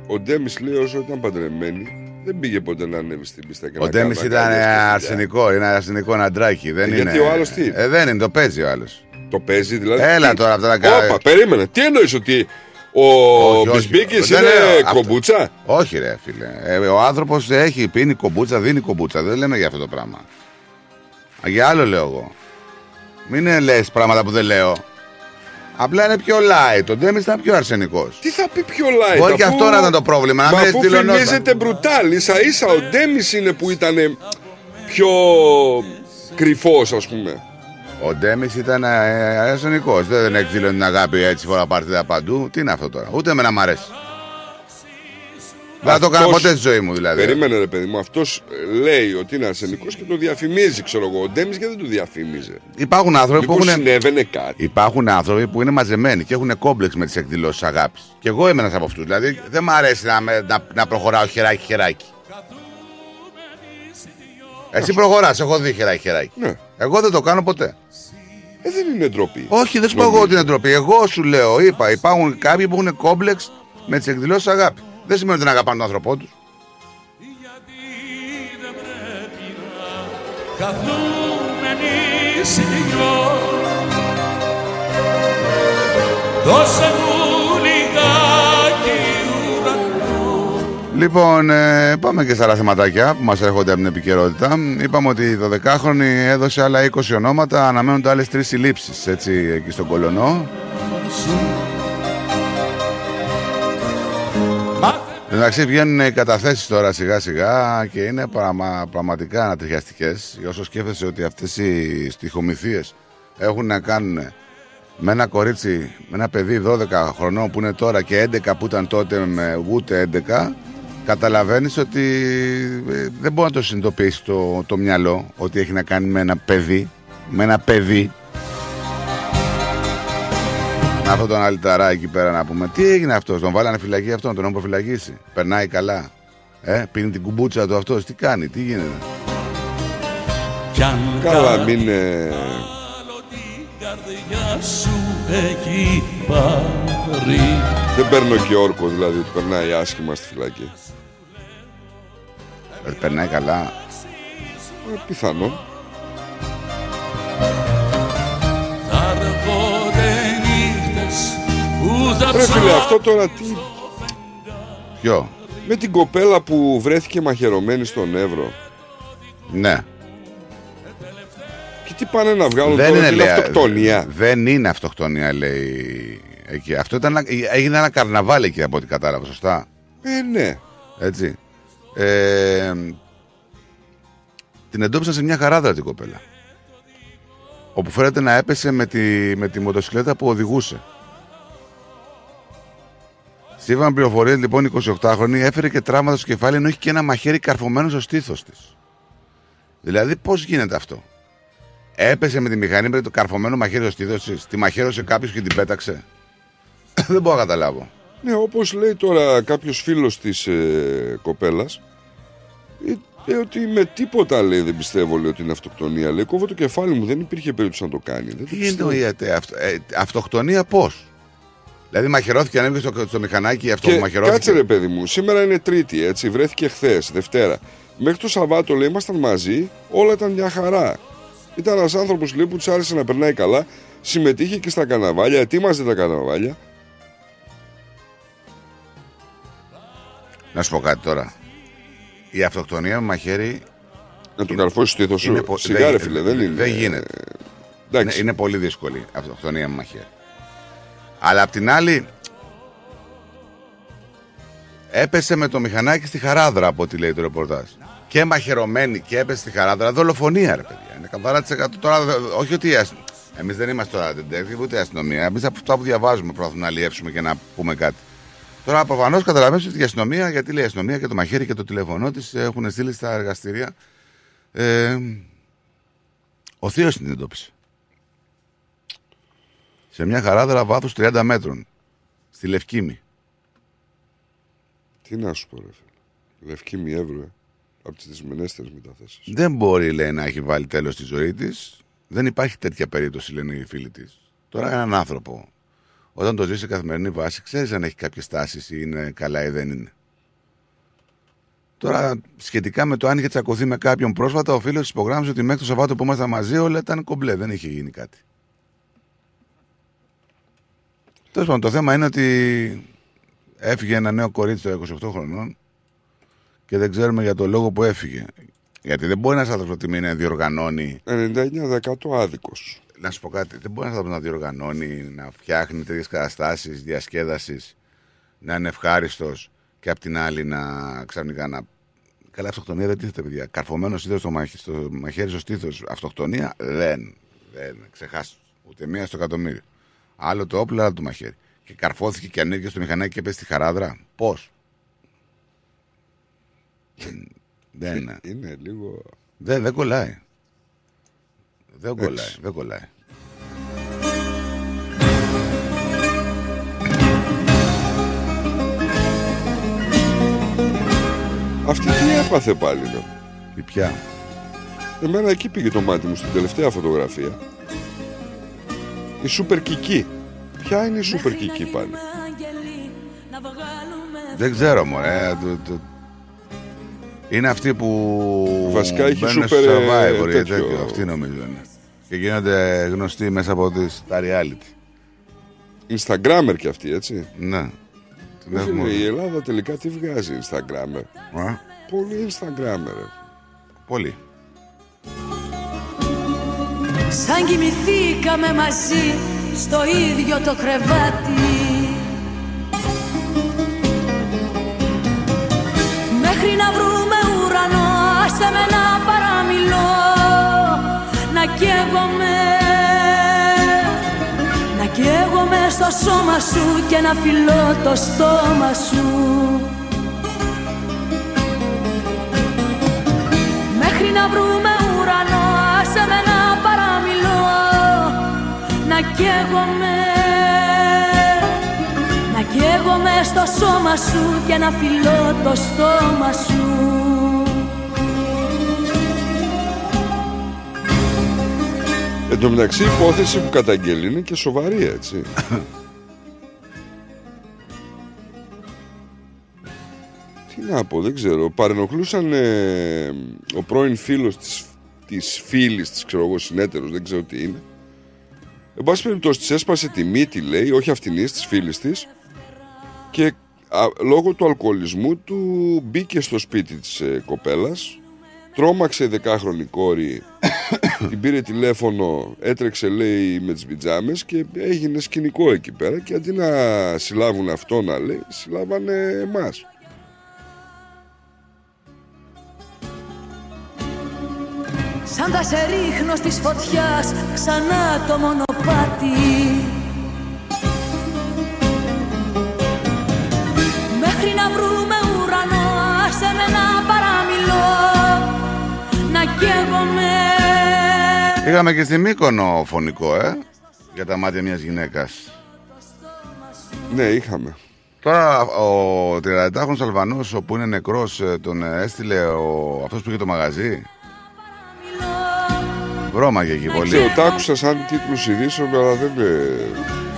Ο Ντέμις λέει όσο ήταν παντρεμένη δεν πήγε ποτέ να ανέβει στην πίστα και Ο να κάνει Ντέμις ήταν αγκαλιές ε, και φιλιά. αρσενικό, είναι αρσενικό αντράκι. Δεν Ε, είναι... γιατί ο άλλος τι; Ε, δεν είναι, το παίζει ο άλλος. Το παίζει δηλαδή. Έλα Τι- τώρα, αυτά τα κα- Όπα, περίμενε. Τι εννοείς ότι ο Όχι, όχι. Μπισμπίκης Δεν είναι λέω αυτό. κομπούτσα; Όχι ρε φίλε. Ε, ο άνθρωπος έχει πίνει κομπούτσα, δίνει κομπούτσα. Δεν λέμε για αυτό το πράγμα. Α, Για άλλο λέω εγώ. Μην ε, λες πράγματα που δεν λέω. Απλά είναι πιο light. Ο Ντέμις ήταν πιο αρσενικός. Τι θα πει πιο light. Μπορεί και αφού- αυτό να ήταν το πρόβλημα. Να Μα μην αφού δηλωνόταν. φημίζεται μπρουτάλ. Ίσα ίσα ο Ντέμις είναι που ήταν πιο κρυφός ας πούμε. Ο Ντέμις ήταν ε, αρσενικός. Δεν εκδήλωνε την αγάπη έτσι φορά παρτίδα παντού. Τι είναι αυτό τώρα. Ούτε εμένα μ' αρέσει. Δεν θα το κάνω Αυτός- ποτέ στη ζωή μου δηλαδή. Περίμενε ρε παιδί μου, αυτός ε, λέει ότι είναι αρσενικός και το διαφημίζει ξέρω εγώ. Ο Ντέμις γιατί δεν το διαφήμιζε. Υπάρχουν άνθρωποι που Μήπως έχουν. συνέβαινε κάτι. Υπάρχουν άνθρωποι που είναι μαζεμένοι και έχουν κόμπλεξ με τις εκδηλώσεις αγάπης. Και εγώ είμαι ένας από αυτούς. Δηλαδή δεν μ' αρέσει να, με- να, να προχωράω χεράκι-χεράκι. Εσύ προχωράς, έχω δει χεράκι-χεράκι. Ναι. Εγώ δεν το κάνω ποτέ. Ε, δεν είναι ντροπή. Όχι, δεν σου πω εγώ ότι είναι ντροπή. Εγώ σου λέω, είπα, υπάρχουν κάποιοι που έχουν κόμπλεξ με τις εκδηλώσεις αγάπης. Δεν σημαίνει ότι δεν αγαπάνε τον άνθρωπό τους. Καθόμαστε μένεις δυο Δώσε μου λιγάκι ουρανό Λοιπόν, ε, πάμε και στα άλλα θεματάκια που μας έρχονται από την επικαιρότητα. Είπαμε ότι η 12χρονη έδωσε άλλα 20 ονόματα, αναμένονται άλλες τρεις συλλήψεις έτσι εκεί στον Κολονό. Εντάξει, βγαίνουν οι καταθέσεις τώρα σιγά σιγά και είναι πραγμα, πραγματικά ανατριχιαστικές. Όσο σκέφτεσαι ότι αυτές οι στοιχομηθείες έχουν να κάνουν με ένα κορίτσι, με ένα παιδί 12 χρονών που είναι τώρα και 11 που ήταν τότε με ούτε 11, καταλαβαίνεις ότι ε, δεν μπορεί να το συνειδητοποιήσει το, το μυαλό ότι έχει να κάνει με ένα παιδί. Με ένα παιδί. Με αυτόν τον αλυταρά εκεί πέρα να πούμε. Τι έγινε αυτός, τον βάλανε φυλακή αυτόν, τον έχουν προφυλακίσει. Περνάει καλά. Ε, πίνει την κουμπούτσα του αυτός, τι κάνει, τι γίνεται. Καλά, μην. ε, καρδιά σου έχει πάρει Δεν παίρνω και όρκο δηλαδή ότι περνάει άσχημα στη φυλακή. Ε, περνάει καλά. Ε, πιθανόν. Ρε φίλε, αυτό τώρα τι. Ποιο; Με την κοπέλα που βρέθηκε μαχαιρωμένη στον Εύρο. Ναι. Και τι πάνε να βγάλουν Δεν τώρα, είναι, τι είναι λέει, αυτοκτονία. Δεν είναι αυτοκτονία, λέει. Εκεί. Αυτό ήταν, ένα- έγινε ένα καρναβάλι εκεί από ό,τι κατάλαβα, σωστά; Ε, ναι. Έτσι. Ε, την εντόπισαν σε μια χαράδρα την κοπέλα. Όπου φαίνεται να έπεσε με τη, με τη μοτοσυκλέτα που οδηγούσε. Σύμφωνα πληροφορίες, λοιπόν, η 28χρονη έφερε και τραύματα στο κεφάλι ενώ έχει και ένα μαχαίρι καρφωμένο στο στήθος της. Δηλαδή, πώς γίνεται αυτό; Έπεσε με τη μηχανή με το καρφωμένο μαχαίρι στο στήθος της, τη μαχαίρωσε κάποιος και την πέταξε; Δεν μπορώ να καταλάβω. Ναι, όπως λέει τώρα κάποιος φίλος της ε, κοπέλας, είπε ότι με τίποτα λέει δεν πιστεύω λέει, ότι είναι αυτοκτονία. Λέει, κόβω το κεφάλι μου, δεν υπήρχε περίπτωση να το κάνει. Δεν το Τι πιστεύω. εννοείται αυτό, ε, αυτοκτονία πώς; Δηλαδή μαχαιρώθηκε, ανέβηκε στο, στο μηχανάκι αυτό Και μαχαιρώθηκε. κάτσε ρε παιδί μου, σήμερα είναι Τρίτη, έτσι, βρέθηκε χθες, Δευτέρα. Μέχρι το Σαββάτο λέει ήμασταν μαζί, όλα ήταν μια χαρά. Ήταν ένας άνθρωπος λέει που του άρεσε να περνάει καλά, συμμετείχε και στα καναβάλια, ετοίμαζε τα καναβάλια. Να σου πω κάτι τώρα. Η αυτοκτονία με μαχαίρι. Να τον καρφώσεις στο στήθο σου. πο- Σιγά, ρε δεν- φίλε, δεν είναι. Δεν γίνεται. Είναι, είναι πολύ δύσκολη η αυτοκτονία με μαχαίρι. Αλλά απ' την άλλη. Έπεσε με το μηχανάκι στη χαράδρα από ό,τι λέει το ρεπορτάζ. Και μαχαιρωμένη και έπεσε στη χαράδρα. Δολοφονία, ρε παιδιά. Είναι καθαρά της εκατό. Τώρα, δε- όχι ότι. Εμείς δεν είμαστε τώρα detective ούτε αστυνομία. Εμείς από αυτά που διαβάζουμε προσπαθούμε να αλλιεύσουμε και να πούμε κάτι. Τώρα προφανώς καταλαβαίνετε ότι η αστυνομία, γιατί λέει η αστυνομία και το μαχαίρι και το τηλέφωνό της έχουν στείλει στα εργαστήρια. Ε, ο Θείος την εντόπισε. Σε μια χαράδρα βάθους 30 μέτρων. Στη Λευκήμη. Τι να σου πω, ρε φίλε. Λευκή μη Εύρω, ε. Από τις δυσμενέστερες μεταθέσεις. Δεν μπορεί, λέει, να έχει βάλει τέλος στη ζωή της. Δεν υπάρχει τέτοια περίπτωση, λένε οι φίλοι της. Τώρα έναν άνθρωπο, όταν το ζει σε καθημερινή βάση, ξέρεις αν έχει κάποιες τάσεις ή είναι καλά ή δεν είναι. Τώρα, σχετικά με το αν είχε τσακωθεί με κάποιον πρόσφατα, ο φίλος της υπογράμμισε ότι μέχρι το Σαββάτο που ήμασταν μαζί όλα ήταν κομπλέ, δεν είχε γίνει κάτι. Τέλος πάντων, το θέμα είναι ότι έφυγε ένα νέο κορίτσι των 28 χρονών και δεν ξέρουμε για το λόγο που έφυγε. Γιατί δεν μπορεί ένας άνθρωπος να να διοργανώνει. 99% άδικος. Να σου πω κάτι. Δεν μπορεί ένας άνθρωπος να διοργανώνει, να φτιάχνει τέτοιες καταστάσεις διασκέδασης, να είναι ευχάριστος και απ' την άλλη να ξαφνικά να. Καλά, αυτοκτονία δεν τίθεται, παιδιά. Καρφωμένος στήθος στο, μαχ... στο μαχαίρι στο στήθος. Αυτοκτονία δεν. Δεν. Ξεχάσου. Ούτε μία στο εκατομμύριο. Άλλο το όπλο, άλλο το μαχαίρι. Και καρφώθηκε και ανέβηκε στο μηχανάκι και έπεσε στη χαράδρα. Πώς; δεν είναι. Είναι λίγο. Δεν, δεν κολλάει. Δεν κολλάει. Δεν κολλάει. Αυτή τι έπαθε πάλι, ναι. Η ποια. Εμένα εκεί πήγε το μάτι μου στην τελευταία φωτογραφία. Η Σούπερ Κική. Ποια είναι η Σούπερ Κική πάλι; Δεν ξέρω, μωρέ. Το, το... Είναι αυτοί που Βασικά έχει μπαίνουν super, στο Survivor ε, ή τέτοιο. τέτοιο. Αυτοί νομίζω είναι. Και γίνονται γνωστοί μέσα από τις, τα reality. Instagrammer κι αυτοί, έτσι. Ναι. Ρε έχουμε φίλε, όλοι. η Ελλάδα τελικά τι βγάζει Instagrammer; Α, Πολύ Instagrammer. ρε. πολύ. Σαν κοιμηθήκαμε μαζί στο ίδιο το κρεβάτι. Μέχρι να βρούμε ουρανό άσε με να παραμιλώ Να καίγομαι. Να καίγομαι στο σώμα σου και να φιλώ το στόμα σου. Μέχρι να βρούμε καίγομαι Να καίγομαι στο σώμα σου και να φιλώ το στόμα σου Εν τω μεταξύ η υπόθεση που καταγγέλει είναι και σοβαρή, έτσι. Τι να πω, δεν ξέρω. Παρενοχλούσαν ε, ο πρώην φίλος της, της φίλης της, ξέρω εγώ, συνέτερος, δεν ξέρω τι είναι. Εν πάση περιπτώσει, της έσπασε τη μύτη, λέει, όχι αυτήν της φίλης της, και α, λόγω του αλκοολισμού του μπήκε στο σπίτι της ε, κοπέλας, τρόμαξε η δεκάχρονη κόρη, την πήρε τηλέφωνο, έτρεξε λέει με τις πιτζάμες και έγινε σκηνικό εκεί πέρα. Και αντί να συλλάβουν αυτό να λέει, συλλάβανε εμάς. Σαν τα σε ρίχνω στις φωτιάς ξανά το μονοπάτι Μέχρι να βρούμε ουρανό άσε με να παραμιλώ Να καίγομαι Είχαμε και στη Μύκονο φωνικό, ε. Για τα μάτια μιας γυναίκας. Ναι, είχαμε. Τώρα ο 38χρονος Αλβανός που είναι νεκρός ε, τον ε, έστειλε ο... αυτός που είχε το μαγαζί; Βρώμαγε εκεί πολύ. Ξέρω, τα άκουσα σαν τίτλους ειδήσεων, αλλά δεν, ε,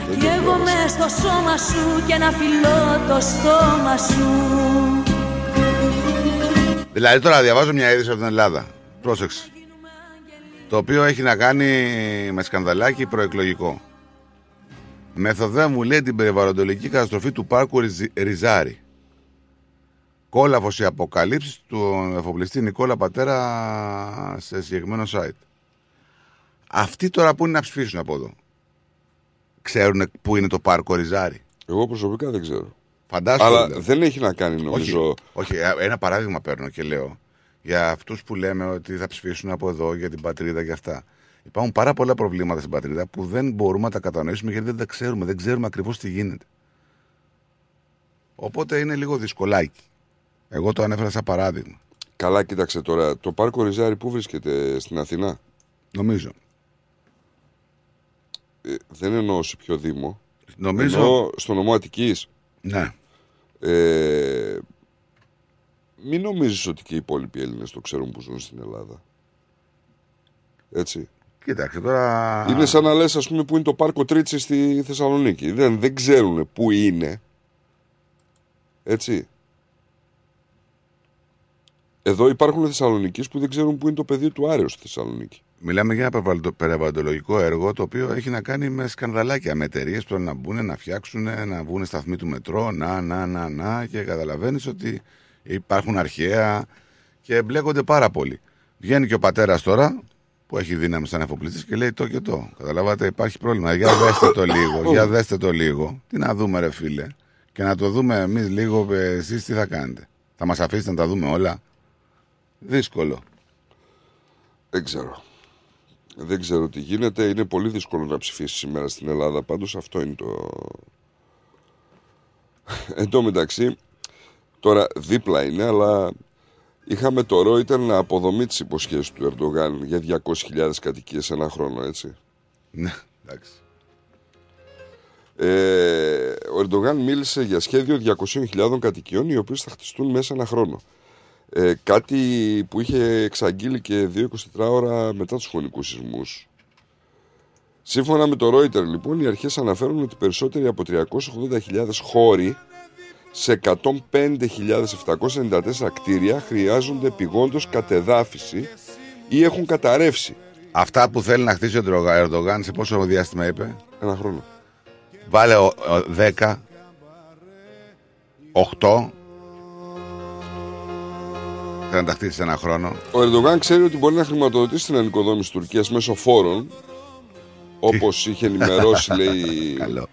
δεν το Καίγομαι στο σώμα σου και να φιλώ το στόμα σου Δηλαδή τώρα διαβάζω μια είδηση από την Ελλάδα. Πρόσεξε. Το οποίο έχει να κάνει με σκανδαλάκι προεκλογικό. Μεθοδεύουν λέει την περιβαλλοντολογική καταστροφή του πάρκου Ριζ- Ριζάρι. Κόλαφος οι αποκαλύψεις του εφοπλιστή Νικόλα Πατέρα σε συγκεκριμένο site. Αυτοί τώρα που είναι να ψηφίσουν από εδώ. Ξέρουν πού είναι το πάρκο Ριζάρι. Εγώ προσωπικά δεν ξέρω. Φαντάζομαι. Αλλά λέω. δεν έχει να κάνει νομίζω. Όχι, όχι, ε, ένα παράδειγμα παίρνω και λέω. Για αυτούς που λέμε ότι θα ψηφίσουν από εδώ για την πατρίδα και αυτά. Υπάρχουν πάρα πολλά προβλήματα στην πατρίδα που δεν μπορούμε να τα κατανοήσουμε γιατί δεν τα ξέρουμε. Δεν ξέρουμε ακριβώς τι γίνεται. Οπότε είναι λίγο δυσκολάκι. Εγώ το ανέφερα σαν παράδειγμα. Καλά, κοίταξε τώρα. Το πάρκο Ριζάρι πού βρίσκεται στην Αθηνά; Νομίζω. Ε, δεν εννοώ σε ποιο Δήμο. Νομίζω- Εννοώ στο νομό Αττικής. Ναι. Ε, μην νομίζεις ότι και οι υπόλοιποι Έλληνες το ξέρουν που ζουν στην Ελλάδα. Έτσι. Κοίταξε τώρα. Είναι σαν να λες ας πούμε που είναι το πάρκο Τρίτσι στη Θεσσαλονίκη. Δεν, δεν ξέρουν πού είναι. Έτσι. Εδώ υπάρχουν Θεσσαλονίκη που δεν ξέρουν πού είναι το πεδίο του Άρεο στη Θεσσαλονίκη. Μιλάμε για ένα περιβαλλοντο- περιβαλλοντολογικό έργο το οποίο έχει να κάνει με σκανδαλάκια. Με εταιρείες που θέλουν να μπουν, να φτιάξουν, να βγουν σταθμοί του μετρό, να, να, να, να. Και καταλαβαίνεις ότι υπάρχουν αρχαία και εμπλέκονται πάρα πολύ. Βγαίνει και ο πατέρας τώρα, που έχει δύναμη σαν εφοπλιστής και λέει το και το. Καταλάβατε, υπάρχει πρόβλημα. Για δέστε το λίγο, για δέστε το λίγο. Τι να δούμε, ρε φίλε. Και να το δούμε εμείς λίγο, εσείς τι θα κάνετε. Θα μας αφήσετε να τα δούμε όλα. Δύσκολο. Δεν ξέρω. Δεν ξέρω τι γίνεται. Είναι πολύ δύσκολο να ψηφίσεις σήμερα στην Ελλάδα. Πάντως αυτό είναι το. Εν τω μεταξύ, τώρα δίπλα είναι, αλλά είχαμε το ρο ήταν να αποδομεί τι υποσχέσεις του Ερντογάν για 200.000 κατοικίες ένα χρόνο, έτσι. Ναι, εντάξει. Ε, ο Ερντογάν μίλησε για σχέδιο 200.000 κατοικιών οι οποίες θα χτιστούν μέσα ένα χρόνο. Ε, κάτι που είχε εξαγγείλει και 2-24 ώρα μετά τους χρονικούς σεισμούς. Σύμφωνα με το Reuters λοιπόν, οι αρχές αναφέρουν ότι περισσότεροι από 380.000 χώροι σε 105.794 κτίρια χρειάζονται επιγόντως κατεδάφιση ή έχουν καταρρεύσει. Αυτά που θέλει να χτίσει ο Ντρογα- Ερντογάν σε πόσο διάστημα είπε; Ένα χρόνο. Βάλε ο, ο, 10, 8. Θα να τα χτίσει σε ένα χρόνο. Ο Ερντογάν ξέρει ότι μπορεί να χρηματοδοτήσει την ανοικοδόμηση της Τουρκίας μέσω φόρων, όπως είχε ενημερώσει, λέει. Καλό.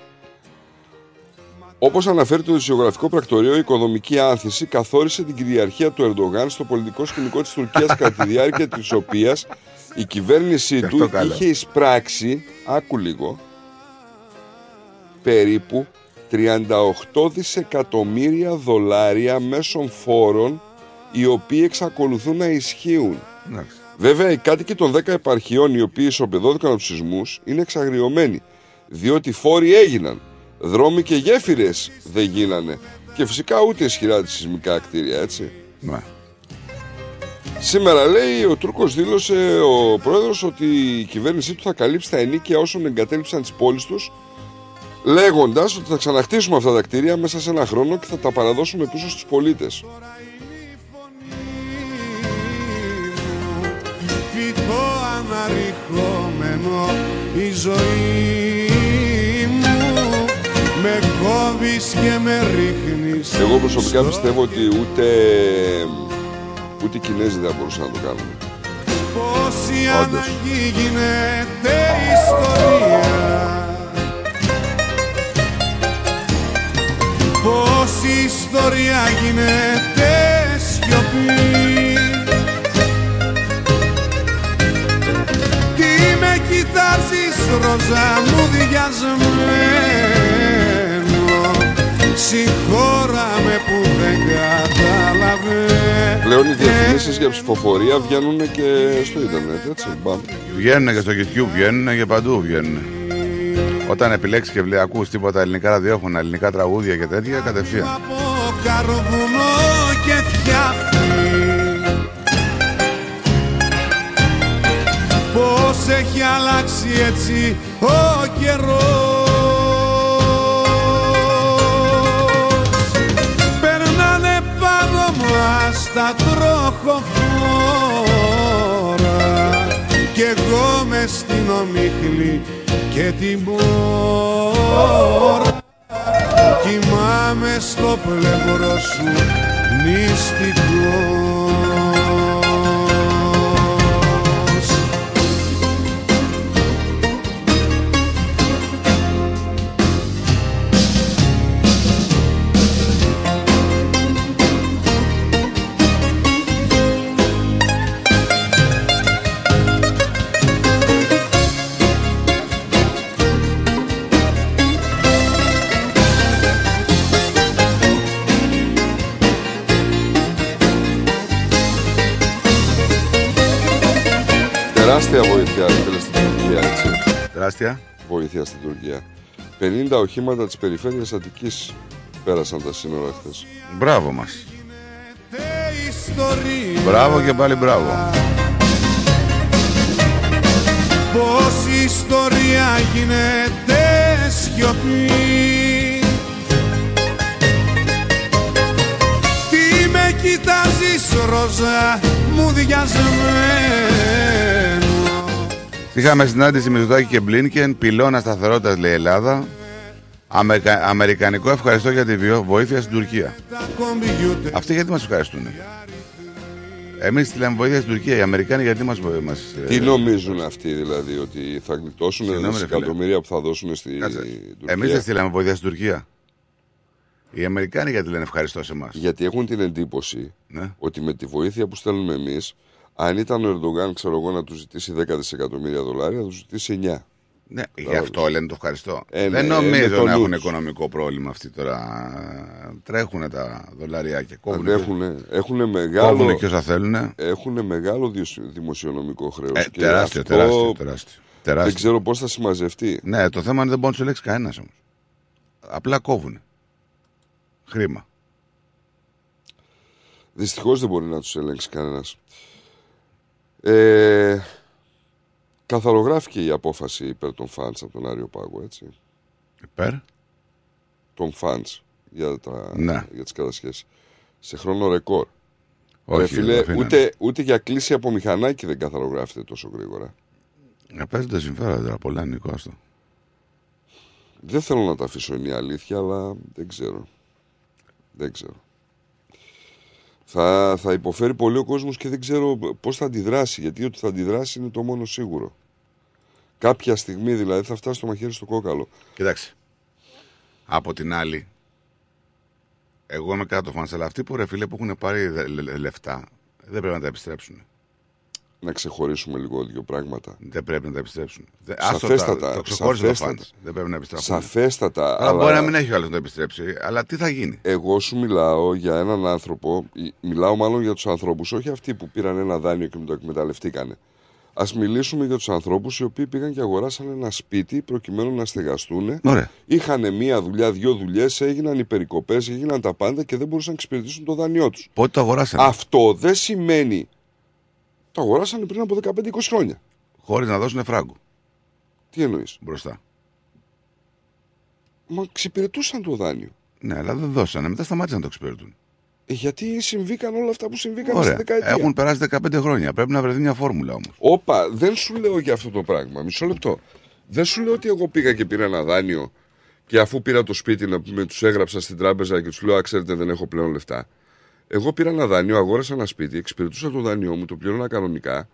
Όπως αναφέρει το δισιογραφικό πρακτορείο, η οικονομική άνθηση καθόρισε την κυριαρχία του Ερντογάν στο πολιτικό σκηνικό της Τουρκίας κατά τη διάρκεια της οποίας η κυβέρνησή Και του αυτό καλό. είχε εισπράξει, άκου λίγο, περίπου 38 δισεκατομμύρια δολάρια μέσων φόρων οι οποίοι εξακολουθούν να ισχύουν. Εντάξει. Βέβαια, οι κάτοικοι των 10 επαρχιών οι οποίοι ισοπεδώθηκαν από τους σεισμούς είναι εξαγριωμένοι. Διότι φόροι έγιναν. Δρόμοι και γέφυρες δεν γίνανε. Και φυσικά ούτε ισχυρά τη σεισμικά κτίρια, έτσι. Ναι. Σήμερα λέει ο Τούρκος δήλωσε ο πρόεδρος ότι η κυβέρνησή του θα καλύψει τα ενίκαια όσων εγκατέλειψαν τις πόλεις τους, λέγοντας ότι θα ξαναχτίσουμε αυτά τα κτίρια μέσα σε ένα χρόνο και θα τα παραδώσουμε πίσω στους πολίτες. Φυτό αναρριχόμενο η ζωή μου με κόβεις και με ρίχνεις Εγώ προσωπικά πιστεύω ότι ούτε, ούτε οι Κινέζοι δεν θα μπορούσαν να το κάνουν. πως η Όντως. ανάγκη γίνεται ιστορία πως η ιστορία γίνεται σιωπή κοιτάζεις ροζά μου διασμένο Συγχώρα με που δεν κατάλαβε Πλέον οι διαφημίσεις για ψηφοφορία βγαίνουν και στο ίντερνετ, έτσι. Μπαμ. Βγαίνουν και στο YouTube, βγαίνουν και παντού βγαίνουν. Όταν επιλέξεις και βλέπει, ακούς τίποτα ελληνικά ραδιόφωνα, ελληνικά τραγούδια και τέτοια, κατευθείαν. από καρβουνό και φτιάχνει Πώς έχει αλλάξει έτσι ο καιρός. Περνάνε πάνω μας τα τροχοφόρα. Κι εγώ μες στην ομίχλη και την πόρα Κοιμάμαι στο πλευρό σου νηστικός Τεράστια. Βοήθεια στην Τουρκία. 50 οχήματα της περιφέρειας Αττικής πέρασαν τα σύνορα χθες. Μπράβο μας. ιστορία Μπράβο και πάλι μπράβο. Πως η ιστορία γίνεται σιωπή Τι με κοιτάζεις ροζά μου διασμένο Είχαμε συνάντηση με Μητσοτάκη και Μπλίνκεν, πυλώνα σταθερότητας λέει η Ελλάδα. Αμερικα... Αμερικανικό ευχαριστώ για τη βιο- βοήθεια στην Τουρκία. τα κομπιούτερ Αυτοί γιατί μας ευχαριστούν. Εμείς στείλαμε βοήθεια στην Τουρκία. Οι Αμερικάνοι γιατί μας. Μας... Τι ε, νομίζουν αυτοί δηλαδή, ότι θα γλιτώσουν Συγγνώμη, ρε δισεκατομμύρια που θα δώσουν στη Κάτσε. Τουρκία; Εμείς δεν στείλαμε βοήθεια στην Τουρκία. Οι Αμερικάνοι γιατί λένε ευχαριστώ σε εμάς; Γιατί έχουν την εντύπωση Ναι. ότι με τη βοήθεια που στέλνουμε εμείς, αν ήταν ο Ερντογάν, ξέρω εγώ, να του ζητήσει 10 δισεκατομμύρια δολάρια, θα του ζητήσει 9. Ναι, γι' αυτό λένε το ευχαριστώ. Ε, δεν ναι, νομίζω είναι το να έχουν νου. οικονομικό πρόβλημα αυτοί τώρα. Τρέχουν τα δολαριάκια. Κόβουν, Έχουν, έχουν μεγάλο, κόβουν και όσα θέλουν. έχουν μεγάλο διος- δημοσιονομικό χρέος. Ε, τεράστιο, τεράστιο, τεράστιο. Δεν τεράστιο. ξέρω πώς θα συμμαζευτεί. Ναι, το θέμα είναι δεν μπορεί να του ελέγξει κανένας όμως. Απλά κόβουν. Χρήμα. Δυστυχώς δεν μπορεί να τους ελέγξει κανένας. Ε, καθαρογράφηκε η απόφαση υπέρ των φαντς από τον Άριο Πάγο, έτσι. Υπέρ; Των φαντς. για, τα, Ναι. για τις κατασχέσεις. Σε χρόνο ρεκόρ. Όχι, Ρε φίλε, δεν αφήνανε. ούτε, ούτε για κλίση από μηχανάκι δεν καθαρογράφεται τόσο γρήγορα. Να παίζονται συμφέροντα τώρα, πολλά Νικό αυτό. Δεν θέλω να τα αφήσω είναι η αλήθεια, αλλά δεν ξέρω. Δεν ξέρω. Θα, θα υποφέρει πολύ ο κόσμος και δεν ξέρω πώς θα αντιδράσει, γιατί ότι θα αντιδράσει είναι το μόνο σίγουρο. Κάποια στιγμή δηλαδή θα φτάσει το μαχαίρι στο κόκαλο. Κοιτάξτε. Από την άλλη, εγώ είμαι κάτω φάνης, αλλά αυτοί που ρε φίλε που έχουν πάρει δε- λε- λε- λεφτά δεν πρέπει να τα επιστρέψουν. Να ξεχωρίσουμε λίγο δύο πράγματα. Δεν πρέπει να τα επιστρέψουν. Δεν- άστο τα- Σαφέστατα. Το ξεχώρισε το σαφέστατα. φαντ. Δεν πρέπει να επιστρέψουν. Σαφέστατα. Αλλά μπορεί να μην έχει ο άλλος να το επιστρέψει. Αλλά τι θα γίνει; Εγώ σου μιλάω για έναν άνθρωπο, ή- μιλάω μάλλον για τους ανθρώπους, όχι αυτοί που πήραν ένα δάνειο και με το εκμεταλλευτήκανε. Α μιλήσουμε για τους ανθρώπους οι οποίοι πήγαν και αγοράσαν ένα σπίτι προκειμένου να στεγαστούν. Ωραία. Είχαν μία δουλειά, δύο δουλειές, έγιναν οι περικοπές, έγιναν τα πάντα και δεν μπορούσαν να εξυπηρετήσουν το δάνειό τους. Πότε το αγοράσανε; Αυτό δεν σημαίνει. Το αγοράσανε πριν από 15-20 χρόνια. Χωρίς να δώσουν φράγκο. Τι εννοείς; Μπροστά. Μα εξυπηρετούσαν το δάνειο. Ναι, αλλά δεν δώσανε. Μετά σταμάτησαν να το εξυπηρετούν. Ε, γιατί συμβήκαν όλα αυτά που συμβήκαν στη Ωραία. δεκαετία. Έχουν περάσει 15 χρόνια. Πρέπει να βρεθεί μια φόρμουλα όμως. Όπα, δεν σου λέω για αυτό το πράγμα. Μισό λεπτό. Δεν σου λέω ότι εγώ πήγα και πήρα ένα δάνειο και αφού πήρα το σπίτι να πούμε, τους έγραψα στην τράπεζα και τους λέω: Α, ξέρετε, δεν έχω πλέον λεφτά. Εγώ πήρα ένα δάνειο, αγόρασα ένα σπίτι, εξυπηρετούσα το δάνειό μου, το πλήρωνα κανονικά.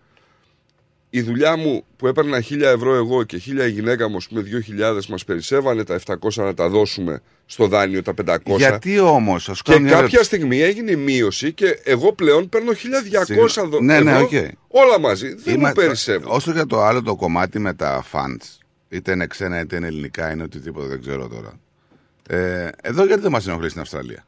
Η δουλειά μου που έπαιρνα 1000 ευρώ εγώ και 1000 η γυναίκα μου, ας πούμε 2000, μας περισσεύανε τα 700 να τα δώσουμε στο δάνειο τα 500. Γιατί όμως, ας Και κάποια στιγμή έγινε μείωση και εγώ πλέον παίρνω 1200 δο- Ναι, ναι, ευρώ οκ. όλα μαζί. Δεν Είμα- μου περισσεύουν. Όσο για το άλλο το κομμάτι με τα funds, είτε είναι ξένα είτε είναι ελληνικά, είναι οτιδήποτε, δεν ξέρω τώρα. Ε, εδώ γιατί δεν μας ενοχλείς στην Αυστραλία;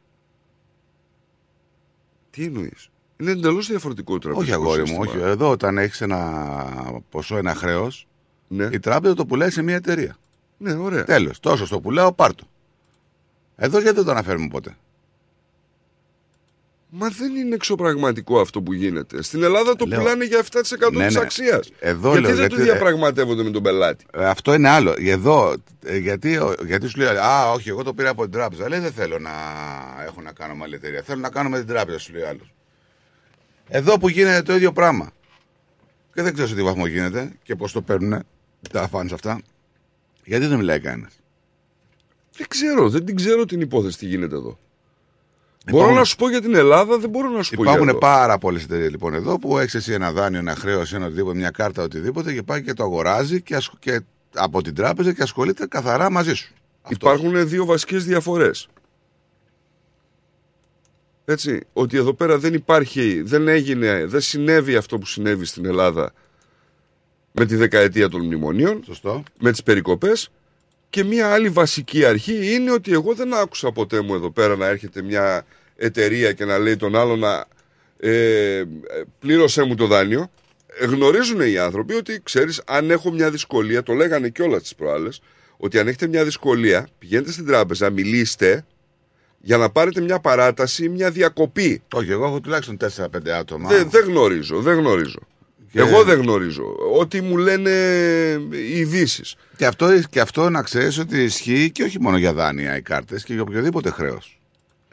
Τι εννοείς; Είναι εντελώς διαφορετικό το Όχι, τραπεζικό αγόρι μου, σύστημα. όχι. Εδώ όταν έχεις ένα ποσό, ένα χρέος, Ναι. η τράπεζα το πουλάει σε μια εταιρεία. Ναι, ωραία. Τέλος. Τόσο στο πουλάω, πάρτο. Εδώ γιατί δεν το αναφέρουμε ποτέ; Μα δεν είναι εξωπραγματικό αυτό που γίνεται. Στην Ελλάδα το Λέω- πουλάνε για 7% Ναι, της ναι. αξίας. Εδώ γιατί λέω, δεν το γιατί- διαπραγματεύονται με τον πελάτη; Ε, αυτό είναι άλλο. Εδώ, ε, γιατί, γιατί σου λέει, Α, όχι, εγώ το πήρα από την τράπεζα. Λέει, δεν θέλω να έχω να κάνω με άλλη εταιρεία. Θέλω να κάνω με την τράπεζα, σου λέει άλλος. Εδώ που γίνεται το ίδιο πράγμα. Και δεν ξέρω σε τι βαθμό γίνεται και πώς το παίρνουν τα φάνη αυτά. Γιατί δεν μιλάει κανένας; Δεν ξέρω, δεν την ξέρω την υπόθεση τι γίνεται εδώ. Υπάρχουν- Μπορώ να σου πω για την Ελλάδα, δεν μπορώ να σου πω για Υπάρχουν εδώ. πάρα πολλές εταιρείες λοιπόν εδώ που έχεις εσύ ένα δάνειο, ένα χρέος, ένα οτιδήποτε, μια κάρτα, οτιδήποτε και πάει και το αγοράζει και, ασχ- και από την τράπεζα και ασχολείται καθαρά μαζί σου. Υπάρχουν δύο βασικές διαφορές. Έτσι, ότι εδώ πέρα δεν υπάρχει, δεν έγινε, δεν συνέβη αυτό που συνέβη στην Ελλάδα με τη δεκαετία των μνημονίων, Σωστό. με τις περικοπές και μία άλλη βασική αρχή είναι ότι εγώ δεν άκουσα ποτέ μου εδώ πέρα να έρχεται μια εταιρεία και να λέει τον άλλο να ε, πλήρωσέ μου το δάνειο. Ε, Γνωρίζουν οι άνθρωποι ότι ξέρεις αν έχω μια δυσκολία, το λέγανε κιόλα τις προάλλες, ότι αν έχετε μια δυσκολία πηγαίνετε στην τράπεζα, μιλήστε για να πάρετε μια παράταση ή μια διακοπή. Όχι, εγώ έχω τουλάχιστον 4-5 άτομα. Δεν, δεν γνωρίζω, δεν γνωρίζω. Και- Εγώ δεν γνωρίζω. Ό,τι μου λένε οι ειδήσεις. Και αυτό, και αυτό να ξέρεις ότι ισχύει και όχι μόνο για δάνεια οι κάρτες και για οποιοδήποτε χρέος.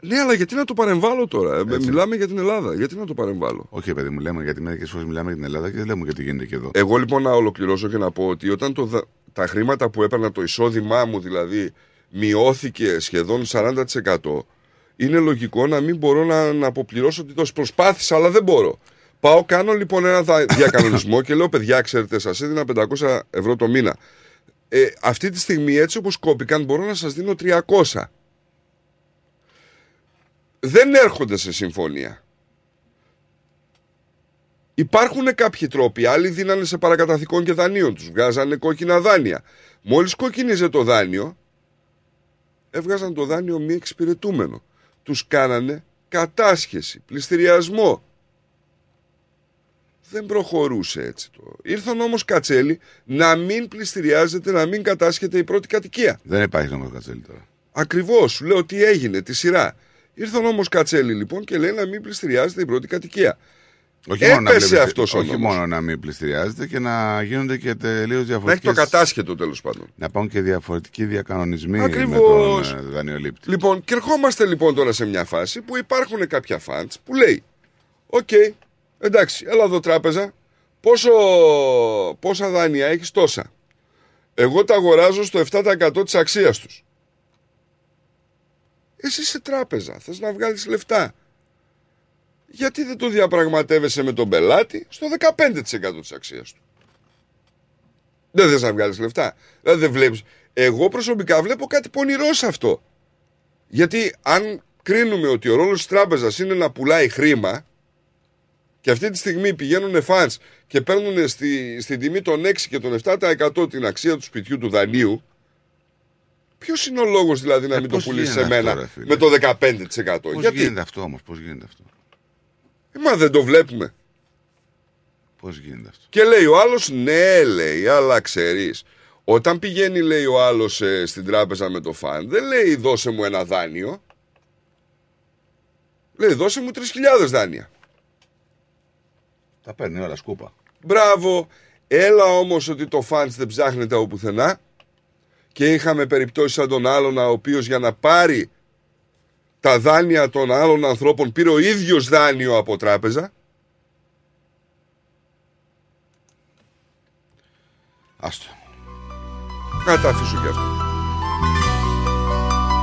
Ναι, αλλά γιατί να το παρεμβάλλω τώρα; Ε, Μιλάμε για την Ελλάδα. Γιατί να το παρεμβάλλω; Όχι, παιδί μου, λέμε γιατί μερικές φορές μιλάμε για την Ελλάδα και δεν λέμε γιατί γίνεται και εδώ. Εγώ λοιπόν να ολοκληρώσω και να πω ότι όταν το, δα- τα χρήματα που έπαιρνα, το εισόδημά μου δηλαδή, μειώθηκε σχεδόν 40%, είναι λογικό να μην μπορώ να, να αποπληρώσω τη δόση. Προσπάθησα, αλλά δεν μπορώ. Πάω, κάνω λοιπόν ένα δα- διακανονισμό και λέω: Παιδιά, ξέρετε, σας έδινα 500 ευρώ το μήνα. Ε, αυτή τη στιγμή, έτσι όπως κόπηκαν, μπορώ να σας δίνω 300. Δεν έρχονται σε συμφωνία. Υπάρχουν κάποιοι τρόποι. Άλλοι δίνανε σε παρακαταθήκων και δανείων. Τους βγάζανε κόκκινα δάνεια. Μόλις κόκκινιζε το δάνειο, έβγαζαν το δάνειο μη εξυπηρετούμενο. Τους κάνανε κατάσχεση, πληστηριασμό. Δεν προχωρούσε έτσι το. Ήρθαν όμως κατσέλη να μην πληστηριάζεται, να μην κατάσχεται η πρώτη κατοικία. Δεν υπάρχει νόμος κατσέλη τώρα. Ακριβώς, σου λέω τι έγινε, τη σειρά. Ήρθαν όμως Κατσέλη λοιπόν και λέει να μην πλειστηριάζεται η πρώτη κατοικία. Όχι μόνο, να μην Έπεσε πλειστη- αυτός ο όχι νόμος. μόνο να μην πλειστηριάζεται και να γίνονται και τελείως Να έχει διαφορετικέ. το κατάσχετο τέλος πάντων. Να υπάρχουν και διαφορετικοί διακανονισμοί Ακριβώς. με τον ε, δανειολήπτη. Λοιπόν, και ερχόμαστε λοιπόν τώρα σε μια φάση που υπάρχουν κάποια fund που λέει: Οκ, εντάξει, έλα εδώ τράπεζα. Πόσο, πόσα δάνεια έχεις τόσα. Εγώ τα αγοράζω στο 7% της αξίας τους. Εσύ είσαι τράπεζα, θες να βγάλεις λεφτά. Γιατί δεν το διαπραγματεύεσαι με τον πελάτη στο 15% της αξίας του; Δεν θες να βγάλεις λεφτά. Δηλαδή δεν βλέπεις. Εγώ προσωπικά βλέπω κάτι πονηρό σε αυτό. Γιατί αν κρίνουμε ότι ο ρόλος της τράπεζας είναι να πουλάει χρήμα και αυτή τη στιγμή πηγαίνουν φαντς και παίρνουν στη, στην τιμή των 6 και των 7% την αξία του σπιτιού του δανείου Ποιος είναι ο λόγος δηλαδή να μην το πώς πουλήσεις σε γίνεται αυτό, μένα ρε φίλε; με το 15%. Πώς Γιατί; γίνεται αυτό όμως, πώς γίνεται αυτό; Ε, μα δεν το βλέπουμε. Πώς γίνεται αυτό; Και λέει ο άλλος, ναι, λέει, αλλά ξέρεις. Όταν πηγαίνει, λέει ο άλλος στην τράπεζα με το φαν, δεν λέει δώσε μου ένα δάνειο. Λέει δώσε μου 3.000 δάνεια. Τα παίρνει όλα σκούπα. Μπράβο. Έλα όμως ότι το φαντς δεν ψάχνεται από πουθενά και είχαμε περιπτώσεις σαν τον άλλον ο οποίος για να πάρει τα δάνεια των άλλων ανθρώπων πήρε ο ίδιος δάνειο από τράπεζα. Άστο. Να τα αφήσω κι αυτό.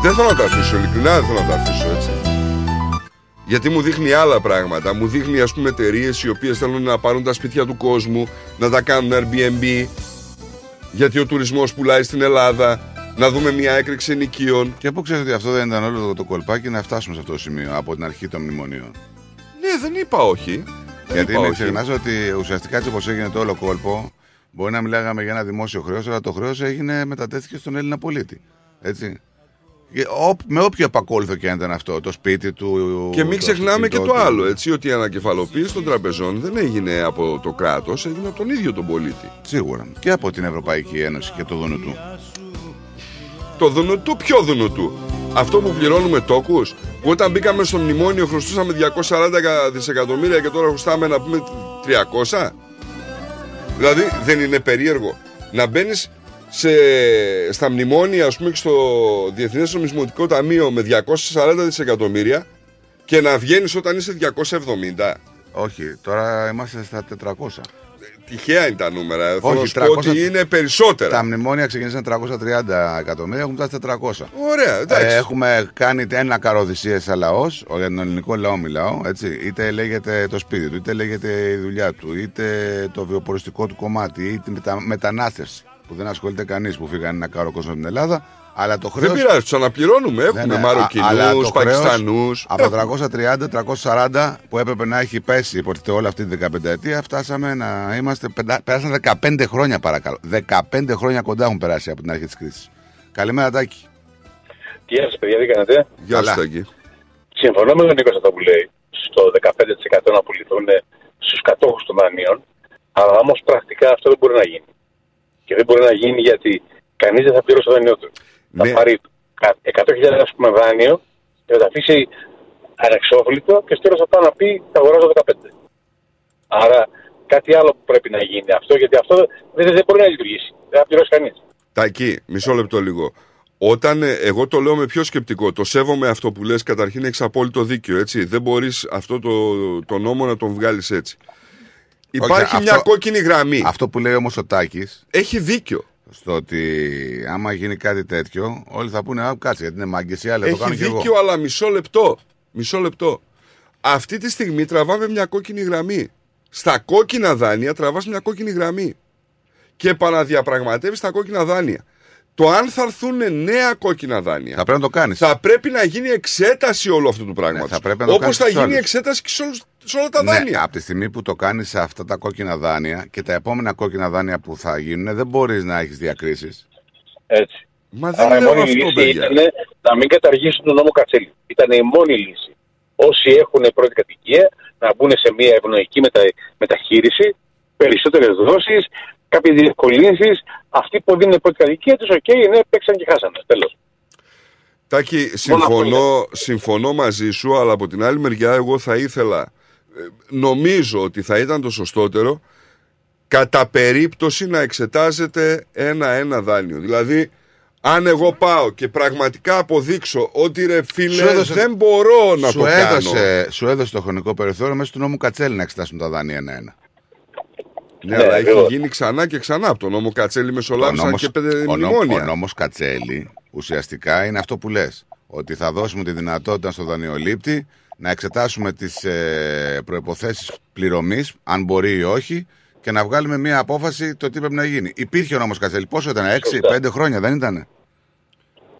Δεν θέλω να τα αφήσω, ειλικρινά δεν θέλω να τα αφήσω έτσι. Γιατί μου δείχνει άλλα πράγματα. Μου δείχνει, ας πούμε, εταιρείες οι οποίες θέλουν να πάρουν τα σπίτια του κόσμου, να τα κάνουν Airbnb. Γιατί ο τουρισμός πουλάει στην Ελλάδα. Να δούμε μια έκρηξη ενοικίων. Και πού ξέρει ότι αυτό δεν ήταν όλο το, το κολπάκι να φτάσουμε σε αυτό το σημείο από την αρχή των μνημονίων. Ναι, δεν είπα όχι. Δεν Γιατί είπα μην όχι. ξεχνάς ότι ουσιαστικά έτσι όπως έγινε το όλο κόλπο, μπορεί να μιλάγαμε για ένα δημόσιο χρέος, αλλά το χρέος έγινε μετατέθηκε στον Έλληνα πολίτη. Έτσι. Και ό- με όποιο επακόλουθο και αν ήταν αυτό, το σπίτι του. Και μην το ξεχνάμε και αυτοκίνητό το του. άλλο, έτσι, ότι η ανακεφαλοποίηση των τραπεζών δεν έγινε από το κράτος, έγινε από τον ίδιο τον πολίτη. Σίγουρα. Και από την Ευρωπαϊκή Ένωση και το δούνο του. Το δουνουτού, ποιο δουνουτού; Αυτό που πληρώνουμε τόκους, που όταν μπήκαμε στο μνημόνιο χρωστούσαμε 240 δισεκατομμύρια και τώρα χρωστάμε να πούμε 300. Δηλαδή δεν είναι περίεργο να μπαίνεις στα μνημόνια, ας πούμε, και στο Διεθνές Νομισματικό Ταμείο με 240 δισεκατομμύρια και να βγαίνεις όταν είσαι 270. Όχι, τώρα είμαστε στα 400. Τυχαία είναι τα νούμερα. Θέλω να Όχι, σου πω ότι 300 είναι περισσότερα. Τα μνημόνια ξεκίνησαν 330 εκατομμύρια, έχουν φτάσει 400. Ωραία, εντάξει. Ε, έχουμε κάνει ένα καροδησίε σαν λαός, για τον ελληνικό λαό μιλάω, έτσι. Είτε λέγεται το σπίτι του, είτε λέγεται η δουλειά του, είτε το βιοποριστικό του κομμάτι, είτε η μετα... μετανάστευση που δεν ασχολείται κανείς που φύγανε ένα κάρο κόσμο από την Ελλάδα. Αλλά το χρέο. Δεν πειράζει, τους αναπληρώνουμε. Έχουμε Ναι, ναι, Μαροκινού, α- αλλά το χρέος Πακιστανούς. Από 330-340 που έπρεπε να έχει πέσει υποτίθεται όλη αυτή τη 15 ετία, φτάσαμε να είμαστε. πεντα- Πέρασαν 15 χρόνια παρακαλώ. 15 χρόνια κοντά έχουν περάσει από την αρχή της κρίσης. Καλημέρα, Τάκη. Γεια σας, παιδιά, τι κάνετε; Γεια σας, Τάκη. Συμφωνώ με τον Νίκος σε αυτό που λέει, στο 15% να πουληθούν στους κατόχους των δανείων, αλλά όμως πρακτικά αυτό δεν μπορεί να γίνει. Και δεν μπορεί να γίνει γιατί κανείς δεν θα πληρώσει το δάνειό του. Ναι. Θα πάρει κα- 100.000 ας πούμε δάνειο και θα τα αφήσει ανεξόφλητο και στο τέλος θα πάει να πει θα αγοράζω 15. Άρα κάτι άλλο που πρέπει να γίνει αυτό, γιατί αυτό δεν, δεν μπορεί να λειτουργήσει. Δεν θα πληρώσει κανείς. Τάκη, μισό λεπτό λίγο. Όταν ε, εγώ το λέω με πιο σκεπτικό, το σέβομαι αυτό που λες, καταρχήν έχεις απόλυτο δίκιο, έτσι. Δεν μπορείς αυτό το, το νόμο να τον βγάλεις έτσι. Υπάρχει Όχι, μια αυτό- κόκκινη γραμμή. Αυτό που λέει όμω ο Τάκη. Έχει δίκιο. Στο ότι άμα γίνει κάτι τέτοιο, όλοι θα πούνε Α, κάτσε γιατί είναι μάγκες ή άλλοι. Το Έχει κάνω κι εγώ. δίκιο, αλλά μισό λεπτό. Μισό λεπτό. Αυτή τη στιγμή τραβάμε μια κόκκινη γραμμή. Στα κόκκινα δάνεια τραβάς μια κόκκινη γραμμή. Και επαναδιαπραγματεύεις τα κόκκινα δάνεια. Το αν θα έρθουν νέα κόκκινα δάνεια. Θα πρέπει να το κάνεις. Θα πρέπει να γίνει εξέταση όλου αυτού του πράγματος. θα πρέπει να το Όπως κάνεις θα στους γίνει άλλους. εξέταση και σε, όλους- σε όλα τα Ναι, δάνεια. από τη στιγμή που το κάνεις σε αυτά τα κόκκινα δάνεια και τα επόμενα κόκκινα δάνεια που θα γίνουν, δεν μπορείς να έχεις διακρίσεις. Έτσι. Μα Άρα η μόνη λύση ήταν να μην καταργήσουν τον νόμο Κατσέλη. Ήταν η μόνη λύση. Όσοι έχουν πρώτη κατοικία να μπουν σε μια ευνοϊκή μετα... μεταχείριση, περισσότερες δόσεις, κάποιες διευκολύνσεις. Αυτοί που δίνουν πρώτη κατοικία τους, οκ, ναι, παίξαν και χάσανε. Τέλος. Τάκη, συμφωνώ, συμφωνώ μαζί σου, αλλά από την άλλη μεριά εγώ θα ήθελα νομίζω ότι θα ήταν το σωστότερο κατά περίπτωση να εξετάζεται ένα-ένα δάνειο. Δηλαδή, αν εγώ πάω και πραγματικά αποδείξω ότι ρε φίλε Σου έδωσε- δεν μπορώ να σου το έδωσε, κάνω. Σου έδωσε το χρονικό περιθώριο μέσα του νόμου Κατσέλη να εξετάσουν τα δάνεια ένα-ένα. Ναι, Ναι, αλλά έχει ακριβώς. γίνει ξανά και ξανά από τον νόμο Κατσέλη Ο μεσολάβησαν νόμος, και πέντε ο, νό- μνημόνια. ο νόμος Κατσέλη ουσιαστικά είναι αυτό που λες. Ότι θα δώσουμε τη δυνατότητα στο δανειολήπτη να εξετάσουμε τις ε, προϋποθέσεις πληρωμής, αν μπορεί ή όχι, και να βγάλουμε μια απόφαση το τι πρέπει να γίνει. Υπήρχε ο νόμος Κατσέλη. Πόσο ήταν, 6-5 χρόνια δεν ήταν.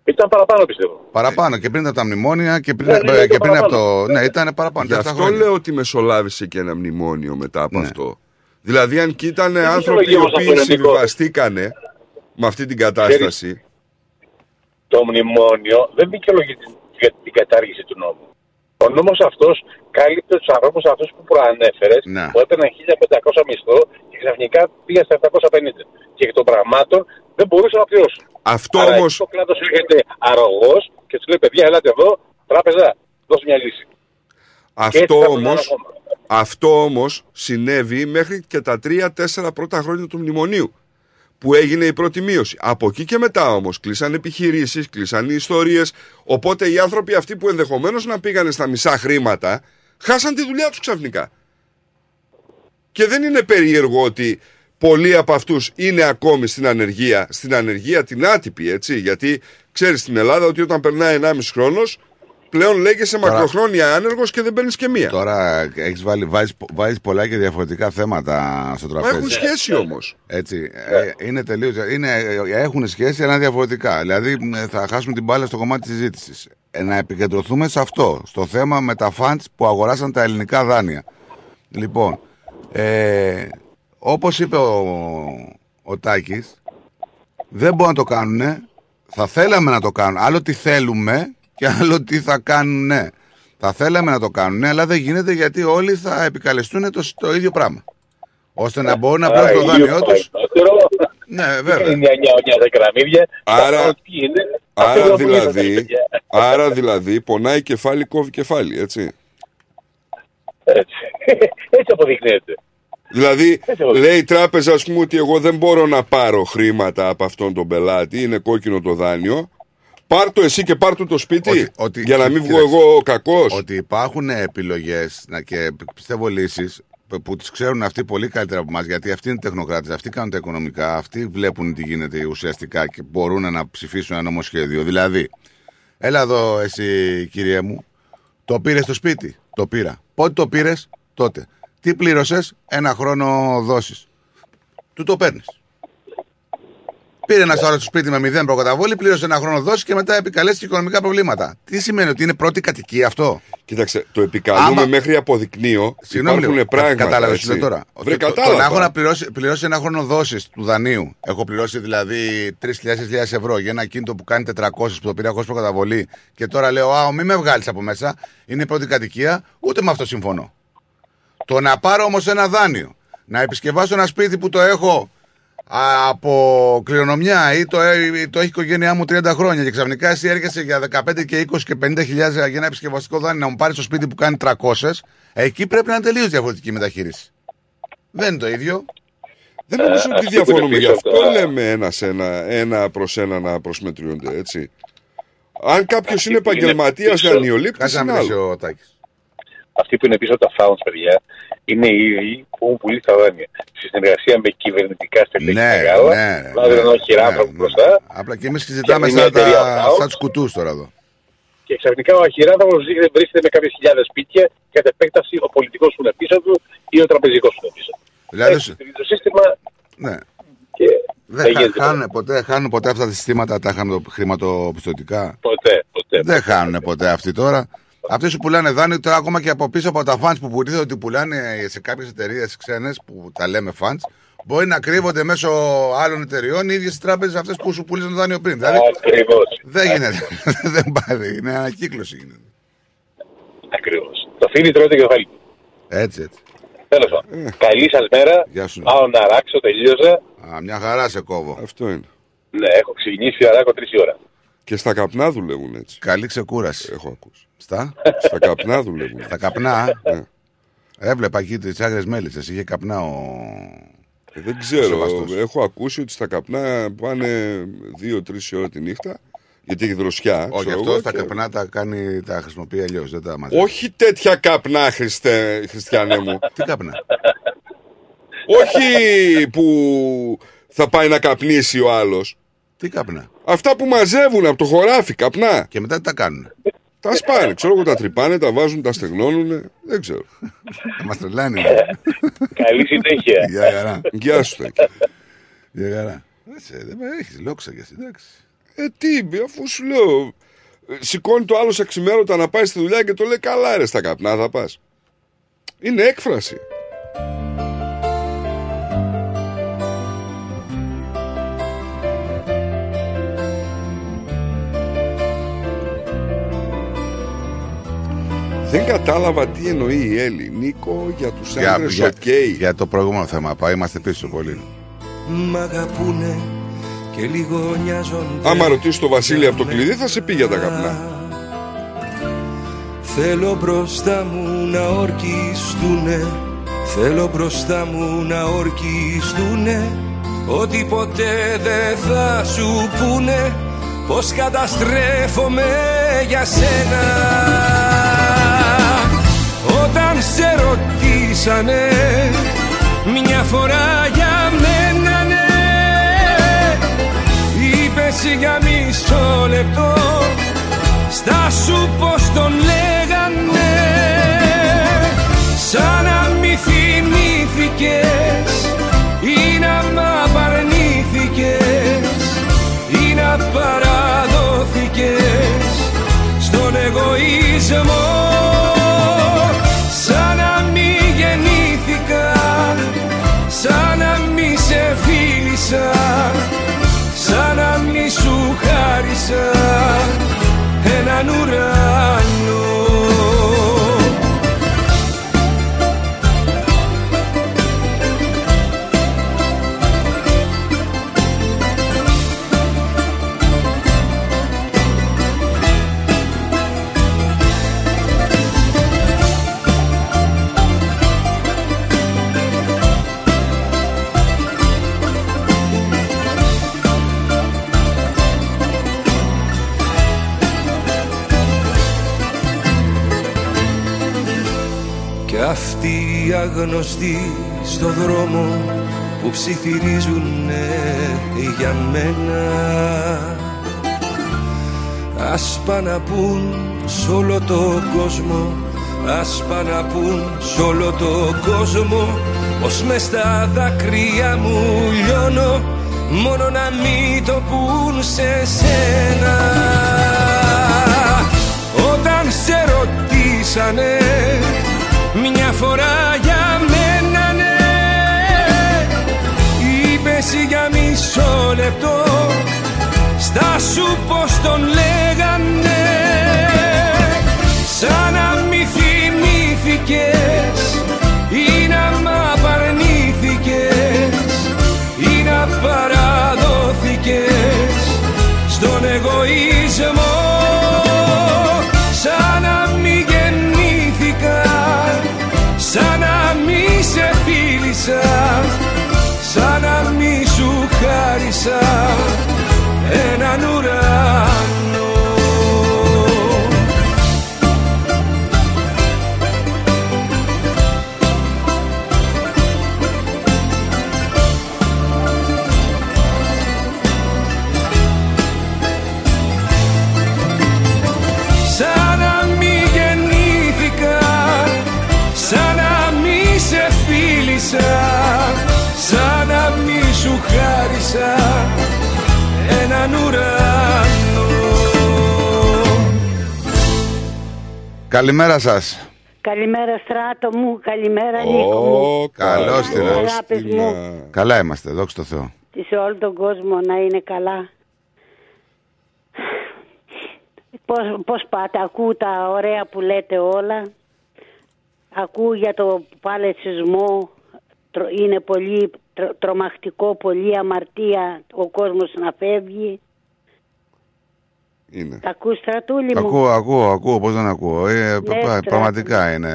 Ήταν παραπάνω πιστεύω. Παραπάνω και πριν από τα μνημόνια και πριν, Ναι, ναι, ε, ήταν και πριν από παραπάνω. το. Ναι, ήταν παραπάνω. Γι' τέσσερα αυτό χρόνια. λέω ότι μεσολάβησε και ένα μνημόνιο μετά από Ναι. αυτό. Δηλαδή, αν κι ήταν Δεν άνθρωποι οι ξέρω όμως οποίοι αυτό είναι δικό. συμβιβαστήκανε με αυτή την κατάσταση. Το μνημόνιο δεν δικαιολογεί την, για την κατάργηση του νόμου. Ο νόμος αυτός κάλυπτε τους ανθρώπους αυτούς που προανέφερες, Ναι. που έπαιρναν 1500 μισθό και ξαφνικά πήγαν στα 750. Και εκ των πραγμάτων δεν μπορούσαν να πληρώσουν. Αυτό Άρα όμως- εκεί Ο κλάδος έρχεται αρρωγός και τους λέει: Παιδιά, ελάτε εδώ, τράπεζα, δώσε μια λύση. Και έτσι Αυτό θα τον όμως, ακόμα. αυτό όμως συνέβη μέχρι και τα τρία-τέσσερα πρώτα χρόνια του μνημονίου που έγινε η πρώτη μείωση. Από εκεί και μετά όμως κλείσαν επιχειρήσεις, κλείσαν οι ιστορίες, οπότε οι άνθρωποι αυτοί που ενδεχομένως να πήγανε στα μισά χρήματα χάσαν τη δουλειά τους ξαφνικά. Και δεν είναι περίεργο ότι πολλοί από αυτούς είναι ακόμη στην ανεργία, στην ανεργία την άτυπη, έτσι, γιατί ξέρεις στην Ελλάδα ότι όταν περνάει 1,5 χρόνος πλέον λέγεσαι Τώρα- μακροχρόνια άνεργος και δεν παίρνεις και μία. Τώρα έχεις βάλει, βάζεις, βάζεις πολλά και διαφορετικά θέματα στο Μα τραπέζι. έχουν σχέση όμως. Έτσι. Ε, είναι τελείως, είναι, ε, έχουν σχέση αλλά είναι διαφορετικά. Δηλαδή ε, θα χάσουμε την μπάλα στο κομμάτι της συζήτησης. να επικεντρωθούμε σε αυτό, στο θέμα με τα funds που αγοράσαν τα ελληνικά δάνεια. Λοιπόν, ε, όπως είπε ο, ο Τάκης, δεν μπορούν να το κάνουν. Θα θέλαμε να το κάνουν. Άλλο τι θέλουμε και άλλο τι θα κάνουν. Θα θέλαμε να το κάνουν, αλλά δεν γίνεται γιατί όλοι θα επικαλεστούν το, το ίδιο πράγμα. Ώστε να μπορούν να πληρώσουν το δάνειό τους. Ναι, βέβαια. Είναι μια νιά δεκαραμίδια. Άρα- Τι είναι. Άρα Αυτό που λέτε, δηλαδή, παιδιά. άρα δηλαδή πονάει κεφάλι, κόβει κεφάλι, έτσι. Έτσι. Έτσι αποδεικνύεται. Δηλαδή, Έτσι εγώ- λέει η τράπεζα, ας πούμε, ότι εγώ δεν μπορώ να πάρω χρήματα από αυτόν τον πελάτη, είναι κόκκινο το δάνειο. Πάρ το εσύ και πάρ του το σπίτι. για να μην βγω κοίταξε, εγώ κακός. Ότι υπάρχουν επιλογές και πιστεύω λύσεις που τις ξέρουν αυτοί πολύ καλύτερα από εμάς, γιατί αυτοί είναι τεχνοκράτες, αυτοί κάνουν τα οικονομικά, αυτοί βλέπουν τι γίνεται ουσιαστικά και μπορούν να ψηφίσουν ένα νομοσχέδιο. Δηλαδή, έλα εδώ εσύ κύριε μου, το πήρες στο σπίτι. Το πήρα. Πότε το πήρες, τότε. Τι πλήρωσες, ένα χρόνο δόσεις. Του το παίρνεις. Πήρε ένας τώρα στο σπίτι με μηδέν προκαταβόλη, πλήρωσε ένα χρόνο δόση και μετά επικαλέστηκε οικονομικά προβλήματα. Τι σημαίνει ότι είναι πρώτη κατοικία αυτό; Κοίταξε, το επικαλούμε Άμα- μέχρι αποδεικνύω. Συγγνώμη Υπάρχουν λίγο. πράγματα. Κατάλαβες έτσι. σου λέω τώρα. Βρε, Το- το- κατάλαβα. Το να έχω να πληρώσει, πληρώσει ένα χρόνο δόσης του δανείου. Έχω πληρώσει δηλαδή 3.000 ευρώ για ένα κίνητο που κάνει 400 που το πήρα χωρίς προκαταβολή. Και τώρα λέω, Α, μην με βγάλεις από μέσα. Είναι η πρώτη κατοικία. Ούτε με αυτό συμφωνώ. Το να πάρω όμως ένα δάνειο, να επισκευάσω ένα σπίτι που το έχω α, από κληρονομιά ή το, ε, το έχει η οικογένειά μου 30 χρόνια και ξαφνικά εσύ έρχεσαι για 15 και 20 και 50 χιλιάδες για ένα επισκευαστικό δάνειο να μου πάρεις το σπίτι που κάνει 300, εκεί πρέπει να είναι τελείως διαφορετική μεταχείριση. Δεν είναι το ίδιο. Δεν νομίζω Ε, ότι αυτοί που είναι διαφωνούμε. Γι' πίσω αυτό από τα- λέμε ένα, σε ένα, ένα προς ένα να προσμετριούνται, έτσι. Αν κάποιος είναι επαγγελματίας πίσω- δανειολήπτη, Κάτσε να είναι μιλήσει άλλο. ο Τάκης. Αυτοί που είναι πίσω από τα founds, παιδιά, είναι οι ίδιοι που έχουν πουλήσει τα δάνεια. Στη συνεργασία με κυβερνητικά στελέχη Ναι, μεγάλα, ναι, δηλαδή ναι, ένα χειράνθρωπο ναι, μπροστά. Απλά και εμείς συζητάμε Και μια σαν, τα, εταιρεία Founds. σαν τους κουτούς τώρα εδώ. Και ξαφνικά ο αχυράνθρωπο βρίσκεται με κάποιες χιλιάδες σπίτια και κατ' επέκταση ο πολιτικός που είναι πίσω του ή ο τραπεζικός που είναι πίσω. του. Δηλαδή, Έτσι, το σύστημα Ναι. και Δεν δεν χα- γίνεται χάνουν ποτέ, χάνουν ποτέ αυτά τα συστήματα τα χρηματο- χρηματοπιστωτικά; ποτέ. ποτέ. Δεν χάνουν ποτέ αυτοί τώρα. Αυτοί σου πουλάνε δάνειο τώρα ακόμα και από πίσω από τα funds που πουλήθηκαν ότι πουλάνε σε κάποιες εταιρείες ξένες που τα λέμε funds. Μπορεί να κρύβονται μέσω άλλων εταιριών οι ίδιες τράπεζες αυτές που σου πουλήσαν το δάνειο πριν. Δηλαδή, Ακριβώς. δεν γίνεται. δεν πάει. Είναι ανακύκλωση γίνεται. Ακριβώς. Το φίλι τρώει το κεφάλι του. Έτσι, έτσι. Τέλος πάντων. Καλή σας μέρα. Ε. Γεια σου. Πάω να ράξω, τελείωσα. Α, μια χαρά σε κόβω. Αυτό είναι. Ναι, έχω ξεκινήσει να ράκω τρεις ώρα. Και στα καπνά δουλεύουν έτσι. Καλή ξεκούραση. Έχω ακούσει. Στα, Στα καπνά δουλεύουν. στα καπνά. Ναι. Έβλεπα εκεί τις άγριες μέλισσες. Είχε καπνά ο. Ε, δεν ξέρω. Σεβαστός. Έχω ακούσει ότι στα καπνά πάνε 2-3 ώρα τη νύχτα. Γιατί έχει δροσιά. Όχι, ξέρω αυτό εγώ, στα και- καπνά τα, κάνει, τα χρησιμοποιεί αλλιώς. Δεν τα μαζεύει. Όχι τέτοια καπνά, Χριστέ, Χριστιανέ μου. Τι καπνά; Όχι που θα πάει να καπνίσει ο άλλος. Τι καπνά; Αυτά που μαζεύουν από το χωράφι, καπνά. Και μετά τι τα κάνουν; Τα σπάνε, ξέρω εγώ, τα τρυπάνε, τα βάζουν, τα στεγνώνουν. Δεν ξέρω. Μα τρελάνει. Καλή συνέχεια. Γεια χαρά. Γεια σου, Τάκη. Γεια χαρά. Έτσι, Δεν με έχεις λόξα κι εσύ, εντάξει. Ε, τι, αφού σου λέω. ε, Σηκώνει το άλλο αξιμέρωτα να πάει στη δουλειά και το λέει καλά, ρε στα καπνά θα πας. Είναι έκφραση. Δεν κατάλαβα τι εννοεί η Έλλη. Νίκο, για τους Για, άντρες για, οκ. για το προηγούμενο θέμα. Πάει, είμαστε πίσω πολύ. Μ' αγαπούνε και λίγο νοιάζονται Άμα ρωτήσεις το Βασίλη από το κλειδί θα σε πει για τα καπνά. Θέλω μπροστά μου να ορκιστούνε Θέλω μπροστά μου να ορκιστούνε Ότι ποτέ δεν θα σου πούνε Πως καταστρέφομαι για σένα Όταν σε ρωτήσανε Μια φορά για μένα ναι. Είπες για μισό λεπτό στα σου πως τον λέγανε. Σαν να μη θυμήθηκες Ή να μ' απαρνήθηκες Ή να παραδόθηκες Στον εγωισμό αγνωστοί στο δρόμο που ψιθυρίζουν για μένα. Ας πάνε να πουν σ' όλο το κόσμο Ας πάνε να πουν σ' όλο το κόσμο Πως μες στα δάκρυα μου λιώνω Μόνο να μην το πουν σε σένα. Όταν σε ρωτήσανε μια φορά Είπες για μισό λεπτό. Στα σου πως τον λέγανε Σαν να μη θυμήθηκες Ή να μ' απαρνήθηκες Ή να παραδόθηκες Στον εγωισμό. Σαν να μη γεννήθηκα Σαν να μη σε φίλησα Σαν να μη σου χάρισα Έναν ουρανό Καλημέρα σας. Καλημέρα στράτο μου, καλημέρα Νίκο μου. Καλώ την Αγάπης μου. Καλά είμαστε, δόξα τω Θεώ. Και σε όλο τον κόσμο να είναι καλά. Πώς, πώς πάτε, ακούω τα ωραία που λέτε όλα. Ακούω για το παλαισισμό. Τρο- Είναι πολύ τρο- τρομακτικό, πολύ αμαρτία ο κόσμος να φεύγει. Είναι. Τα ακούς στρατούλη μου; Ακούω, ακούω, ακούω, πώς δεν ακούω; Ε, πα- στράτο. πραγματικά είναι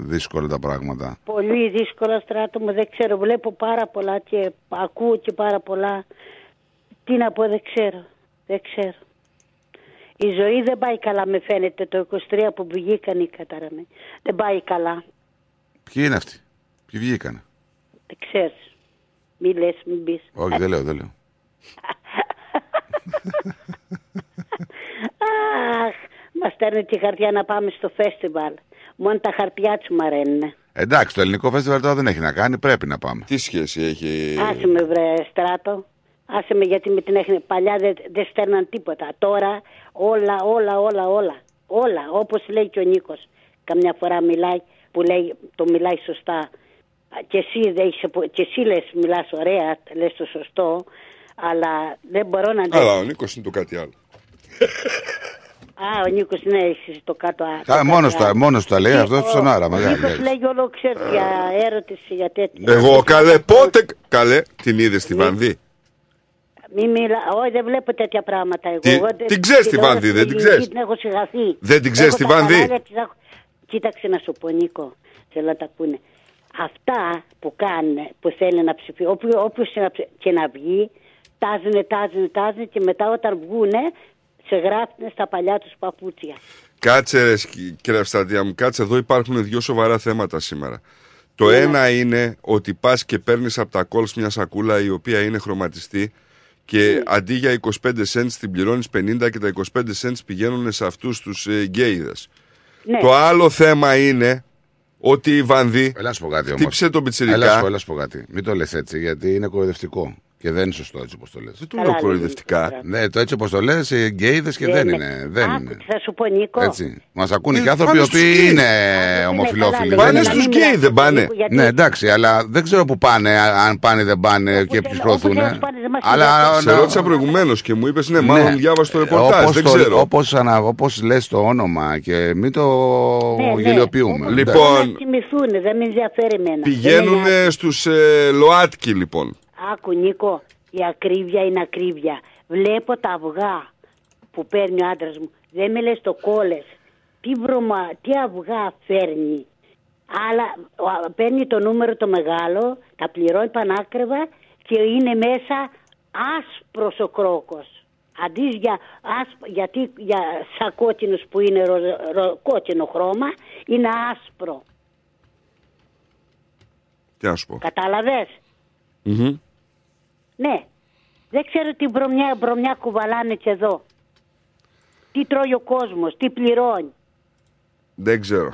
δύσκολα τα πράγματα. Πολύ δύσκολο στράτο μου, δεν ξέρω. Βλέπω πάρα πολλά και ακούω και πάρα πολλά. Τι να πω, δεν ξέρω. Δεν ξέρω. Η ζωή δεν πάει καλά, με φαίνεται. Το 23 που βγήκαν οι καταραμε. Δεν πάει καλά. Ποιοι είναι αυτοί, ποιοι βγήκανε; Δεν ξέρεις. Μη λες, μην πεις. Όχι, δεν λέω, δεν λέω. Αχ, μας στέλνει τη χαρτιά να πάμε στο φεστιβάλ. Μόνο τα χαρτιά του μ' αρένουν. Εντάξει, το ελληνικό φεστιβάλ τώρα δεν έχει να κάνει, πρέπει να πάμε. Τι σχέση έχει; Άσε με βρε στράτο. Άσε με γιατί με την έχουν παλιά δεν, δεν στέλναν τίποτα. Τώρα όλα, όλα, όλα, όλα. Όλα, όπως λέει και ο Νίκος. Καμιά φορά μιλάει, που λέει, το μιλάει σωστά. Και εσύ, δεν είσαι, που- και εσύ λες, μιλάς ωραία, λες το σωστό. Αλλά δεν μπορώ να... Αλλά ο Νίκος είναι το κάτι άλλο. Α, ο Νίκος, ναι, εσύ το κάτω. α, το Α, κάτω μόνος, α. τα, μόνος του τα λέει, Και αυτός ο- στον άρα, Ο μεγάλη. Νίκος λέει όλο, ξέρεις, για έρωτηση, για τέτοια. Εγώ καλέ, πότε. Καλέ, την είδες στη Βανδύ; Μη μιλά, όχι δεν βλέπω τέτοια πράγματα εγώ. Τι- εγώ δεν- την ξέρεις τη τηλεόραση Βανδύ, δεν την ελληνική ξέρεις; Την έχω συγχαθεί. Δεν την ξέρεις Έχω τη τα Βανδύ; κανάλια, τις έχω- Κοίταξε να σου πω Νίκο, θέλω να τα ακούνε. Αυτά που κάνουν, που θέλουν να ψηφίσουν, όποιο, όποιος και να ψη- και να βγει, τάζουνε, τάζουνε, τάζουνε και μετά όταν βγούνε, σε γράφουν στα παλιά τους παπούτσια. Κάτσε, ρε, σκ- κύριε Ευστρατεία μου, κάτσε εδώ υπάρχουν δύο σοβαρά θέματα σήμερα. Το Ναι. ένα είναι ότι πας και παίρνεις από τα calls μια σακούλα η οποία είναι χρωματιστή και αντί για 25 cents την πληρώνεις 50 και τα 25 cents πηγαίνουν σε αυτούς τους ε, γκέιδες. Ναι. Το άλλο θέμα είναι ότι η Βανδή Έλα να σου πω κάτι όμως. χτύπησε τον Έλα σου πιτσιρικά. πω, έλα σου πω κάτι. Μην το λες έτσι, γιατί είναι κοροϊδευτικό. Και δεν είναι σωστό έτσι όπως το λες. Δεν το λέω κοροϊδευτικά. Ναι, το έτσι όπως το λες, ε, γκέιδες και δεν είναι. Δεν Άκου, είναι. θα σου πω Νίκο. Έτσι. Μας ακούνε Ε, και άνθρωποι οι πάνε στους οποίοι γκέι. είναι ομοφυλόφιλοι. Πάνε δεν είναι. στους γκέι, δεν πάνε. Γιατί- Ναι, εντάξει, αλλά δεν ξέρω που πάνε, α- αν πάνε δεν πάνε και ποιους προωθούν. θέλεις πάνε, δεν μας Αλλά Σε ρώτησα προηγουμένως και μου είπες ναι, μάλλον διάβασε το ρεπορτάζ. Όπως, δεν το, ξέρω. όπως, ανα, όπως λες το όνομα και μην το Ναι, ναι. γελιοποιούμε. Λοιπόν, Να θυμηθούν, δεν με ενδιαφέρει εμένα. Δεν Πηγαίνουν με στους ε, ΛΟΑΤΚΙ λοιπόν. Άκου Νίκο, η ακρίβεια είναι ακρίβεια. Βλέπω τα αυγά που παίρνει ο άντρας μου. Δεν με λες το κόλες. Τι, βρωμα, τι αυγά φέρνει. Αλλά ο- παίρνει το νούμερο το μεγάλο, τα πληρώνει πανάκριβα και είναι μέσα άσπρος ο κρόκος. Αντί για, άσπ, γιατί για σαν κόκκινος που είναι ρο, ρο- κόκκινο χρώμα, είναι άσπρο. Τι να σου πω. Κατάλαβες; Μμμ. Ναι. Δεν ξέρω τι βρωμιά, βρωμιά κουβαλάνε και εδώ. Τι τρώει ο κόσμος, τι πληρώνει. Δεν ξέρω.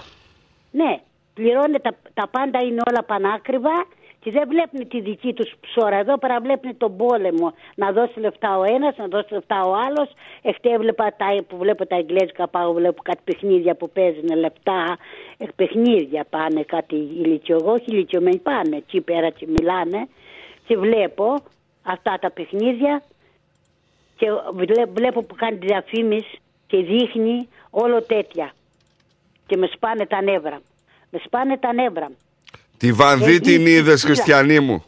Ναι, πληρώνει τα, τα πάντα είναι όλα πανάκριβα και δεν βλέπουν τη δική τους ψώρα. Εδώ παραβλέπουν τον πόλεμο. Να δώσει λεφτά ο ένας, να δώσει λεφτά ο άλλος. Εχθέ έβλεπα τα, που βλέπω τα εγγλέζικα πάω, βλέπω κάτι παιχνίδια που παίζουν λεφτά. Ε, παιχνίδια πάνε κάτι ηλικιωγό, όχι ηλικιωμένοι πάνε εκεί πέρα και μιλάνε. Και βλέπω αυτά τα παιχνίδια και βλέ- βλέπω που κάνει διαφήμιση και δείχνει όλο τέτοια. Και με σπάνε τα νεύρα. μου. Με σπάνε τα νεύρα. μου. Τη Βανδύ Ε, την είδα. είδες, Χριστιανή μου;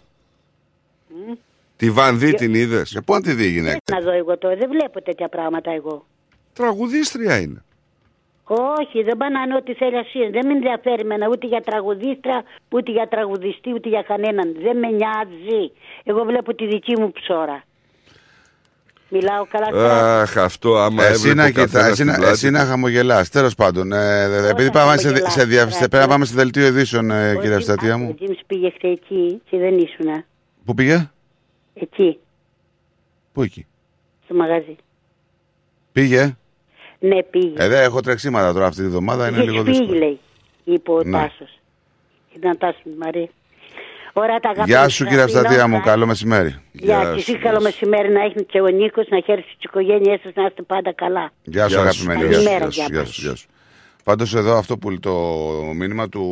Τη Βανδύ την είδες; Για πού να τη δει η γυναίκα; Να δω εγώ τώρα, δεν βλέπω τέτοια πράγματα εγώ. Τραγουδίστρια είναι. Όχι, δεν πάνε να είναι ό,τι θέλει εσύ. Δεν με ενδιαφέρει εμένα ούτε για τραγουδίστρα, ούτε για τραγουδιστή, ούτε για κανέναν. Δεν με νοιάζει. Εγώ βλέπω τη δική μου ψώρα. Μιλάω καλά τώρα. Αχ, αυτό άμα Εσύ έβλεπε να, ο κοιτά, καθένας εσύ, την να, πλάτη εσύ του. να χαμογελάς. Τέλος πάντων, ε, δε- επειδή πάμε σε, χαμογελάς, σε, δια- τώρα, πρέπει να πάμε σε δελτίο ειδήσεων, ε, κύριε Ευστατία Ο μου. Τζίμς πήγε χθε εκεί και δεν ήσουν. Πού πήγε; Εκεί, Πού εκεί; στο μαγαζί. Πήγε. Ναι, πήγε. Ε, δεν έχω τρεξίματα τώρα αυτή τη βδομάδα, είναι Είχε λίγο φύγει, δύσκολο. λέει, είπε ο Ναι. Τάσος. Ήταν Τάσος Μαρία. Ωραία, τα αγάπη Γεια μου, σου να κύριε αφήνω. Ευστατία μου, καλό μεσημέρι. Γεια και εσύ καλό μεσημέρι να έχεις και ο Νίκος, να χαίρεσαι τις οικογένειές σας, να είστε πάντα καλά. Γεια σου Γεια αγαπημένη. σου. Γεια σου, Καλημέρα, γεια σου, γεια γεια σου, γεια σου. Πάντως εδώ αυτό που το μήνυμα του,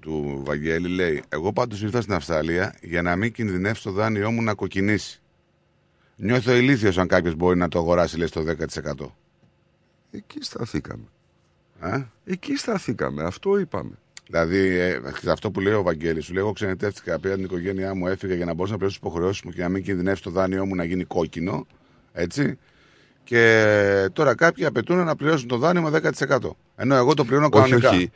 του Βαγγέλη λέει Εγώ πάντως ήρθα στην Αυστραλία για να μην κινδυνεύσει το δάνειό μου να κοκκινήσει. Νιώθω ηλίθιος αν κάποιος μπορεί να το αγοράσει λέει στο 10%. Εκεί σταθήκαμε. Ε; Εκεί σταθήκαμε. Αυτό είπαμε. Δηλαδή, ε, αυτό που λέει ο Βαγγέλης, σου λέει: Εγώ ξενιτεύτηκα, πήρα την οικογένειά μου, έφυγα για να μπορέσω να πληρώσω τις υποχρεώσεις μου και να μην κινδυνεύσει το δάνειό μου να γίνει κόκκινο. Έτσι. Και τώρα κάποιοι απαιτούν να πληρώσουν το δάνειο με 10%. Ενώ εγώ το πληρώνω Όχι, κανονικά. όχι.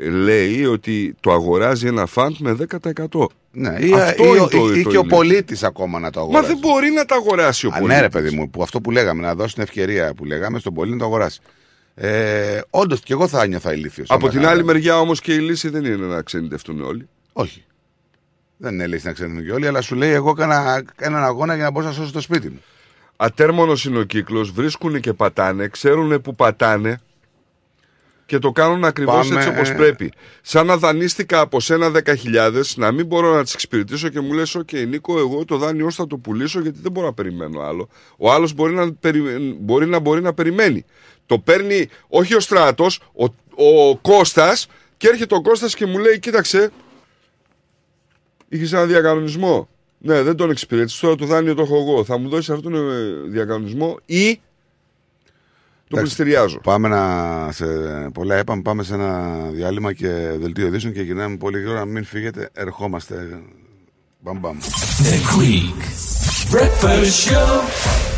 Λέει ότι το αγοράζει ένα φαντ με 10%. Ναι, ή, Αυτό ή, είναι ή- το- ή το και ο ηλίθιο. πολίτης ακόμα να το Μα αγοράσει. δεν μπορεί να τα αγοράσει ο Α, πολίτης. ναι, ρε παιδί μου, που αυτό που λέγαμε, να δώσει την ευκαιρία που λέγαμε στον πολίτη να το αγοράσει. Ε, Όντως και εγώ θα ένιωθα ηλίθιος. Από την άλλη μεριά όμως και η λύση δεν είναι να ξενιτευτούν όλοι. Όχι. Δεν είναι λύση να ξέρουν και όλοι, αλλά σου λέει: Εγώ έκανα έναν αγώνα για να μπορώ να σώσω το σπίτι μου. Ατέρμονος είναι ο κύκλος, βρίσκουν και πατάνε, ξέρουν που πατάνε και το κάνουν ακριβώς Πάμε, έτσι όπως ε, πρέπει. Σαν να δανείστηκα από σένα 10.000, να μην μπορώ να τις εξυπηρετήσω και μου λες: Οκ, Νίκο, εγώ το δάνειός σου θα το πουλήσω γιατί δεν μπορώ να περιμένω άλλο. Ο άλλος μπορεί να, περι- μπορεί, να μπορεί να περιμένει. Το παίρνει όχι ο στράτος, ο, ο Κώστας και έρχεται ο Κώστας και μου λέει: Κοίταξε, είχες ένα διακανονισμό. Ναι, δεν τον εξυπηρέτησες. Τώρα το δάνειο το έχω εγώ. Θα μου δώσεις αυτόν τον ε, διακανονισμό ή το Εντάξει, πληστηριάζω. Πάμε να, σε πολλά είπαμε, πάμε σε ένα διάλειμμα και δελτίο ειδήσεων και γυρνάμε πολύ γρήγορα. Μην φύγετε, ερχόμαστε. Μπαμ μπαμ. The Greek Breakfast Show.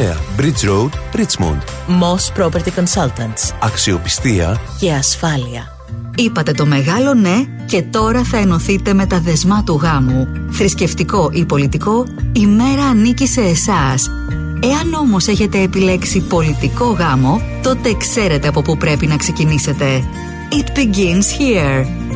Bridge Road, Richmond. Moss Property Consultants. Αξιοπιστία Και ασφάλεια. Είπατε το μεγάλο ναι και τώρα θα ενωθείτε με τα δεσμά του γάμου. Θρησκευτικό ή πολιτικό, η μέρα ανήκει σε εσάς. Εάν όμως έχετε επιλέξει πολιτικό γάμο, τότε ξέρετε από πού πρέπει να ξεκινήσετε. It begins here.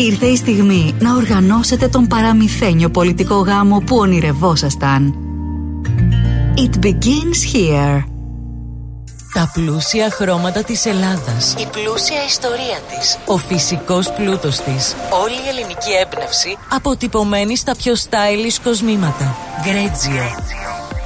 Ήρθε η στιγμή να οργανώσετε τον παραμυθένιο πολιτικό γάμο που ονειρευόσασταν. It begins here. Τα πλούσια χρώματα της Ελλάδας. Η πλούσια ιστορία της. Ο φυσικός πλούτος της. Όλη η ελληνική έμπνευση αποτυπωμένη στα πιο stylish κοσμήματα. Γκρέτζιο.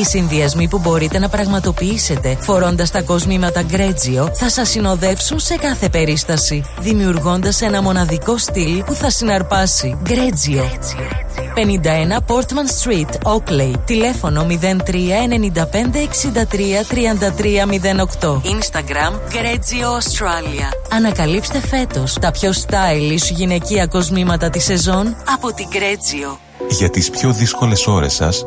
Οι συνδυασμοί που μπορείτε να πραγματοποιήσετε φορώντας τα κοσμήματα Γκρέτζιο θα σας συνοδεύσουν σε κάθε περίσταση, δημιουργώντας ένα μοναδικό στυλ που θα συναρπάσει. Γκρέτζιο. 51 Portman Street, Oakley. Τηλέφωνο 03 95 63 33 08. Instagram Γκρέτζιο Australia. Ανακαλύψτε φέτος τα πιο stylish γυναικεία κοσμήματα της σεζόν από την Γκρέτζιο. Για τις πιο δύσκολες ώρες σας,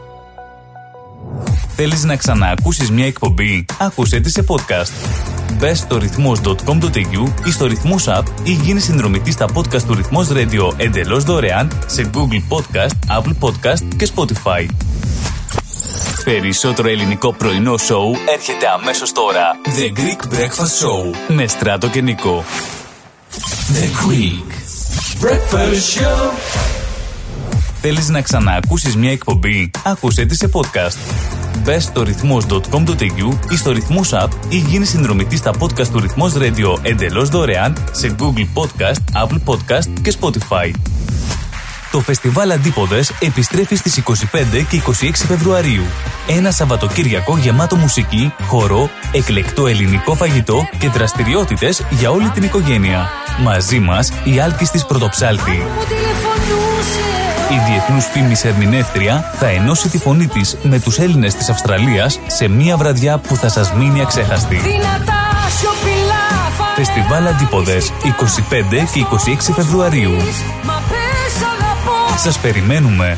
Θέλεις να ξαναακούσεις μια εκπομπή; Άκουσέ τη σε podcast. Μπες στο ρυθμός.com.au ή στο ρυθμός app ή γίνει συνδρομητής στα podcast του ρυθμός radio εντελώς δωρεάν σε Google Podcast, Apple Podcast και Spotify. Περισσότερο ελληνικό πρωινό σοου έρχεται αμέσως τώρα. The Greek Breakfast Show με Στράτο και Νικό. The Greek Breakfast Show Θέλεις να ξαναακούσεις μια εκπομπή; Άκουσέ τη σε podcast. Μπε στο ρυθμός.com.au ή στο ρυθμός app ή γίνει συνδρομητής στα podcast του ρυθμός radio εντελώς δωρεάν σε Google Podcast, Apple Podcast και Spotify. Το φεστιβάλ Αντίποδες επιστρέφει στις 25 και 26 Φεβρουαρίου. Ένα Σαββατοκύριακο γεμάτο μουσική, χορό, εκλεκτό ελληνικό φαγητό και δραστηριότητες για όλη την οικογένεια. Μαζί μας η Άλκης της Πρωτοψάλτη. Η διεθνούς φήμης ερμηνεύτρια θα ενώσει τη φωνή της με τους Έλληνες της Αυστραλίας σε μια βραδιά που θα σας μείνει αξέχαστη. Φεστιβάλ Αντίποδες 25 και 26 Φεβρουαρίου. Σας περιμένουμε.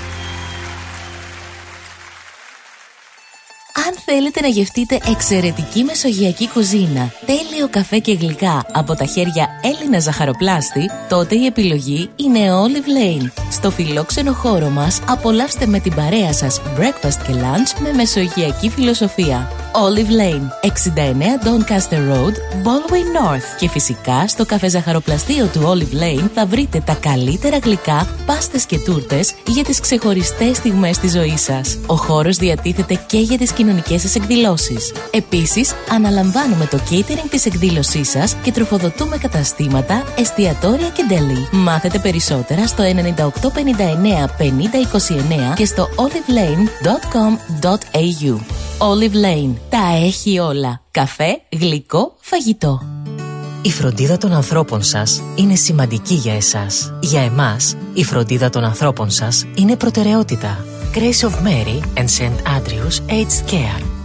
Θέλετε να γευτείτε εξαιρετική μεσογειακή κουζίνα, τέλειο καφέ και γλυκά από τα χέρια Έλληνα ζαχαροπλάστη, τότε η επιλογή είναι Olive Lane. Στο φιλόξενο χώρο μας απολαύστε με την παρέα σας breakfast και lunch με μεσογειακή φιλοσοφία. Olive Lane, 69 Doncaster Road, Ballway North. Και φυσικά στο καφέ ζαχαροπλαστείο του Olive Lane θα βρείτε τα καλύτερα γλυκά, πάστες και τούρτες για τις ξεχωριστές στιγμές της ζωής σας. Ο χώρος διατίθεται και για τις κοινωνικές σας εκδηλώσεις. Επίσης, αναλαμβάνουμε το catering της εκδήλωσής σας και τροφοδοτούμε καταστήματα, εστιατόρια και deli. Μάθετε περισσότερα στο 9859 5029 και στο olivelane.com.au. Olive Lane. Τα έχει όλα. Καφέ, γλυκό, φαγητό. Η φροντίδα των ανθρώπων σας είναι σημαντική για εσάς. Για εμάς, η φροντίδα των ανθρώπων σας είναι προτεραιότητα. Grace of Mary and St. Andrews Aged Care.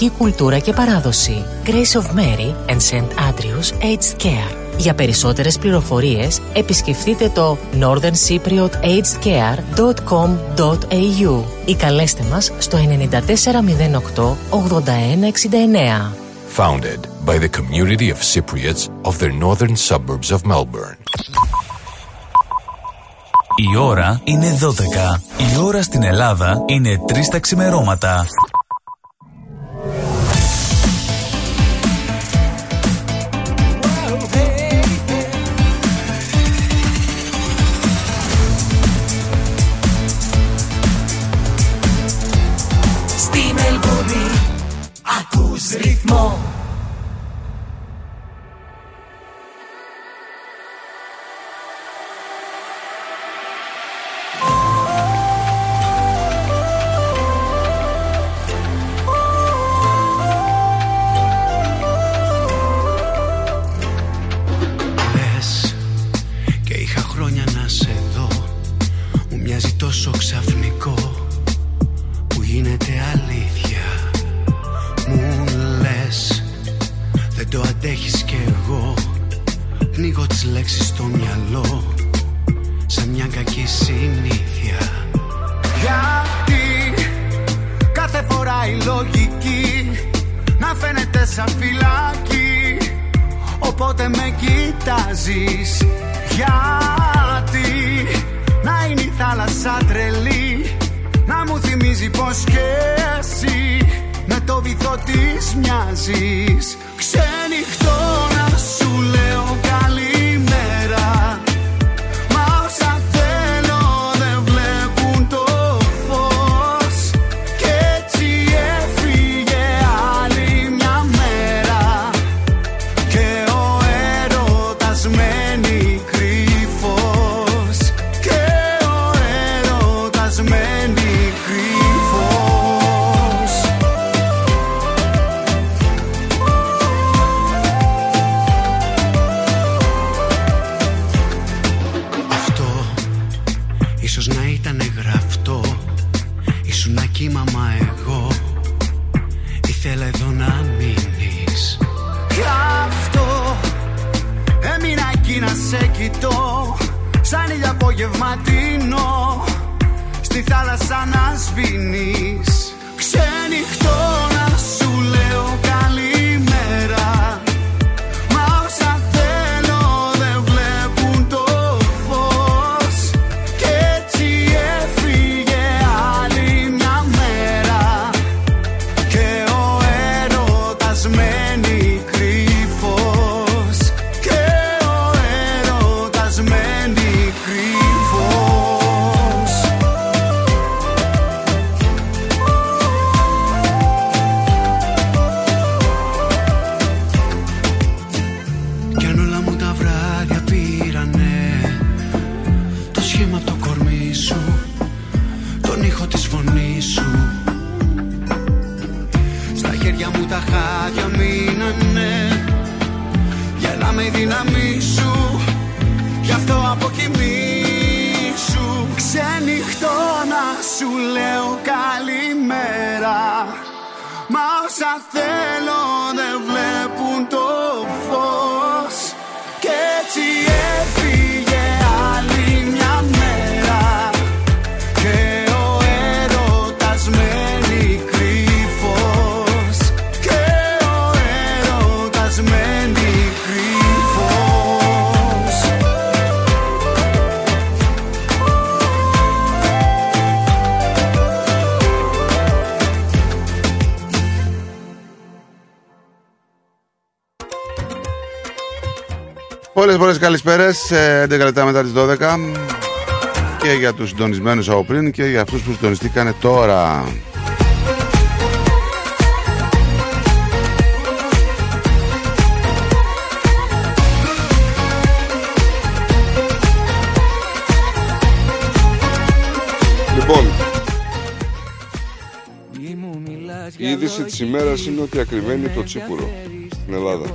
ιρλανδική και παράδοση. Grace of Mary and Saint Andrews Aged Care. Για περισσότερες πληροφορίες, επισκεφτείτε το northerncypriotagedcare.com.au ή καλέστε μας στο 9408 8169. Founded by the community of Cypriots of the northern suburbs of Melbourne. Η ώρα είναι 12. Η ώρα στην Ελλάδα είναι 3 τα ξημερώματα. Πολλές καλησπέρες, ε, 11 λεπτά μετά τις 12 και για τους συντονισμένους από πριν και για αυτούς που συντονιστήκανε τώρα. Λοιπόν, η είδηση της ημέρας είναι ότι ακριβένει το τσίπουρο στην Ελλάδα.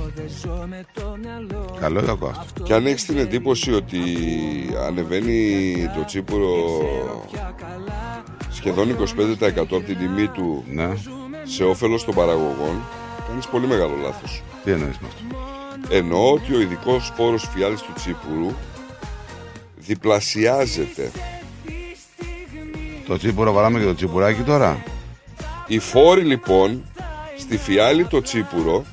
Καλό ή κακό αυτό. Και αν έχεις την εντύπωση ότι ανεβαίνει το τσίπουρο σχεδόν 25% από την τιμή του Ναι. σε όφελος των παραγωγών, κάνεις πολύ μεγάλο λάθος. Τι εννοείς με αυτό; Εννοώ ότι ο ειδικός φόρος φιάλης του τσίπουρου διπλασιάζεται. Το τσίπουρο βαράμε και το τσιπουράκι τώρα. Οι φόροι λοιπόν στη φιάλη το τσίπουρο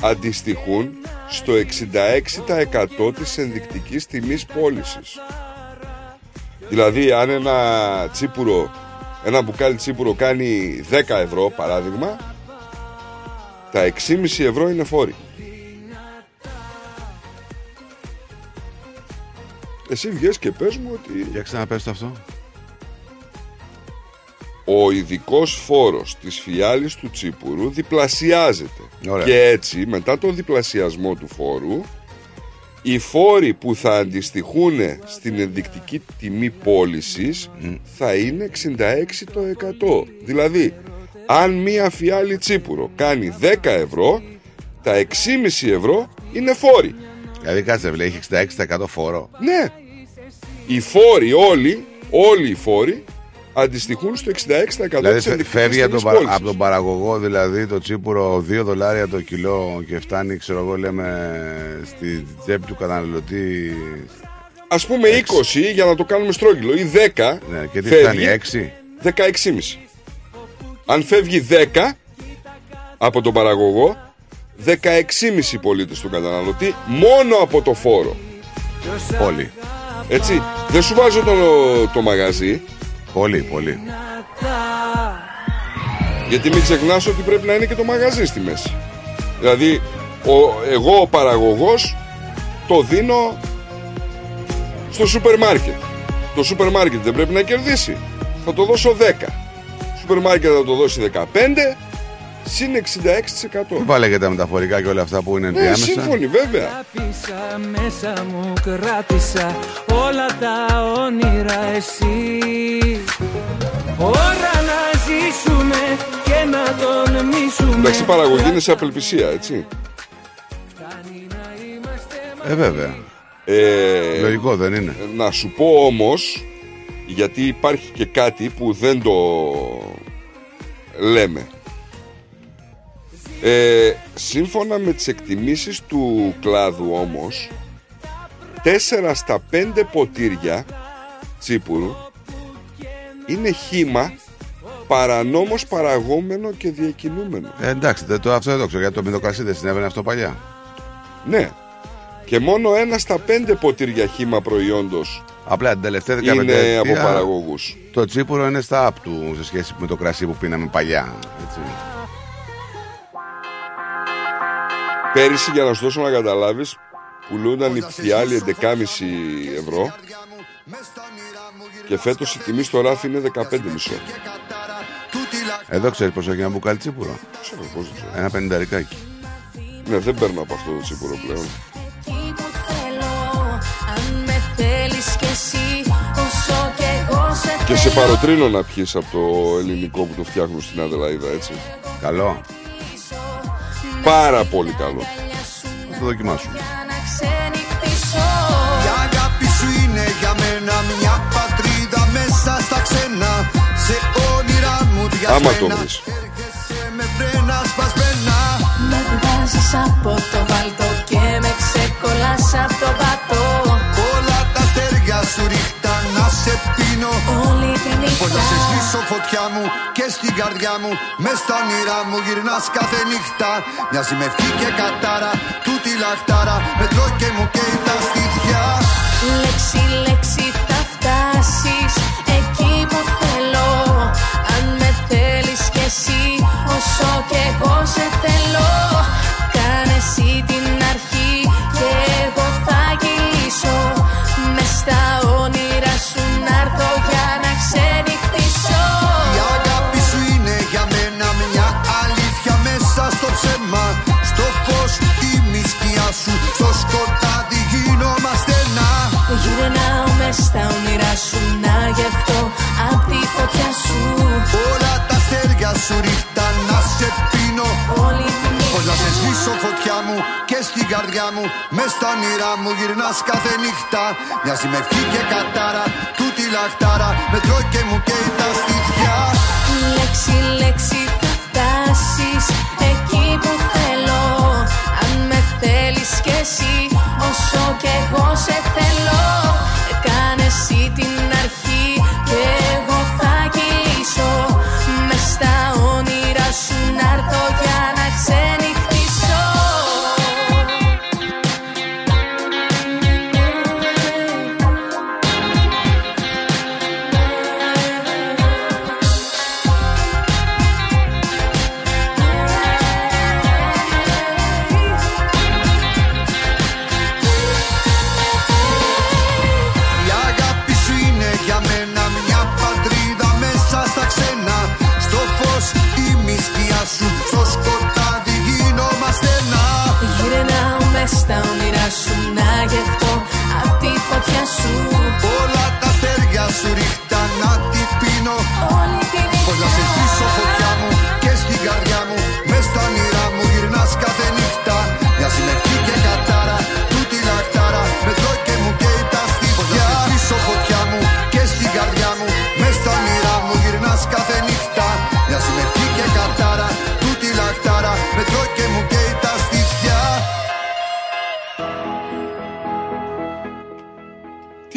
αντιστοιχούν στο 66% της ενδεικτικής τιμής πώλησης. Δηλαδή αν ένα τσίπουρο, ένα μπουκάλι τσίπουρο κάνει 10 ευρώ παράδειγμα, τα 6,5 ευρώ είναι φόροι. Εσύ βγες και πες μου ότι Για ξαναπες το αυτό. Ο ειδικός φόρος της φιάλης του τσίπουρου διπλασιάζεται. Ωραία. Και έτσι, μετά τον διπλασιασμό του φόρου, οι φόροι που θα αντιστοιχούν στην ενδεικτική τιμή πώλησης θα είναι 66%. Δηλαδή, αν μία φιάλη τσίπουρο κάνει 10 ευρώ, τα 6,5 ευρώ είναι φόροι. Δηλαδή κάτσε, βλέπει, έχει 66% φόρο. Ναι. Οι φόροι όλοι, όλοι οι φόροι αντιστοιχούν στο 66% Δηλαδή της φε- ενδεικτικής φεύγει από τιμής τον, παρα- πώλησης. από τον παραγωγό δηλαδή το τσίπουρο 2 δολάρια το κιλό και φτάνει ξέρω εγώ λέμε στη τσέπη του καταναλωτή Ας πούμε 20 για να το κάνουμε στρόγγυλο ή 10 ναι, και τι φεύγει φτάνει 6 16,5. Αν φεύγει 10 από τον παραγωγό 16,5 πολίτες του καταναλωτή μόνο από το φόρο. Πολύ. Έτσι. Δεν σου βάζω το, το μαγαζί. Πολύ, πολύ. Γιατί μην ξεχνάς ότι πρέπει να είναι και το μαγαζί στη μέση. Δηλαδή, ο, εγώ ο παραγωγός το δίνω στο σούπερ μάρκετ. Το σούπερ μάρκετ δεν πρέπει να κερδίσει. Θα το δώσω 10. Το σούπερ μάρκετ θα το δώσει 15 συν 66%. Βάλε και τα μεταφορικά και όλα αυτά που είναι Ναι, ενδιάμεσα; σύμφωνοι βέβαια. Αγάπησα μέσα μου κράτησα όλα τα όνειρα εσύ Ώρα να ζήσουμε και να τον μίσουμε Εντάξει, η παραγωγή είναι σε απελπισία, έτσι. Ε, βέβαια. Ε, Λογικό δεν είναι. Να σου πω όμως, γιατί υπάρχει και κάτι που δεν το λέμε. Ε, σύμφωνα με τις εκτιμήσεις του κλάδου όμως, 4 στα 5 ποτήρια τσίπουρου είναι χύμα παρανόμως παραγόμενο και διακινούμενο. Ε, εντάξει, δεν το, αυτό δεν το ξέρω γιατί το μυδοκρασί δεν συνέβαινε αυτό παλιά. Ναι. Και μόνο ένα στα πέντε ποτήρια χύμα προϊόντος Απλά την τελευταία 15 είναι ετία, από παραγωγούς. Το τσίπουρο είναι στα απ του σε σχέση με το κρασί που πίναμε παλιά. Έτσι. Πέρυσι, για να σου δώσω να καταλάβεις, πουλούνταν οι φιάλοι 11,5 ευρώ και φέτος η τιμή στο ράφι είναι 15,5. Εδώ ξέρεις πόσο έχει ένα μπουκάλι τσίπουρο; Ξέρω πώς δεν ξέρω. Ένα πενηνταρικάκι. Ναι, δεν παίρνω από αυτό το τσίπουρο πλέον. Εκεί που θέλω, αν με θέλεις κι εσύ, όσο κι εγώ σε Και σε παροτρύνω να πιεις από το ελληνικό που το φτιάχνουν στην Αδελαίδα, έτσι. Καλό. Πάρα πολύ καλό. Θα το δοκιμάσουμε. Η αγάπη σου είναι για μένα μια πατρίδα μέσα στα ξένα Σε όνειρά μου Άμα το διασμένα βρεις. με φρένα σπασμένα Με βγάζεις από το βάλτο και με ξεκολλάς από το πατό Όλα τα αστέρια σου ρίχτα να σε πίνω. Όλη τη νύχτα. Πως να σε σβήσω φωτιά μου και στην καρδιά μου. Μες στα όνειρά μου γυρνάς κάθε νύχτα. Μοιάζει με ευχή και κατάρα Τούτη λαχτάρα. Με τρώει και μου καίει τα στήθια. Λέξη, λέξη θα φτάσεις. Εκεί που θέλω. Αν με θέλεις κι εσύ όσο κι εγώ σε θέλω. Κάνε εσύ την αρχή και εγώ θα κυλήσω. Μες στα όνειρα σκοτάδι γινόμαστε ένα Γυρνάω μες στα όνειρά σου να γευτώ απ' τη φωτιά σου. Όλα τα αστέρια σου ρίχτα να σε πίνω. Όλη τη νύχτα. Πως να σε σβήσω φωτιά μου και στην καρδιά μου. Μες στα όνειρά μου γυρνάς κάθε νύχτα. Μοιάζει με ευχή και κατάρα Τούτη λαχτάρα. Με τρώει και μου καίει τα στήθια. Λέξη, λέξη θα φτάσεις εκεί που θέλω εσύ όσο κι εγώ σε θέλω. Κάνε εσύ την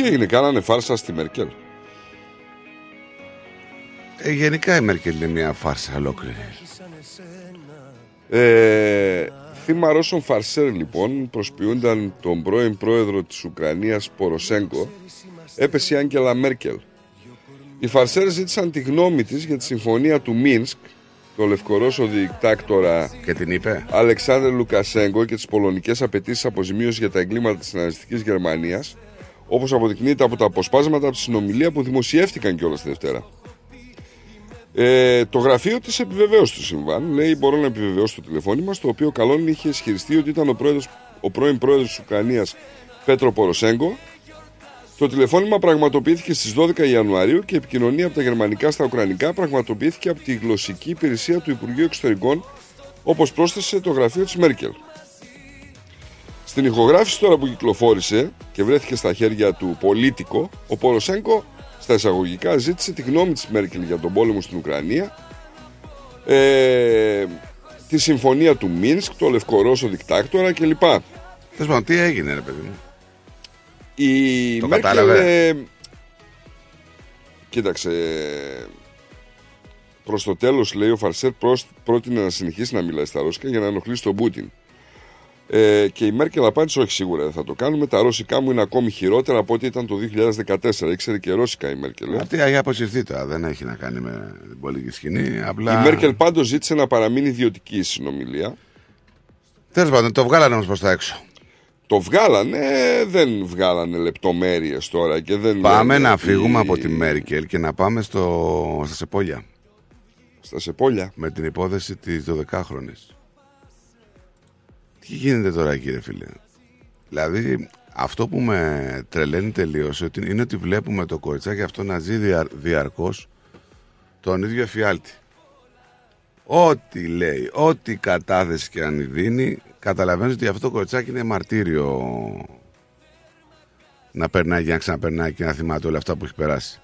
έγινε, κάνανε φάρσα στη Μέρκελ. Ε, γενικά η Μέρκελ είναι μια φάρσα ολόκληρη. Ε, θύμα Ρώσων Φαρσέρ λοιπόν προσποιούνταν τον πρώην πρόεδρο της Ουκρανίας Ποροσέγκο έπεσε η Άγγελα Μέρκελ. Οι Φαρσέρ ζήτησαν τη γνώμη της για τη συμφωνία του Μίνσκ το Λευκορώσο δικτάκτορα και την είπε; Αλεξάνδρ Λουκασέγκο και τις πολωνικές απαιτήσεις αποζημίωσης για τα εγκλήματα της ναζιστικής Γερμανίας όπως αποδεικνύεται από τα αποσπάσματα από τη συνομιλία που δημοσιεύτηκαν κιόλας τη Δευτέρα. Ε, το γραφείο της επιβεβαίωσε το συμβάν. Λέει: Μπορώ να επιβεβαιώσω το τηλεφώνημα, στο οποίο καλόν είχε ισχυριστεί ότι ήταν ο, πρόεδρος, ο πρώην πρόεδρος της Ουκρανίας Πέτρο Ποροσέγκο. Το τηλεφώνημα πραγματοποιήθηκε στις 12 Ιανουαρίου και η επικοινωνία από τα γερμανικά στα ουκρανικά πραγματοποιήθηκε από τη γλωσσική υπηρεσία του Υπουργείου Εξωτερικών, όπως πρόσθεσε το γραφείο της Μέρκελ. Στην ηχογράφηση τώρα που κυκλοφόρησε και βρέθηκε στα χέρια του πολίτικο, ο Ποροσέγκο στα εισαγωγικά ζήτησε τη γνώμη της Μέρκελ για τον πόλεμο στην Ουκρανία, ε, τη συμφωνία του Μίνσκ, το Λευκορώσο δικτάκτορα κλπ. Θες πάνω, τι έγινε ρε παιδί μου; Η Το Μέρκελ, κατάλαβε. ε, κοίταξε, προς το τέλος λέει ο Φαρσέρ προς- πρότεινε να συνεχίσει να μιλάει στα ρώσικα για να ενοχλήσει τον Πούτιν. Ε, και η Μέρκελ απάντησε όχι σίγουρα δεν θα το κάνουμε. Τα ρώσικά μου είναι ακόμη χειρότερα από ό,τι ήταν το 2014. Ήξερε και ρώσικα η Μέρκελ. ε. Αυτή έχει αποσυρθεί τώρα, δεν έχει να κάνει με την πολιτική σκηνή. Απλά... Η Μέρκελ πάντως ζήτησε να παραμείνει ιδιωτική η συνομιλία. Τέλος πάντων, το βγάλανε όμως προς τα έξω. Το βγάλανε, δεν βγάλανε λεπτομέρειες τώρα και δεν. Πάμε λένε να ότι- φύγουμε από τη Μέρκελ και να πάμε στο... στα Σεπόλια. Στα Σεπόλια. Με την υπόθεση της 12χρονη. Τι γίνεται τώρα, κύριε φίλε; Δηλαδή, αυτό που με τρελαίνει τελείως είναι ότι βλέπουμε το κοριτσάκι αυτό να ζει δια, διαρκώς τον ίδιο εφιάλτη. Ό,τι λέει, ό,τι κατάθεση και αν δίνει, καταλαβαίνεις ότι αυτό το κοριτσάκι είναι μαρτύριο να περνάει και να ξαναπερνάει και να θυμάται όλα αυτά που έχει περάσει.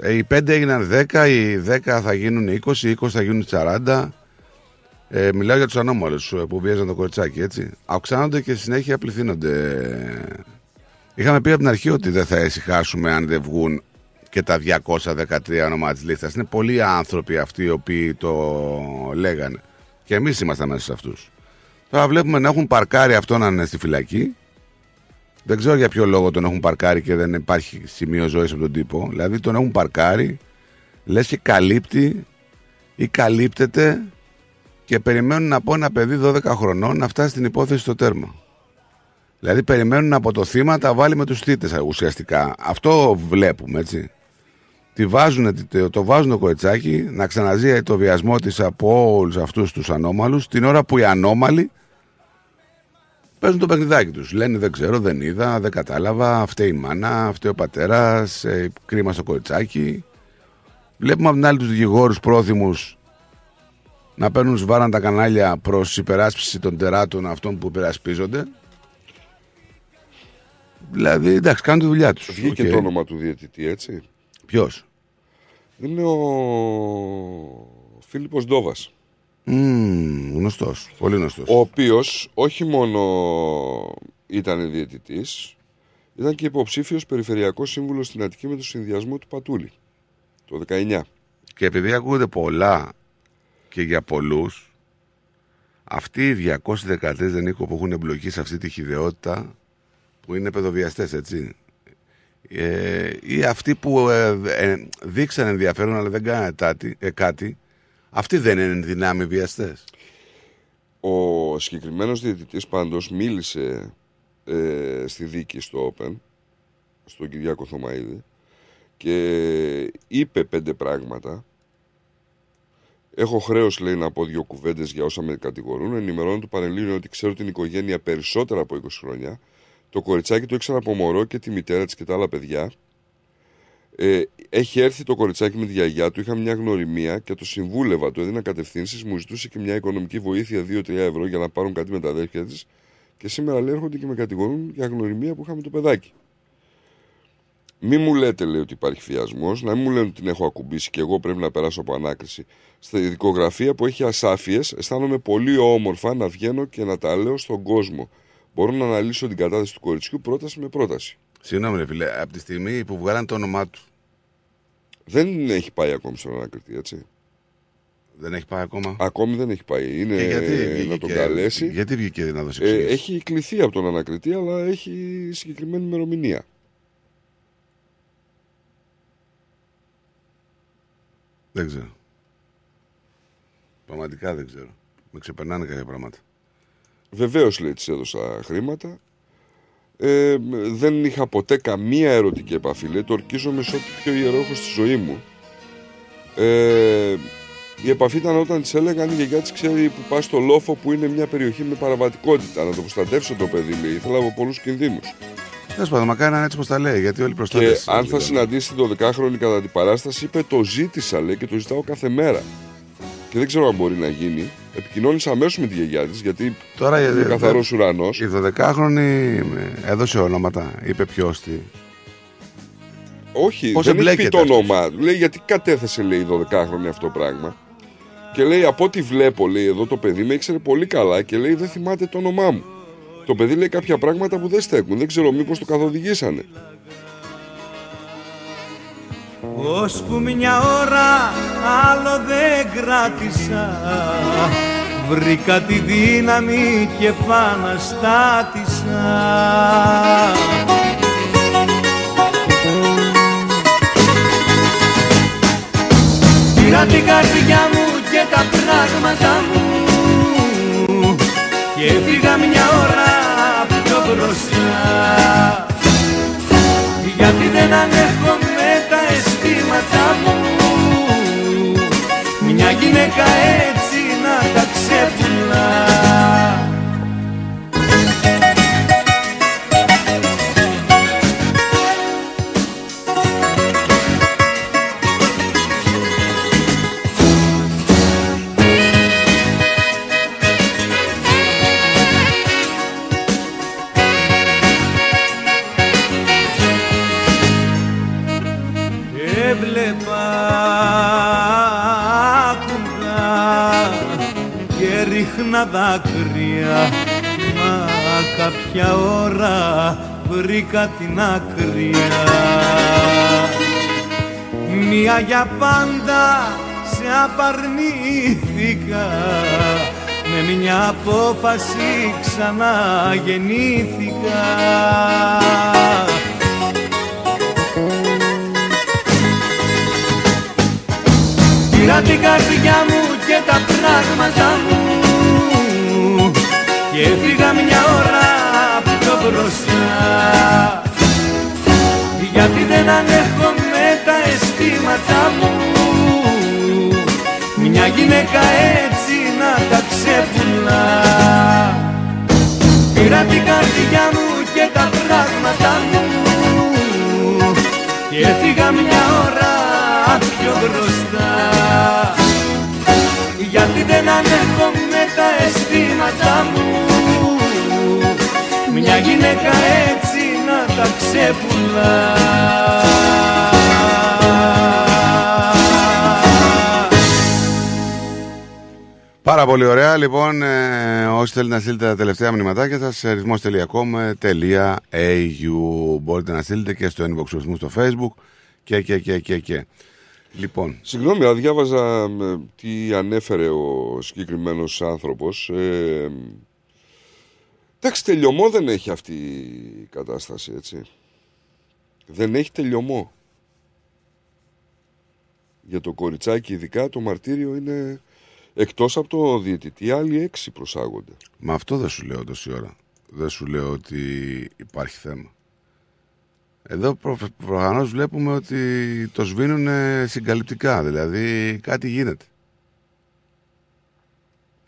Ε, Οι 5 έγιναν 10, οι 10 θα γίνουν 20, οι 20 θα γίνουν 40. Ε, μιλάω για τους ανώμαλους που βιάζαν το κοριτσάκι, έτσι. Αυξάνονται και συνέχεια πληθύνονται. Είχαμε πει από την αρχή ότι δεν θα ησυχάσουμε αν δεν βγουν και τα 213 ονομά της λίστας. Είναι πολλοί άνθρωποι αυτοί οι οποίοι το λέγανε. Και εμείς ήμασταν μέσα σε αυτούς. Τώρα βλέπουμε να έχουν παρκάρει αυτό να είναι στη φυλακή. Δεν ξέρω για ποιο λόγο τον έχουν παρκάρει και δεν υπάρχει σημείο ζωής από τον τύπο. Δηλαδή τον έχουν παρκάρει, λες και καλύπτει ή καλύπτεται και περιμένουν από ένα παιδί 12 χρονών να φτάσει στην υπόθεση στο τέρμα. Δηλαδή περιμένουν από το θύμα τα βάλει με τους θύτες ουσιαστικά. Αυτό βλέπουμε έτσι. Τη βάζουν, το- το βάζουν το κοριτσάκι να ξαναζεί το βιασμό της από όλους αυτούς τους ανώμαλους την ώρα που οι ανώμαλοι παίζουν το παιχνιδάκι τους. Λένε δεν ξέρω, δεν είδα, δεν κατάλαβα, φταίει η μάνα, φταίει ο πατέρας, ε, κρίμα στο κοριτσάκι. Βλέπουμε από την άλλη τους δικηγόρους πρόθυμους να παίρνουν σβάραν τα κανάλια προς υπεράσπιση των τεράτων αυτών που υπερασπίζονται. Δηλαδή, εντάξει, κάνουν τη δουλειά τους. Βγήκε Οκ. το όνομα του διαιτητή, έτσι. Ποιος; Είναι ο Φίλιππος Ντόβας. Μμμ, γνωστός, πολύ γνωστός. Ο οποίος όχι μόνο ήταν διαιτητής, ήταν και υποψήφιος περιφερειακός σύμβουλος στην Αττική με το συνδυασμό του Πατούλη. Το 19. Και επειδή ακούγονται πολλά και για πολλούς, αυτοί οι 213 δεν που έχουν εμπλοκή σε αυτή τη χειδαιότητα που είναι παιδοβιαστές, έτσι. Ε, ή αυτοί που ε, ε, δείξαν ενδιαφέρον αλλά δεν κάνανε τάτι- ε, κάτι, αυτοί δεν είναι δυνάμει βιαστές. Ο συγκεκριμένος διαιτητής πάντως μίλησε ε, στη δίκη στο Open, στον Κυριάκο Θωμαίδη και είπε πέντε πράγματα. Έχω χρέος, λέει, να πω δύο κουβέντες για όσα με κατηγορούν. Ενημερώνω του Πανελλήνιο ότι ξέρω την οικογένεια περισσότερα από 20 χρόνια. Το κοριτσάκι το ήξερα από μωρό και τη μητέρα της και τα άλλα παιδιά. Ε, έχει έρθει το κοριτσάκι με τη γιαγιά του, είχα μια γνωριμία και το συμβούλευα, του έδινα κατευθύνσεις, μου ζητούσε και μια οικονομική βοήθεια 2-3 ευρώ για να πάρουν κάτι με τα αδέρφια της. Και σήμερα λέει έρχονται και με κατηγορούν για γνωριμία που είχαμε το παιδάκι. Μη μου λέτε, λέει, ότι υπάρχει φιασμός, να μην μου λένε ότι την έχω ακουμπήσει και εγώ πρέπει να περάσω από ανάκριση. Στη δικογραφία που έχει ασάφειες, αισθάνομαι πολύ όμορφα να βγαίνω και να τα λέω στον κόσμο. Μπορώ να αναλύσω την κατάσταση του κοριτσιού πρόταση με πρόταση. Συγγνώμη, ρε φίλε, από τη στιγμή που βγάλαν το όνομά του. Δεν έχει πάει ακόμη στον ανακριτή, έτσι. Δεν έχει πάει ακόμα; Ακόμη δεν έχει πάει. Είναι Και γιατί να βγήκε τον και- καλέσει. γιατί βγήκε να δώσει ε, εξηγήσεις; Έχει κληθεί από τον ανακριτή, αλλά έχει συγκεκριμένη ημερομηνία. Δεν ξέρω. Πραγματικά δεν ξέρω. Με ξεπερνάνε κάποια πράγματα. Βεβαίως λέει της έδωσα χρήματα. Ε, δεν είχα ποτέ καμία ερωτική επαφή. Λέει, το ορκίζομαι σε ό,τι πιο ιερό έχω στη ζωή μου. Ε, η επαφή ήταν όταν της έλεγαν η γιαγιά της ξέρει που πας στο λόφο που είναι μια περιοχή με παραβατικότητα. Να το προστατεύσω το παιδί, λέει. Ήθελα από πολλούς κινδύνους. Τέλος πάντων, μακάρι να είναι έτσι όπως τα λέει, γιατί όλοι Και προστάτε. αν θα συναντήσει την 12χρονη κατά την παράσταση, είπε το ζήτησα, λέει, και το ζητάω κάθε μέρα. Και δεν ξέρω αν μπορεί να γίνει. Επικοινώνησα αμέσως με τη γιαγιά της, γιατί Τώρα είναι ε, καθαρός δε- ουρανός. Η 12χρονη έδωσε ονόματα. Είπε ποιος τι. Όχι, Πώς δεν έχει πει εμπλέκεται το αυτός; όνομά του. Λέει γιατί κατέθεσε, λέει, η 12χρονη αυτό το πράγμα. Και λέει, από ό,τι βλέπω, λέει, εδώ το παιδί με ήξερε πολύ καλά και λέει, δεν θυμάται το όνομά μου. Το παιδί λέει κάποια πράγματα που δεν στέκουν. Δεν ξέρω μήπως το καθοδηγήσανε. Ώσπου μια ώρα άλλο δεν κράτησα Βρήκα τη δύναμη και επαναστάτησα Πήρα την καρδιά μου και τα πράγματα μου Και έφυγα μια ώρα πιο μπροστά. Γιατί δεν ανέχομαι τα αισθήματα μου. Μια γυναίκα έτσι να τα ξεπουλά δάκρυα. Μα κάποια ώρα βρήκα την άκρια. Μία για πάντα σε απαρνήθηκα. Με μια απόφαση ξαναγεννήθηκα. Πήρα την καρδιά μου και τα πράγματα μου και έφυγα μια ώρα πιο μπροστά. Γιατί δεν ανέχομαι τα αισθήματα μου. Μια γυναίκα έτσι να τα ξεπουλά. Πήρα την καρδιά μου και τα πράγματα μου. Και έφυγα μια ώρα πιο μπροστά. Γιατί δεν ανέχομαι τα αισθήματα μου μια γυναίκα έτσι να τα ξεπουλά Πάρα πολύ ωραία. Λοιπόν, ε, όσοι θέλετε να στείλετε τα τελευταία μηνυματάκια σας σε ρυθμός.com.au Μπορείτε να στείλετε και στο inbox του ρυθμού στο facebook και και και και και. Λοιπόν, Συγγνώμη, αλλά διάβαζα ε, τι ανέφερε ο συγκεκριμένος άνθρωπος. Ε, εντάξει, τελειωμό δεν έχει αυτή η κατάσταση, έτσι. Δεν έχει τελειωμό. Για το κοριτσάκι ειδικά το μαρτύριο είναι εκτός από το διαιτητή, άλλοι έξι προσάγονται. με αυτό δεν σου λέω τόση ώρα. Δεν σου λέω ότι υπάρχει θέμα. Εδώ προ, προφανώς βλέπουμε ότι το σβήνουν συγκαλυπτικά, δηλαδή κάτι γίνεται.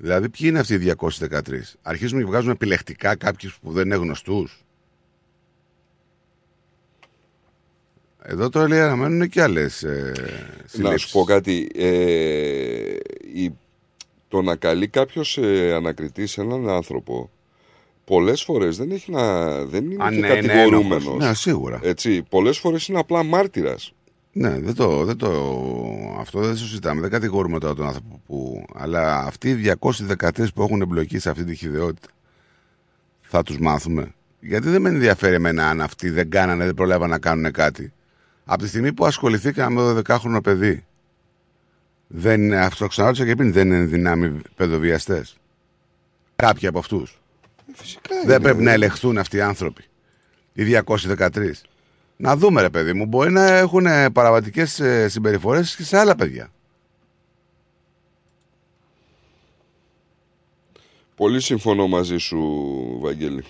Δηλαδή ποιοι είναι αυτοί οι 213. Αρχίζουμε και βγάζουμε επιλεκτικά κάποιους που δεν είναι γνωστούς. Εδώ τώρα λέει αναμένουν και άλλες ε, Να συλλήψεις. σου πω κάτι. Ε, η, το να καλεί κάποιος ε, ανακριτής έναν άνθρωπο πολλές φορές δεν, έχει να, δεν είναι Α, και ναι, είναι κατηγορούμενος. ένοχος. Ναι, σίγουρα. Έτσι, πολλές φορές είναι απλά μάρτυρας. Ναι, δεν το, δεν το, αυτό δεν το συζητάμε. Δεν κατηγορούμε τώρα τον άνθρωπο που. Αλλά αυτοί οι 213 που έχουν εμπλοκή σε αυτή τη χειδαιότητα θα τους μάθουμε. Γιατί δεν με ενδιαφέρει εμένα αν αυτοί δεν κάνανε, δεν προλάβαν να κάνουν κάτι. Από τη στιγμή που ασχοληθήκαμε με το 12χρονο παιδί, δεν είναι, αυτό το ξαναρώτησα και πριν, δεν είναι δυνάμει παιδοβιαστές. Κάποιοι από αυτούς. δεν είναι, πρέπει ε. να ελεγχθούν αυτοί οι άνθρωποι. Οι 213. Να δούμε, ρε παιδί μου, μπορεί να έχουν παραβατικές συμπεριφορές και σε άλλα παιδιά. Πολύ συμφωνώ μαζί σου, Βαγγέλη.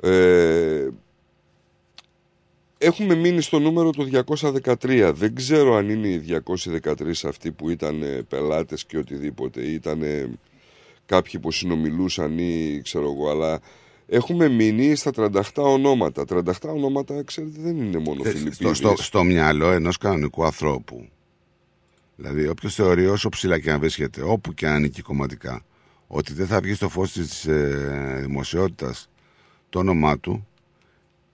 Ε, έχουμε μείνει στο νούμερο του 213. Δεν ξέρω αν είναι οι 213 αυτοί που ήταν ε, πελάτες και οτιδήποτε. Ήταν ε, κάποιοι που συνομιλούσαν ή ξέρω εγώ, αλλά έχουμε μείνει στα 37 ονόματα. 37 ονόματα, ξέρετε, δεν είναι μόνο στο, Φιλιππίνες. στο, στο μυαλό ενός κανονικού ανθρώπου. Δηλαδή, όποιος θεωρεί όσο ψηλά και αν βρίσκεται, όπου και αν ανήκει κομματικά, ότι δεν θα βγει στο φως της ε, δημοσιότητας το όνομά του,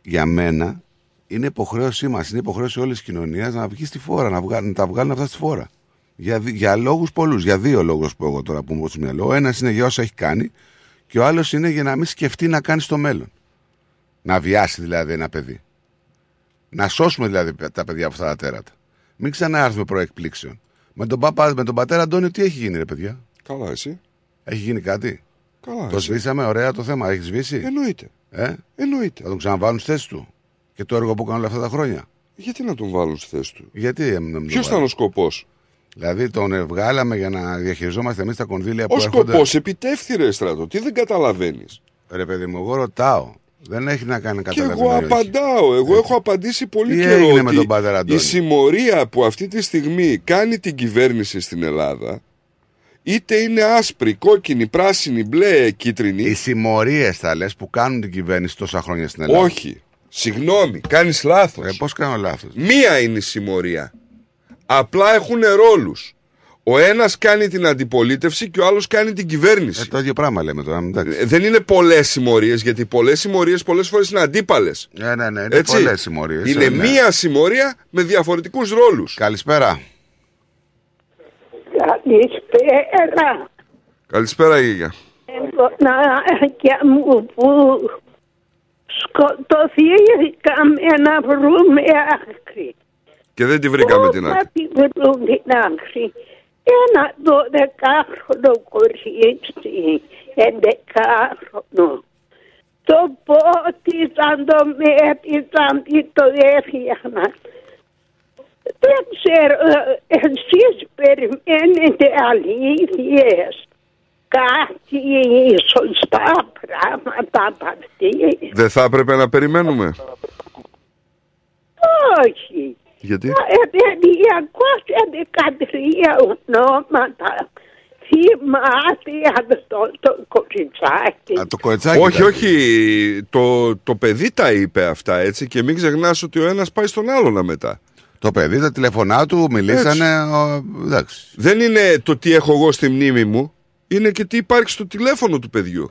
για μένα είναι υποχρέωσή μας, είναι υποχρέωση όλης της κοινωνίας να βγει στη φόρα, να, βγάλουν, να τα βγάλουν αυτά στη φόρα. Για, δι- για λόγους πολλούς, για δύο λόγους που εγώ τώρα που μου στο μυαλό. Ο ένα είναι για όσα έχει κάνει και ο άλλος είναι για να μην σκεφτεί να κάνει στο μέλλον. Να βιάσει δηλαδή ένα παιδί. Να σώσουμε δηλαδή τα παιδιά από αυτά τα τέρατα. Μην ξανάρθουμε προεκπλήξεων. Με τον, παπά, με τον πατέρα Αντώνιο τι έχει γίνει, ρε παιδιά; Καλά, εσύ. Έχει γίνει κάτι; Καλά, Το εσύ. σβήσαμε, ωραία το θέμα. Έχεις σβήσει; Εννοείται. Ε; Εννοείται. Θα τον ξαναβάλουν στη θέση του. Και το έργο που έκανε όλα αυτά τα χρόνια. Γιατί να τον βάλουν στη θέση του; Γιατί ε, να μην τον Ποιος ήταν βάλουν. ο σκοπός; Δηλαδή τον ε, βγάλαμε για να διαχειριζόμαστε εμείς τα κονδύλια που Ο έρχονται. σκοπός επιτεύχθη, ρε στρατό. Τι δεν καταλαβαίνεις; Ρε παιδί μου, εγώ ρωτάω. Δεν έχει να κάνει Και καταλαβαίνω. εγώ ή όχι. απαντάω. Εγώ έχω απαντήσει πολύ Τι καιρό έγινε με ότι τον πατέρα Αντώνη; η συμμορία που αυτή τη στιγμή κάνει την κυβέρνηση στην Ελλάδα είτε είναι άσπρη, κόκκινη, πράσινη, μπλε, κίτρινη. Οι συμμορίες θα λες που κάνουν την κυβέρνηση τόσα χρόνια στην Ελλάδα; Όχι. Συγγνώμη, κάνεις λάθος. Ε, Πώς κάνω λάθος; Μία είναι η συμμορία. Απλά έχουν ρόλους. Ο ένας κάνει την αντιπολίτευση και ο άλλος κάνει την κυβέρνηση. Ε, το ίδιο πράγμα λέμε τώρα. εντάξει. Ε, Δεν είναι πολλές συμμορίες, γιατί πολλές συμμορίες πολλές φορές είναι αντίπαλες. Ναι, ναι, ναι, είναι πολλές συμμορίες, Είναι ε, ναι. μία συμμορία με διαφορετικούς ρόλους. Καλησπέρα. Καλησπέρα. Καλησπέρα, Γίγια. Εγγονάκια μου που σκοτωθήκαμε να βρούμε άκρη. Και δεν τη βρήκαμε την Πού άκρη. θα τη βρούμε την άκρη; Ένα δωδεκάχρονο κορίτσι, εντεκάχρονο. Το πότισαν, το μέτισαν και το έφτιαχναν. Δεν ξέρω, ε, εσείς περιμένετε αλήθειες. Κάτι σωστά πράγματα από αυτή. Δεν θα έπρεπε να περιμένουμε. Όχι. Γιατί; Ε, 213 ονόματα. Θυμάται αυτό το κοριτσάκι. το κοριτσάκι. όχι, όχι. Το, το παιδί τα είπε αυτά έτσι και μην ξεχνάς ότι ο ένας πάει στον άλλον μετά. Το παιδί, τα τηλεφωνά του, μιλήσανε. ο- εντάξει. Δεν είναι το τι έχω εγώ στη μνήμη μου, είναι και τι υπάρχει στο τηλέφωνο του παιδιού.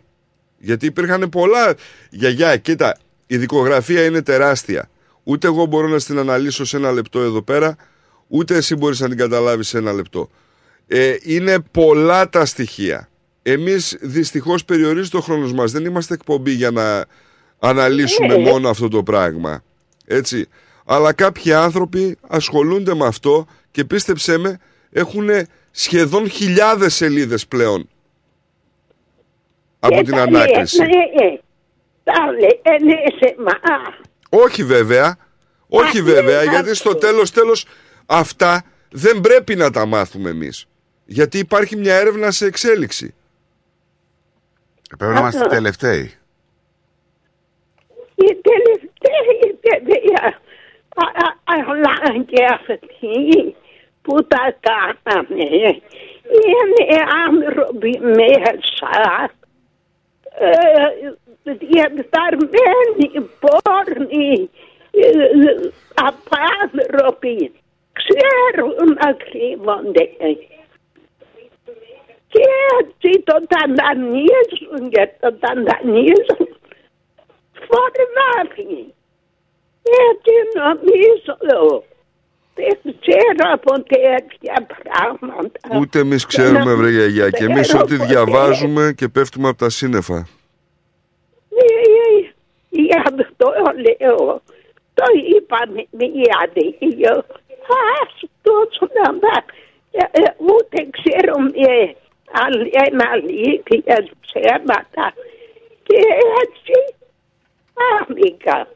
Γιατί υπήρχαν πολλά. Γιαγιά, κοίτα, η δικογραφία είναι τεράστια. Ούτε εγώ μπορώ να την αναλύσω σε ένα λεπτό εδώ πέρα, ούτε εσύ μπορείς να την καταλάβεις σε ένα λεπτό. Ε, είναι πολλά τα στοιχεία. Εμείς δυστυχώς περιορίζει ο χρόνος μας. Δεν είμαστε εκπομπή για να αναλύσουμε Ναι. μόνο αυτό το πράγμα. Έτσι. Αλλά κάποιοι άνθρωποι ασχολούνται με αυτό και πίστεψέ με έχουν σχεδόν χιλιάδες σελίδες πλέον από Και την τα ανάκριση. Λένε, ε, Τα λένε σε μα. Όχι βέβαια, όχι Α, βέβαια, είναι γιατί στο αυτό; τέλος τέλος αυτά δεν πρέπει να τα μάθουμε εμείς. Γιατί υπάρχει μια έρευνα σε εξέλιξη. Πρέπει να είμαστε τελευταίοι. Η τελευταία παιδιά, α- α- αλλά και αυτοί που τα κάνανε, είναι άνθρωποι μέσα, ε, διεφθαρμένοι, πόρνοι, ε, απάνθρωποι, ξέρουν να κρύβονται. Και έτσι το ταντανίζουν και το ταντανίζουν φωνάζει. Έτσι νομίζω. Δεν ξέρω από τέτοια πράγματα. Ούτε εμείς ξέρουμε, να βρε γιαγιά, και εμείς ξέρω ό,τι ποτέ. διαβάζουμε και πέφτουμε από τα σύννεφα. Ε, Γι' αυτό λέω. Το είπαμε μία δύο. Ας τόσο να μα. ε, ε, Ούτε ξέρουμε αν είναι αλήθειες ψέματα. Και έτσι άδικα.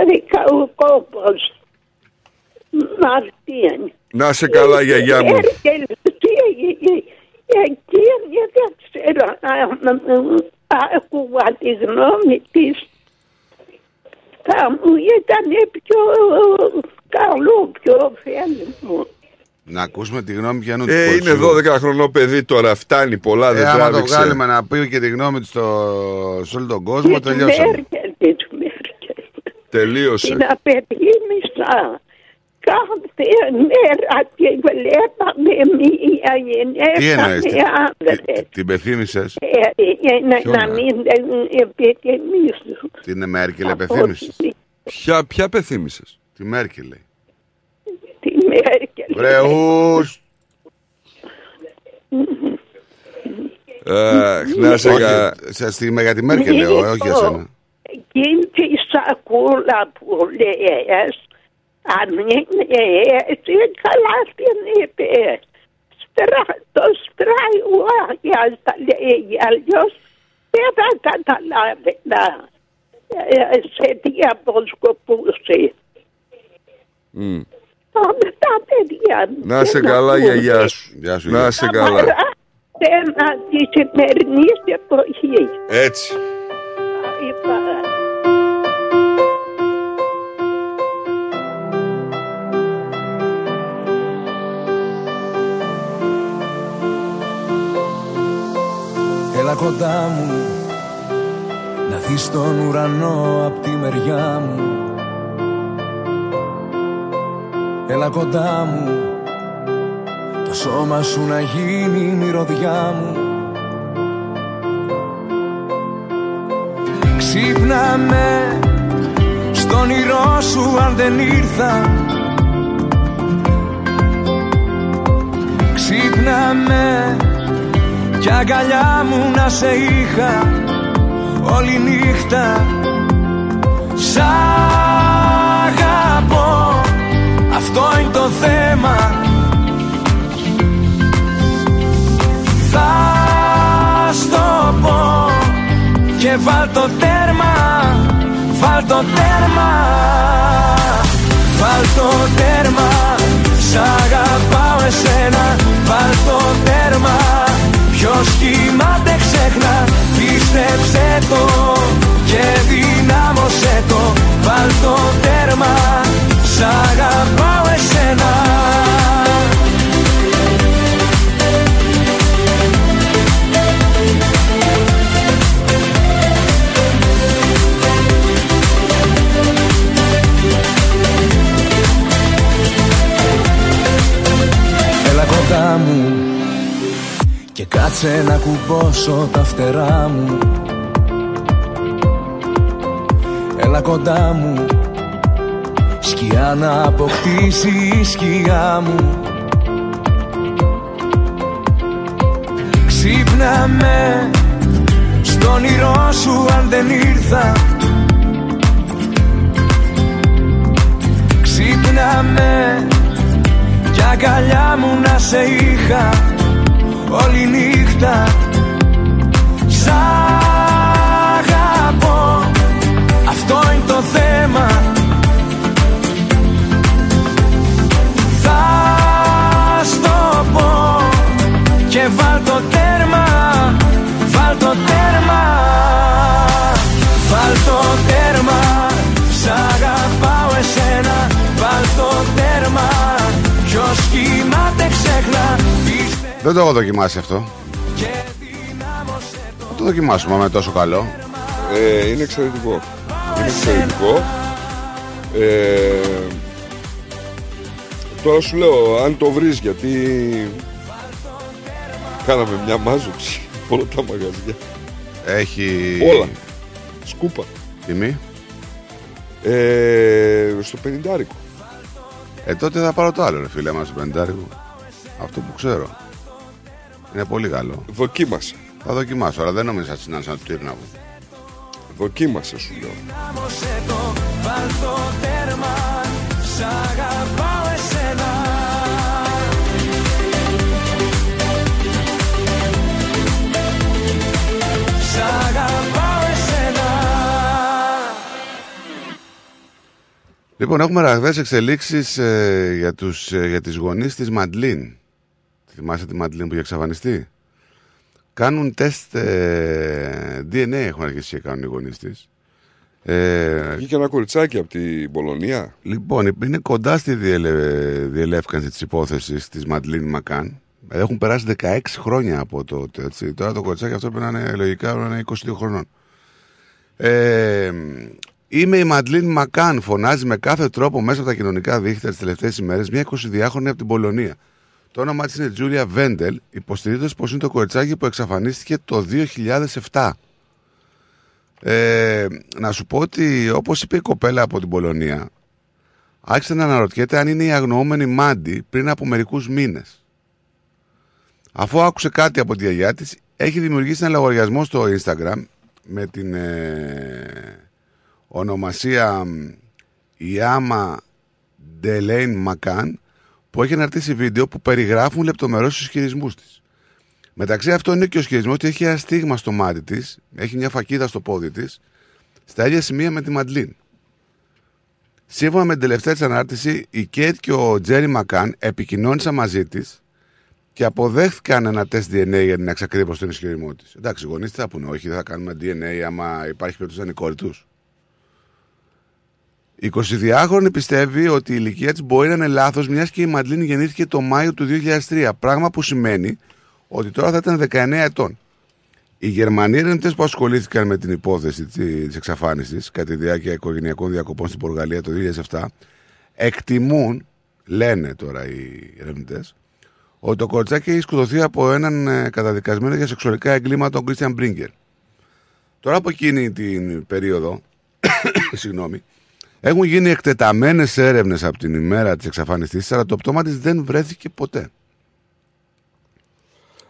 Άδικα ο κόπος. Μαρτίν. Να σε καλά, γιαγιά μου. Εκείνη δεν ξέρω αν άκουγα τη γνώμη της. Θα μου ήταν πιο καλό, πιο ωφέλιμο. Να ακούσουμε τη γνώμη πιανού του Ε, είναι κοριτσιού. 12 χρονό παιδί τώρα, φτάνει πολλά, Ε, δεν άμα το τράβηξε. βγάλουμε να πει και τη γνώμη του στο... σε όλο τον κόσμο, Της τελειώσαμε. Μέρκελ, της Μέρκελ. Τελείωσε. Την απευθύνησα κάθε μέρα και βλέπαμε μία Τι γυναίκα εννοείς, με τι- άνδρες. Την πεθύμησες, Ε, ε, να- Ποιον, να ε; μην την επιτιμήσουν. την Μέρκελ επεθύμησες; Ποια, ποια πεθύμησες. Τη Μέρκελ λέει. Τη Μέρκελ. Βρεούς. Αχ, να σε Όχι, κα- σε- στη- για τη Μέρκελ λέω, ε, όχι για σένα. Εκείνη τη σακούλα που λες, αν είναι έτσι, καλά την είπε. Στρα, το στραγουάγια τα λέει, αλλιώς δεν θα καταλάβαινα ε, σε τι αποσκοπούσε. Μμ. Όλα τα παιδιά Να σε δεν καλά, ακούνε. γιαγιά σου. Να σε καλά. Θέμα της σημερινής εποχής. Έτσι. Είπα, Έλα κοντά μου Να δεις τον ουρανό απ' τη μεριά μου. Έλα κοντά μου Το σώμα σου να γίνει η μυρωδιά μου. Ξύπνα με στον όνειρό σου αν δεν ήρθα. Ξύπνα με κι αγκαλιά μου να σε είχα όλη νύχτα. Σ' αγαπώ. Αυτό είναι το θέμα. Θα στο πω και βάλ το τέρμα Βάλ το τέρμα. Βάλ το τέρμα. Σ' αγαπάω εσένα Βάλ το τέρμα Ποιος κοιμάται ξέχνα Πίστεψε το Και δυνάμωσέ το. Βάλ το τέρμα Σ' αγαπάω εσένα κάτσε να κουμπώσω τα φτερά μου. Έλα κοντά μου. Σκιά να αποκτήσει η σκιά μου. Ξύπνα με Στον όνειρό σου αν δεν ήρθα. Ξύπνα με κι αγκαλιά μου να σε είχα όλη νύχτα Σ' αγαπώ. Αυτό είναι το θέμα. Θα στο πω Και βάλ το τέρμα Βάλ το τέρμα. Βάλ το τέρμα. Σ' αγαπάω εσένα. Βάλ το τέρμα. Ποιος κοιμάται ξέχνα Δεν το έχω δοκιμάσει αυτό. Θα το δοκιμάσουμε άμα είναι τόσο καλό. Ε, είναι εξαιρετικό. Είναι εξαιρετικό. Ε, τώρα σου λέω, αν το βρεις γιατί κάναμε μια μάζοψη όλα τα μαγαζιά. Έχει... Όλα. Σκούπα. Τιμή. Ε, στο 50 Ε, τότε θα πάρω το άλλο, ρε φίλε μας, το πεντάρικο. Αυτό που ξέρω. Είναι πολύ καλό. Δοκίμασε. Θα δοκιμάσω, αλλά δεν νόμιζα να συνάντησα να του τύρναβο. Δοκίμασε, σου λέω. Δυνάμωσέ το Βάλ το τέρμα Σ' αγαπάω εσένα Σ' αγαπάω εσένα Λοιπόν, έχουμε ραγδαίες εξελίξεις ε, για, τους, ε, για τις γονείς της Μαντλίν. Θυμάσαι τη Μαντλίν που είχε εξαφανιστεί; Κάνουν τεστ ε, DNA έχουν αρχίσει και κάνουν οι γονείς της. Ε, Βγήκε ένα κοριτσάκι από την Πολωνία. Λοιπόν, είναι κοντά στη διελε... διελεύκανση της υπόθεσης της Μαντλίν Μακάν. Έχουν περάσει 16 χρόνια από τότε. Έτσι. Τώρα το κοριτσάκι αυτό πρέπει να είναι λογικά να είναι 22 χρονών. Ε, είμαι η Μαντλίν Μακάν, φωνάζει με κάθε τρόπο μέσα από τα κοινωνικά δίκτυα τις τελευταίες ημέρες μια 22χρονη από την Πολωνία. Το όνομά της είναι Τζούλια Βέντελ, υποστηρίζοντας πως είναι το κοριτσάκι που εξαφανίστηκε το 2007. Ε, να σου πω ότι όπως είπε η κοπέλα από την Πολωνία, άρχισε να αναρωτιέται αν είναι η αγνοούμενη Μάντι πριν από μερικούς μήνες. Αφού άκουσε κάτι από τη γιαγιά της, έχει δημιουργήσει ένα λογαριασμό στο Instagram με την ε, ονομασία Ιάμα Ντελέιν Μακάν που έχει αναρτήσει βίντεο που περιγράφουν λεπτομερώς τους ισχυρισμούς της. Μεταξύ αυτών είναι και ο ισχυρισμός ότι έχει ένα στίγμα στο μάτι της, έχει μια φακίδα στο πόδι της, στα ίδια σημεία με τη Μαντλίν. Σύμφωνα με την τελευταία της ανάρτηση, η Κέιτ και ο Τζέρι Μακάν επικοινώνησαν μαζί της και αποδέχθηκαν ένα τεστ DNA για την εξακρίβωση των ισχυρισμό της. Εντάξει, οι γονείς τι θα πούνε, Όχι, δεν θα κάνουμε DNA άμα υπάρχει περίπτωση να είναι η κόρη τους. Η 22χρονη πιστεύει ότι η ηλικία της μπορεί να είναι λάθος, μιας και η Μαντλίν γεννήθηκε το Μάιο του 2003. Πράγμα που σημαίνει ότι τώρα θα ήταν 19 ετών. Οι Γερμανοί ερευνητές που ασχολήθηκαν με την υπόθεση τη εξαφάνισης κατά τη διάρκεια οικογενειακών διακοπών στην Πορτογαλία το 2007 εκτιμούν, λένε τώρα οι ερευνητές, ότι το κοριτσάκι έχει σκοτωθεί από έναν ε, καταδικασμένο για σεξουαλικά εγκλήματα, τον Κρίστιαν Μπρίγκερ. Τώρα από εκείνη την περίοδο, συγγνώμη, έχουν γίνει εκτεταμένες έρευνες από την ημέρα της εξαφάνισής αλλά το πτώμα της δεν βρέθηκε ποτέ.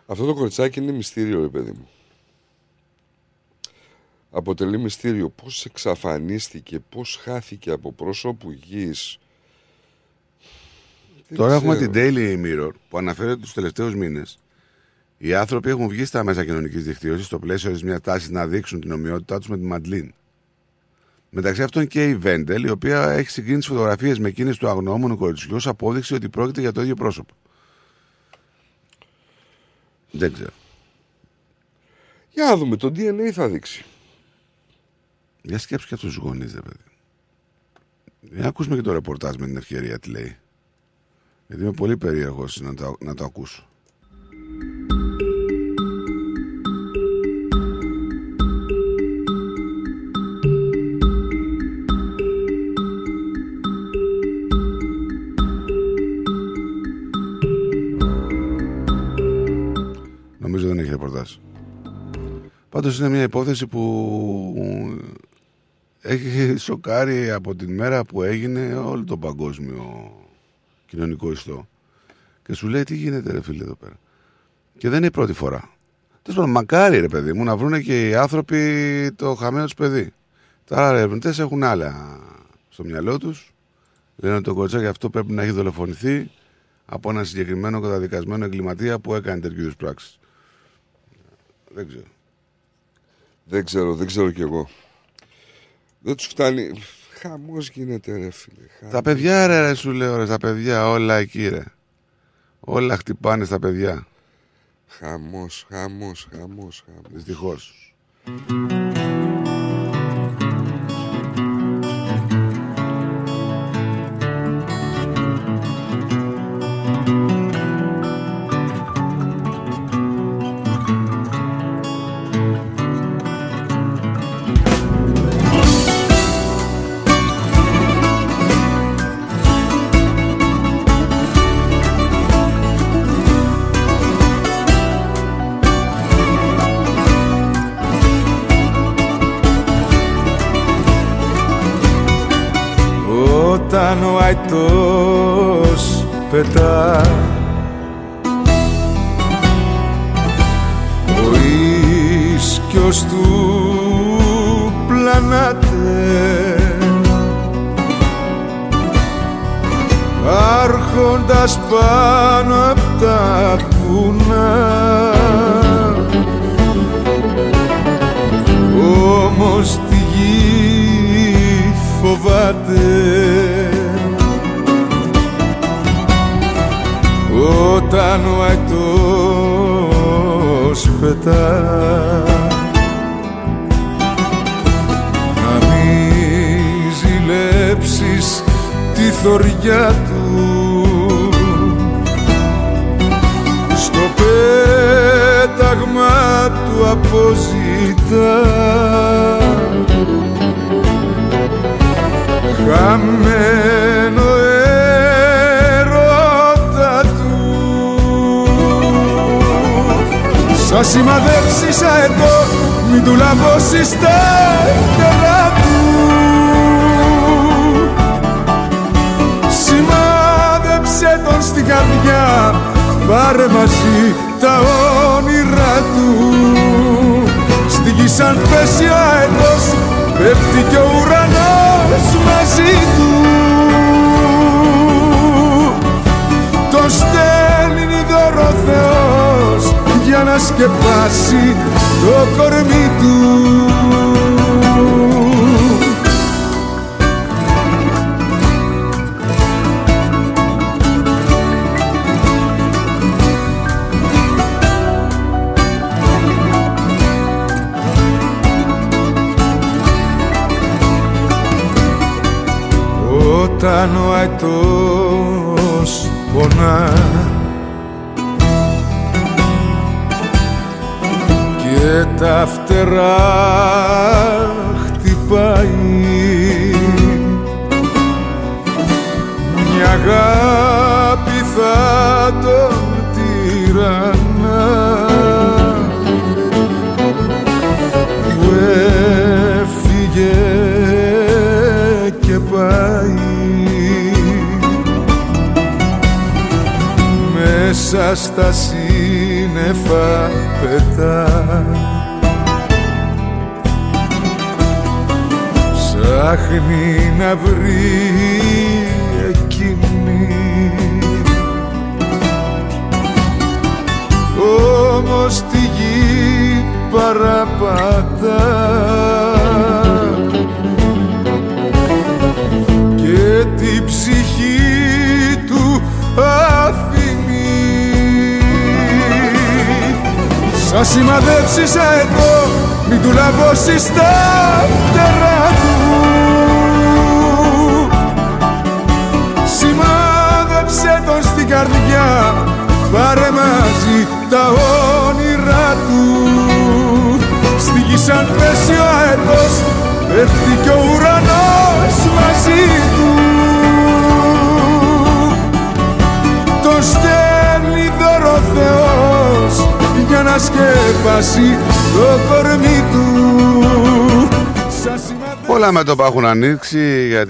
Αυτό το κοριτσάκι είναι μυστήριο, ρε παιδί μου. Αποτελεί μυστήριο πώς εξαφανίστηκε, πώς χάθηκε από πρόσωπου γης. Δεν Τώρα έχουμε ξέρω. την Daily Mirror που αναφέρει ότι τους τελευταίους μήνες οι άνθρωποι έχουν βγει στα μέσα κοινωνικής δικτύωσης στο πλαίσιο της μια τάσης να δείξουν την ομοιότητά τους με τη Μαντλίν. Μεταξύ αυτών και η Βέντελ, η οποία έχει συγκρίνει τις φωτογραφίες με εκείνες του αγνώμονου κοριτσιού ως απόδειξη ότι πρόκειται για το ίδιο πρόσωπο. Δεν ξέρω. Για να δούμε, το DNA θα δείξει. Για σκέψου και αυτούς τους γονείς, ρε παιδί. Για ακούσουμε και το ρεπορτάζ με την ευκαιρία τι λέει. Γιατί είμαι πολύ περίεργος να το, να το ακούσω. Πάντως είναι μια υπόθεση που έχει σοκάρει από την μέρα που έγινε όλο το παγκόσμιο κοινωνικό ιστό. Και σου λέει τι γίνεται ρε φίλε εδώ πέρα. Και δεν είναι η πρώτη φορά. Τέλος πάντων, μακάρι ρε παιδί μου να βρούνε και οι άνθρωποι το χαμένο τους παιδί. Τώρα οι ερευνητές έχουν άλλα στο μυαλό τους. Λένε ότι το κοριτσάκι αυτό πρέπει να έχει δολοφονηθεί από ένα συγκεκριμένο καταδικασμένο εγκληματία που έκανε τέτοιου είδους πράξεις. Δεν ξέρω. Δεν ξέρω, δεν ξέρω κι εγώ. Δεν τους φτάνει. Χαμός γίνεται, ρε φίλε. Χαμός. Τα παιδιά ρε, ρε σου λέω ρε, τα παιδιά όλα εκεί ρε. Όλα χτυπάνε στα παιδιά. Χαμός, χαμός, χαμός, χαμός. Δυστυχώς.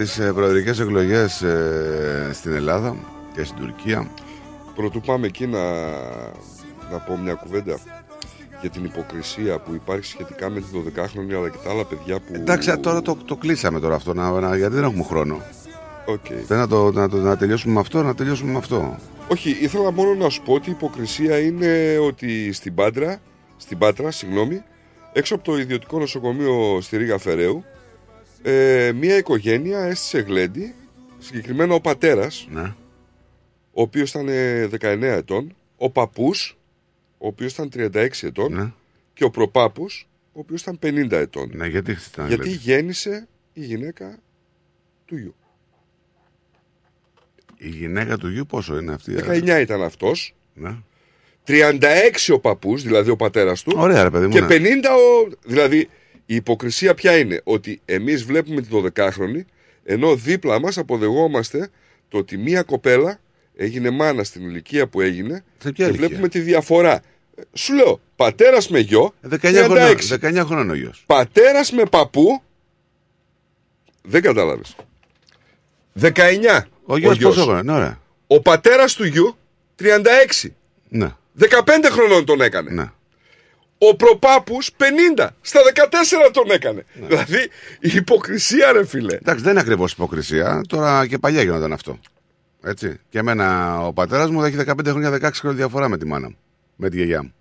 Τις ε, προεδρικές εκλογές ε, στην Ελλάδα και στην Τουρκία. Πρωτού πάμε εκεί να, να πω μια κουβέντα για την υποκρισία που υπάρχει σχετικά με την 12χρονη αλλά και τα άλλα παιδιά που. Εντάξει, τώρα το, το κλείσαμε τώρα αυτό, να, να- γιατί δεν έχουμε χρόνο. Okay. Θέλω να, το, να, το, να τελειώσουμε με αυτό, να τελειώσουμε με αυτό. Όχι, ήθελα μόνο να σου πω ότι η υποκρισία είναι ότι στην Πάντρα, στην Πάτρα, συγγνώμη, έξω από το ιδιωτικό νοσοκομείο στη Ρήγα Φεραίου, ε, μια οικογένεια έστησε γλέντι, συγκεκριμένα ο πατέρας, Ναι. ο οποίος ήταν ε, 19 ετών, ο παππούς, ο οποίος ήταν 36 ετών και ο προπάπους, ο οποίος ήταν 50 ετών. Ναι, γιατί χτυπάνε Γιατί γλέντι. γέννησε η γυναίκα του γιου. Η γυναίκα του γιου πόσο είναι αυτή. 19 ήταν αυτός, Ναι. 36 ο παππούς, δηλαδή ο πατέρας του. Ωραία, ρε παιδί μου, Και ναι. 50 ο. Δηλαδή, η υποκρισία ποια είναι, ότι εμείς βλέπουμε την 12χρονη, ενώ δίπλα μας αποδεγόμαστε το ότι μία κοπέλα έγινε μάνα στην ηλικία που έγινε και ποια ηλικία; βλέπουμε τη διαφορά. Ε, Σου λέω, πατέρας με γιο, 19 36. χρονών, 19 χρονών ο γιος. Πατέρας με παππού, δεν κατάλαβες. 19. Ο γιος πόσο χρόνο, ναι, ωραία. Ο πατέρας του γιου, 36. Ναι. 15 χρονών τον έκανε. Ναι. Ο προπάπους 50. Στα 14 τον έκανε. Δηλαδή η υποκρισία ρε φίλε. Εντάξει, δεν είναι ακριβώς υποκρισία. Τώρα και παλιά γινόταν αυτό. Έτσι. Και εμένα ο πατέρας μου έχει 15 χρόνια, 16 χρόνια διαφορά με τη μάνα μου. Με τη γιαγιά μου.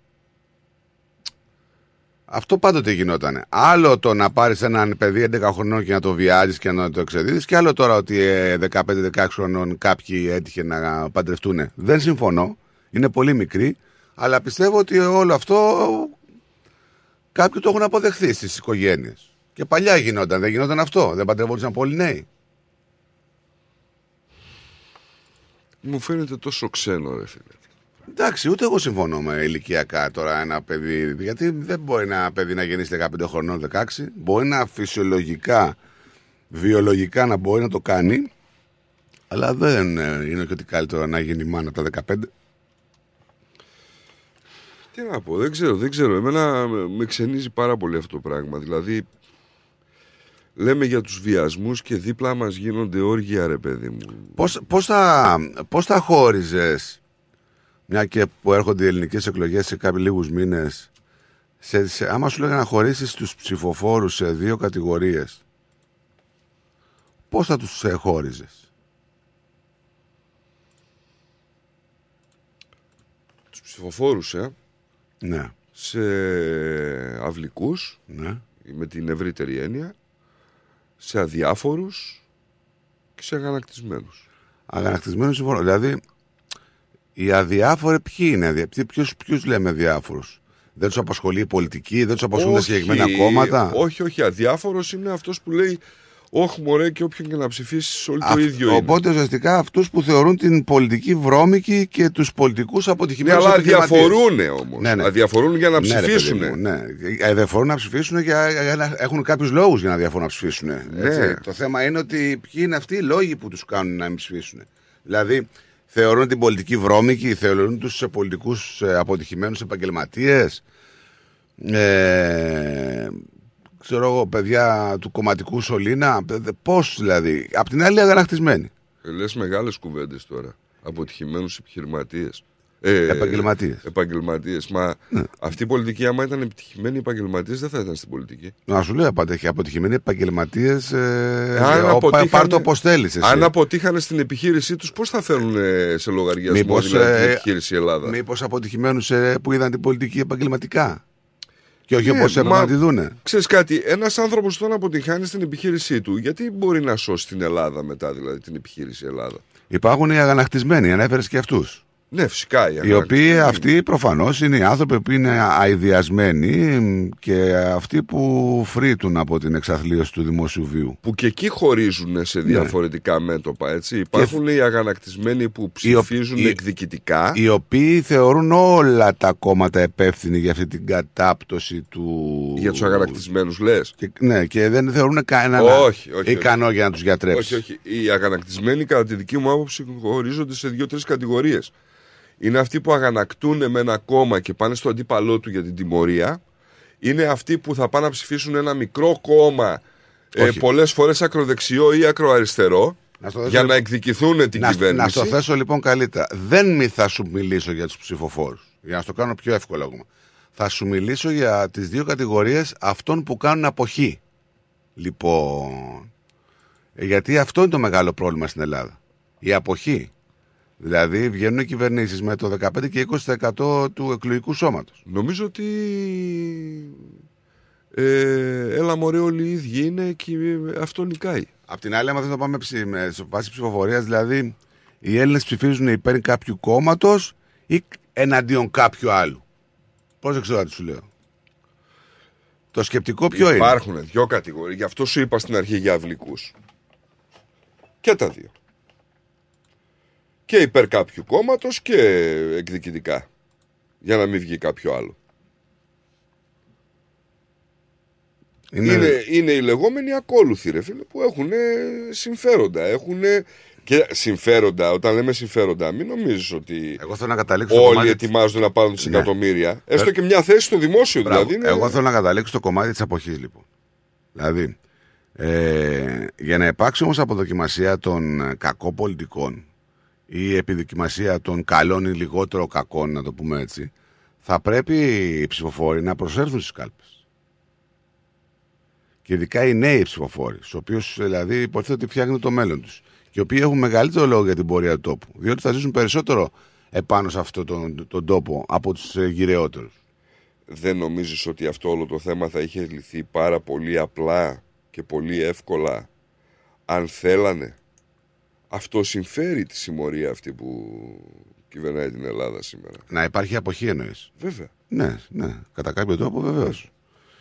Αυτό πάντοτε γινόταν. Άλλο το να πάρεις έναν παιδί 11 χρονών και να το βιάζεις και να το εξεδίδεις, και άλλο τώρα ότι ε, 15-16 χρονών κάποιοι έτυχε να παντρευτούν. Δεν συμφωνώ. Είναι πολύ μικροί. Αλλά πιστεύω ότι όλο αυτό κάποιοι το έχουν αποδεχθεί στις οικογένειες. Και παλιά γινόταν, δεν γινόταν αυτό. Δεν παντρευόντουσαν πολλοί νέοι. Μου φαίνεται τόσο ξένο ρε φίλε. Εντάξει, ούτε εγώ συμφωνώ με ηλικιακά τώρα ένα παιδί. Γιατί δεν μπορεί ένα παιδί να γεννήσει 15 χρονών, 16. Μπορεί να φυσιολογικά, βιολογικά να μπορεί να το κάνει. Αλλά δεν ε, είναι και ότι καλύτερο να γίνει μάνα από τα 15. Τι να πω, δεν ξέρω, δεν ξέρω. Εμένα με ξενίζει πάρα πολύ αυτό το πράγμα. Δηλαδή, λέμε για τους βιασμούς και δίπλα μας γίνονται όργια ρε παιδί μου. Πώς, πώς, θα, πώς θα χώριζες, μια και που έρχονται οι ελληνικές εκλογές σε κάποιους λίγους μήνες, σε, σε, άμα σου λέγανε να χωρίσεις τους ψηφοφόρους σε δύο κατηγορίες, πώς θα τους ε, χώριζες; Τους ψηφοφόρους, ε, Ναι. σε αυλικούς, Ναι. με την ευρύτερη έννοια, σε αδιάφορους και σε αγανακτισμένους. Αγανακτισμένο συμφωνώ. Δηλαδή, οι αδιάφοροι ποιοι είναι, αδια- ποιοι- ποιους, ποιους λέμε διάφορους. Δεν τους απασχολεί η πολιτική, δεν τους απασχολούν τα Όχι, συγκεκριμένα κόμματα; Όχι, όχι. Αδιάφορος είναι αυτός που λέει Όχι μωρέ και όποιον και να ψηφίσεις όλοι το Αυ- ίδιο είναι. Οπότε ουσιαστικά αυτούς που θεωρούν την πολιτική βρώμικη και τους πολιτικούς Ναι, αποτυχημένους. αλλά αδιαφορούν όμως. Ναι, ναι. Αδιαφορούν για να Ναι, ρε, παιδί ψηφίσουν. μου, ναι. Ε, Αδιαφορούν να ψηφίσουν και για να έχουν κάποιους λόγους για να διαφορούν να ψηφίσουν. Ναι. Το θέμα είναι ότι ποιοι είναι αυτοί οι λόγοι που τους κάνουν να μην ψηφίσουν. Δηλαδή, θεωρούν την πολιτική βρώμικη, θεωρούν τους πολιτικούς αποτυχημένους επαγγελματίες. Ε, ξέρω εγώ, παιδιά του κομματικού σωλήνα. Πώς δηλαδή. Απ' την άλλη, αγανακτισμένοι. Ε, Λες μεγάλες κουβέντες τώρα. Αποτυχημένους επιχειρηματίες. Ε, Επαγγελματίες. Επαγγελματίες. Μα Ναι. αυτή η πολιτική, άμα ήταν επιτυχημένοι επαγγελματίες, δεν θα ήταν στην πολιτική. Να σου λέω πάντα έχει αποτυχημένοι επαγγελματίες. Ε, Αν ο- αποτύχανε- Πάρ το όπως θέλεις. Αν αποτύχανε στην επιχείρησή τους, πώς θα φέρουν ε, σε λογαριασμό Μήπως, δηλαδή, την ε, επιχείρηση η Ελλάδας; Μήπως αποτυχημένους που είδαν την πολιτική επαγγελματικά; Και όχι Ναι, όπως έπρεπε μα- να τη δούνε. Ξέρεις κάτι, ένας άνθρωπος όταν αποτυγχάνει στην επιχείρησή του, γιατί μπορεί να σώσει την Ελλάδα μετά, δηλαδή την επιχείρηση Ελλάδα; Υπάρχουν οι αγανακτισμένοι, ανέφερες και αυτούς. Ναι, φυσικά. Οι οποίοι αυτοί προφανώς είναι οι άνθρωποι που είναι αειδιασμένοι και αυτοί που φρύτουν από την εξαθλίωση του δημόσιου βίου. Που και εκεί χωρίζουν Ναι. σε διαφορετικά μέτωπα. Έτσι. Υπάρχουν οι αγανακτισμένοι που ψηφίζουν οι- εκδικητικά. Οι οποίοι θεωρούν όλα τα κόμματα υπεύθυνοι για αυτή την κατάπτωση του. Για τους αγανακτισμένους, λες; Και, ναι, και δεν θεωρούν κανέναν Όχι, όχι, ικανό όχι. για να τους γιατρέψει. Όχι, όχι. Οι αγανακτισμένοι, κατά τη δική μου άποψη, χωρίζονται σε δύο-τρεις κατηγορίες. Είναι αυτοί που αγανακτούν με ένα κόμμα και πάνε στο αντίπαλό του για την τιμωρία. Είναι αυτοί που θα πάνε να ψηφίσουν ένα μικρό κόμμα, ε, Όχι. πολλές φορές ακροδεξιό ή ακροαριστερό, Να στο θέσω για λοιπόν- να εκδικηθούν την να, κυβέρνηση. να στο θέσω λοιπόν καλύτερα. Δεν μη θα σου μιλήσω για τους ψηφοφόρους. Για να στο κάνω πιο εύκολο ακόμα. Θα σου μιλήσω για τις δύο κατηγορίες αυτών που κάνουν αποχή. Λοιπόν. ε, Γιατί αυτό είναι το μεγάλο πρόβλημα στην Ελλάδα. Η αποχή. Δηλαδή βγαίνουν οι κυβερνήσεις με το 15 και 20% του εκλογικού σώματος. Νομίζω ότι. Ε, έλα μωρέ όλοι οι ίδιοι είναι και αυτό νικάει. Απ' την άλλη, άμα θες να πάμε ψη, με σε βάση ψηφοφορίας, δηλαδή οι Έλληνες ψηφίζουν υπέρ κάποιου κόμματος ή εναντίον κάποιου άλλου. Πρόσεξε τώρα τι σου λέω. Το σκεπτικό ποιο είναι; Υπάρχουν δύο κατηγορίες. Γι' αυτό σου είπα στην αρχή για αυλικούς. Και τα δύο. Και υπέρ κάποιου κόμματος και εκδικητικά. Για να μην βγει κάποιο άλλο. Είναι- Είναι, είναι, οι λεγόμενοι ακόλουθοι, ρε φίλε, που έχουν συμφέροντα. Έχουν και συμφέροντα. Όταν λέμε συμφέροντα, μην νομίζεις ότι Εγώ θέλω να καταλήξω στο όλοι κομμάτι της- ετοιμάζονται να πάρουν Ναι. δισεκατομμύρια. Έστω Ε, και μια θέση στο δημόσιο Μπράβο. δηλαδή. είναι- Εγώ θέλω να καταλήξω στο κομμάτι της αποχής, λοιπόν. Δηλαδή, ε, για να υπάρξει όμως αποδοκιμασία των ε, κακών πολιτικών ή επιδοκιμασία των καλών ή λιγότερο κακών, να το πούμε έτσι, θα πρέπει οι ψηφοφόροι να προσέλθουν στις κάλπες. Και ειδικά οι νέοι ψηφοφόροι, στους οποίους δηλαδή υποτίθεται ότι φτιάχνουν το μέλλον τους. Και οι οποίοι έχουν μεγαλύτερο λόγο για την πορεία του τόπου. Διότι θα ζήσουν περισσότερο επάνω σε αυτόν τον, τον τόπο από τους ε, γυρεότερους. δεν νομίζεις ότι αυτό όλο το θέμα θα είχε λυθεί πάρα πολύ απλά και πολύ εύκολα αν θέλανε; Αυτό συμφέρει τη συμμορία αυτή που κυβερνάει την Ελλάδα σήμερα. Να υπάρχει αποχή εννοείς. Βέβαια. Ναι, ναι. Κατά κάποιο τρόπο βεβαίως.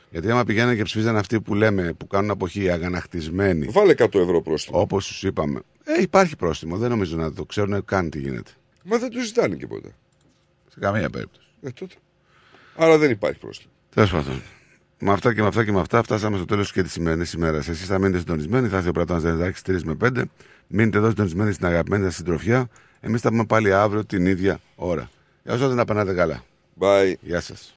Γιατί άμα πηγαίνουν και ψηφίζαν αυτοί που λέμε που κάνουν αποχή αγανακτισμένοι. Βάλε 100 ευρώ πρόστιμο. Όπως τους είπαμε. Ε, υπάρχει πρόστιμο. Δεν νομίζω να το ξέρουν καν τι γίνεται. Μα δεν το ζητάνε και ποτέ. Σε καμία περίπτωση. Ε, τότε. Άρα δεν υπάρχει πρόστιμο. Τέλος πάντων. Με αυτά και με αυτά και με αυτά φτάσαμε στο τέλος και της σημερινή ημέρας. Εσείς θα μείνετε συντονισμένοι. Θα είστε ο Πρατόνα Δενεδάκη 3 με 5. Μείνετε εδώ συντονισμένοι στην αγαπημένη σας συντροφιά. Εμείς θα πούμε πάλι αύριο την ίδια ώρα. Έω τότε να περνάτε καλά. Bye. Γεια σας.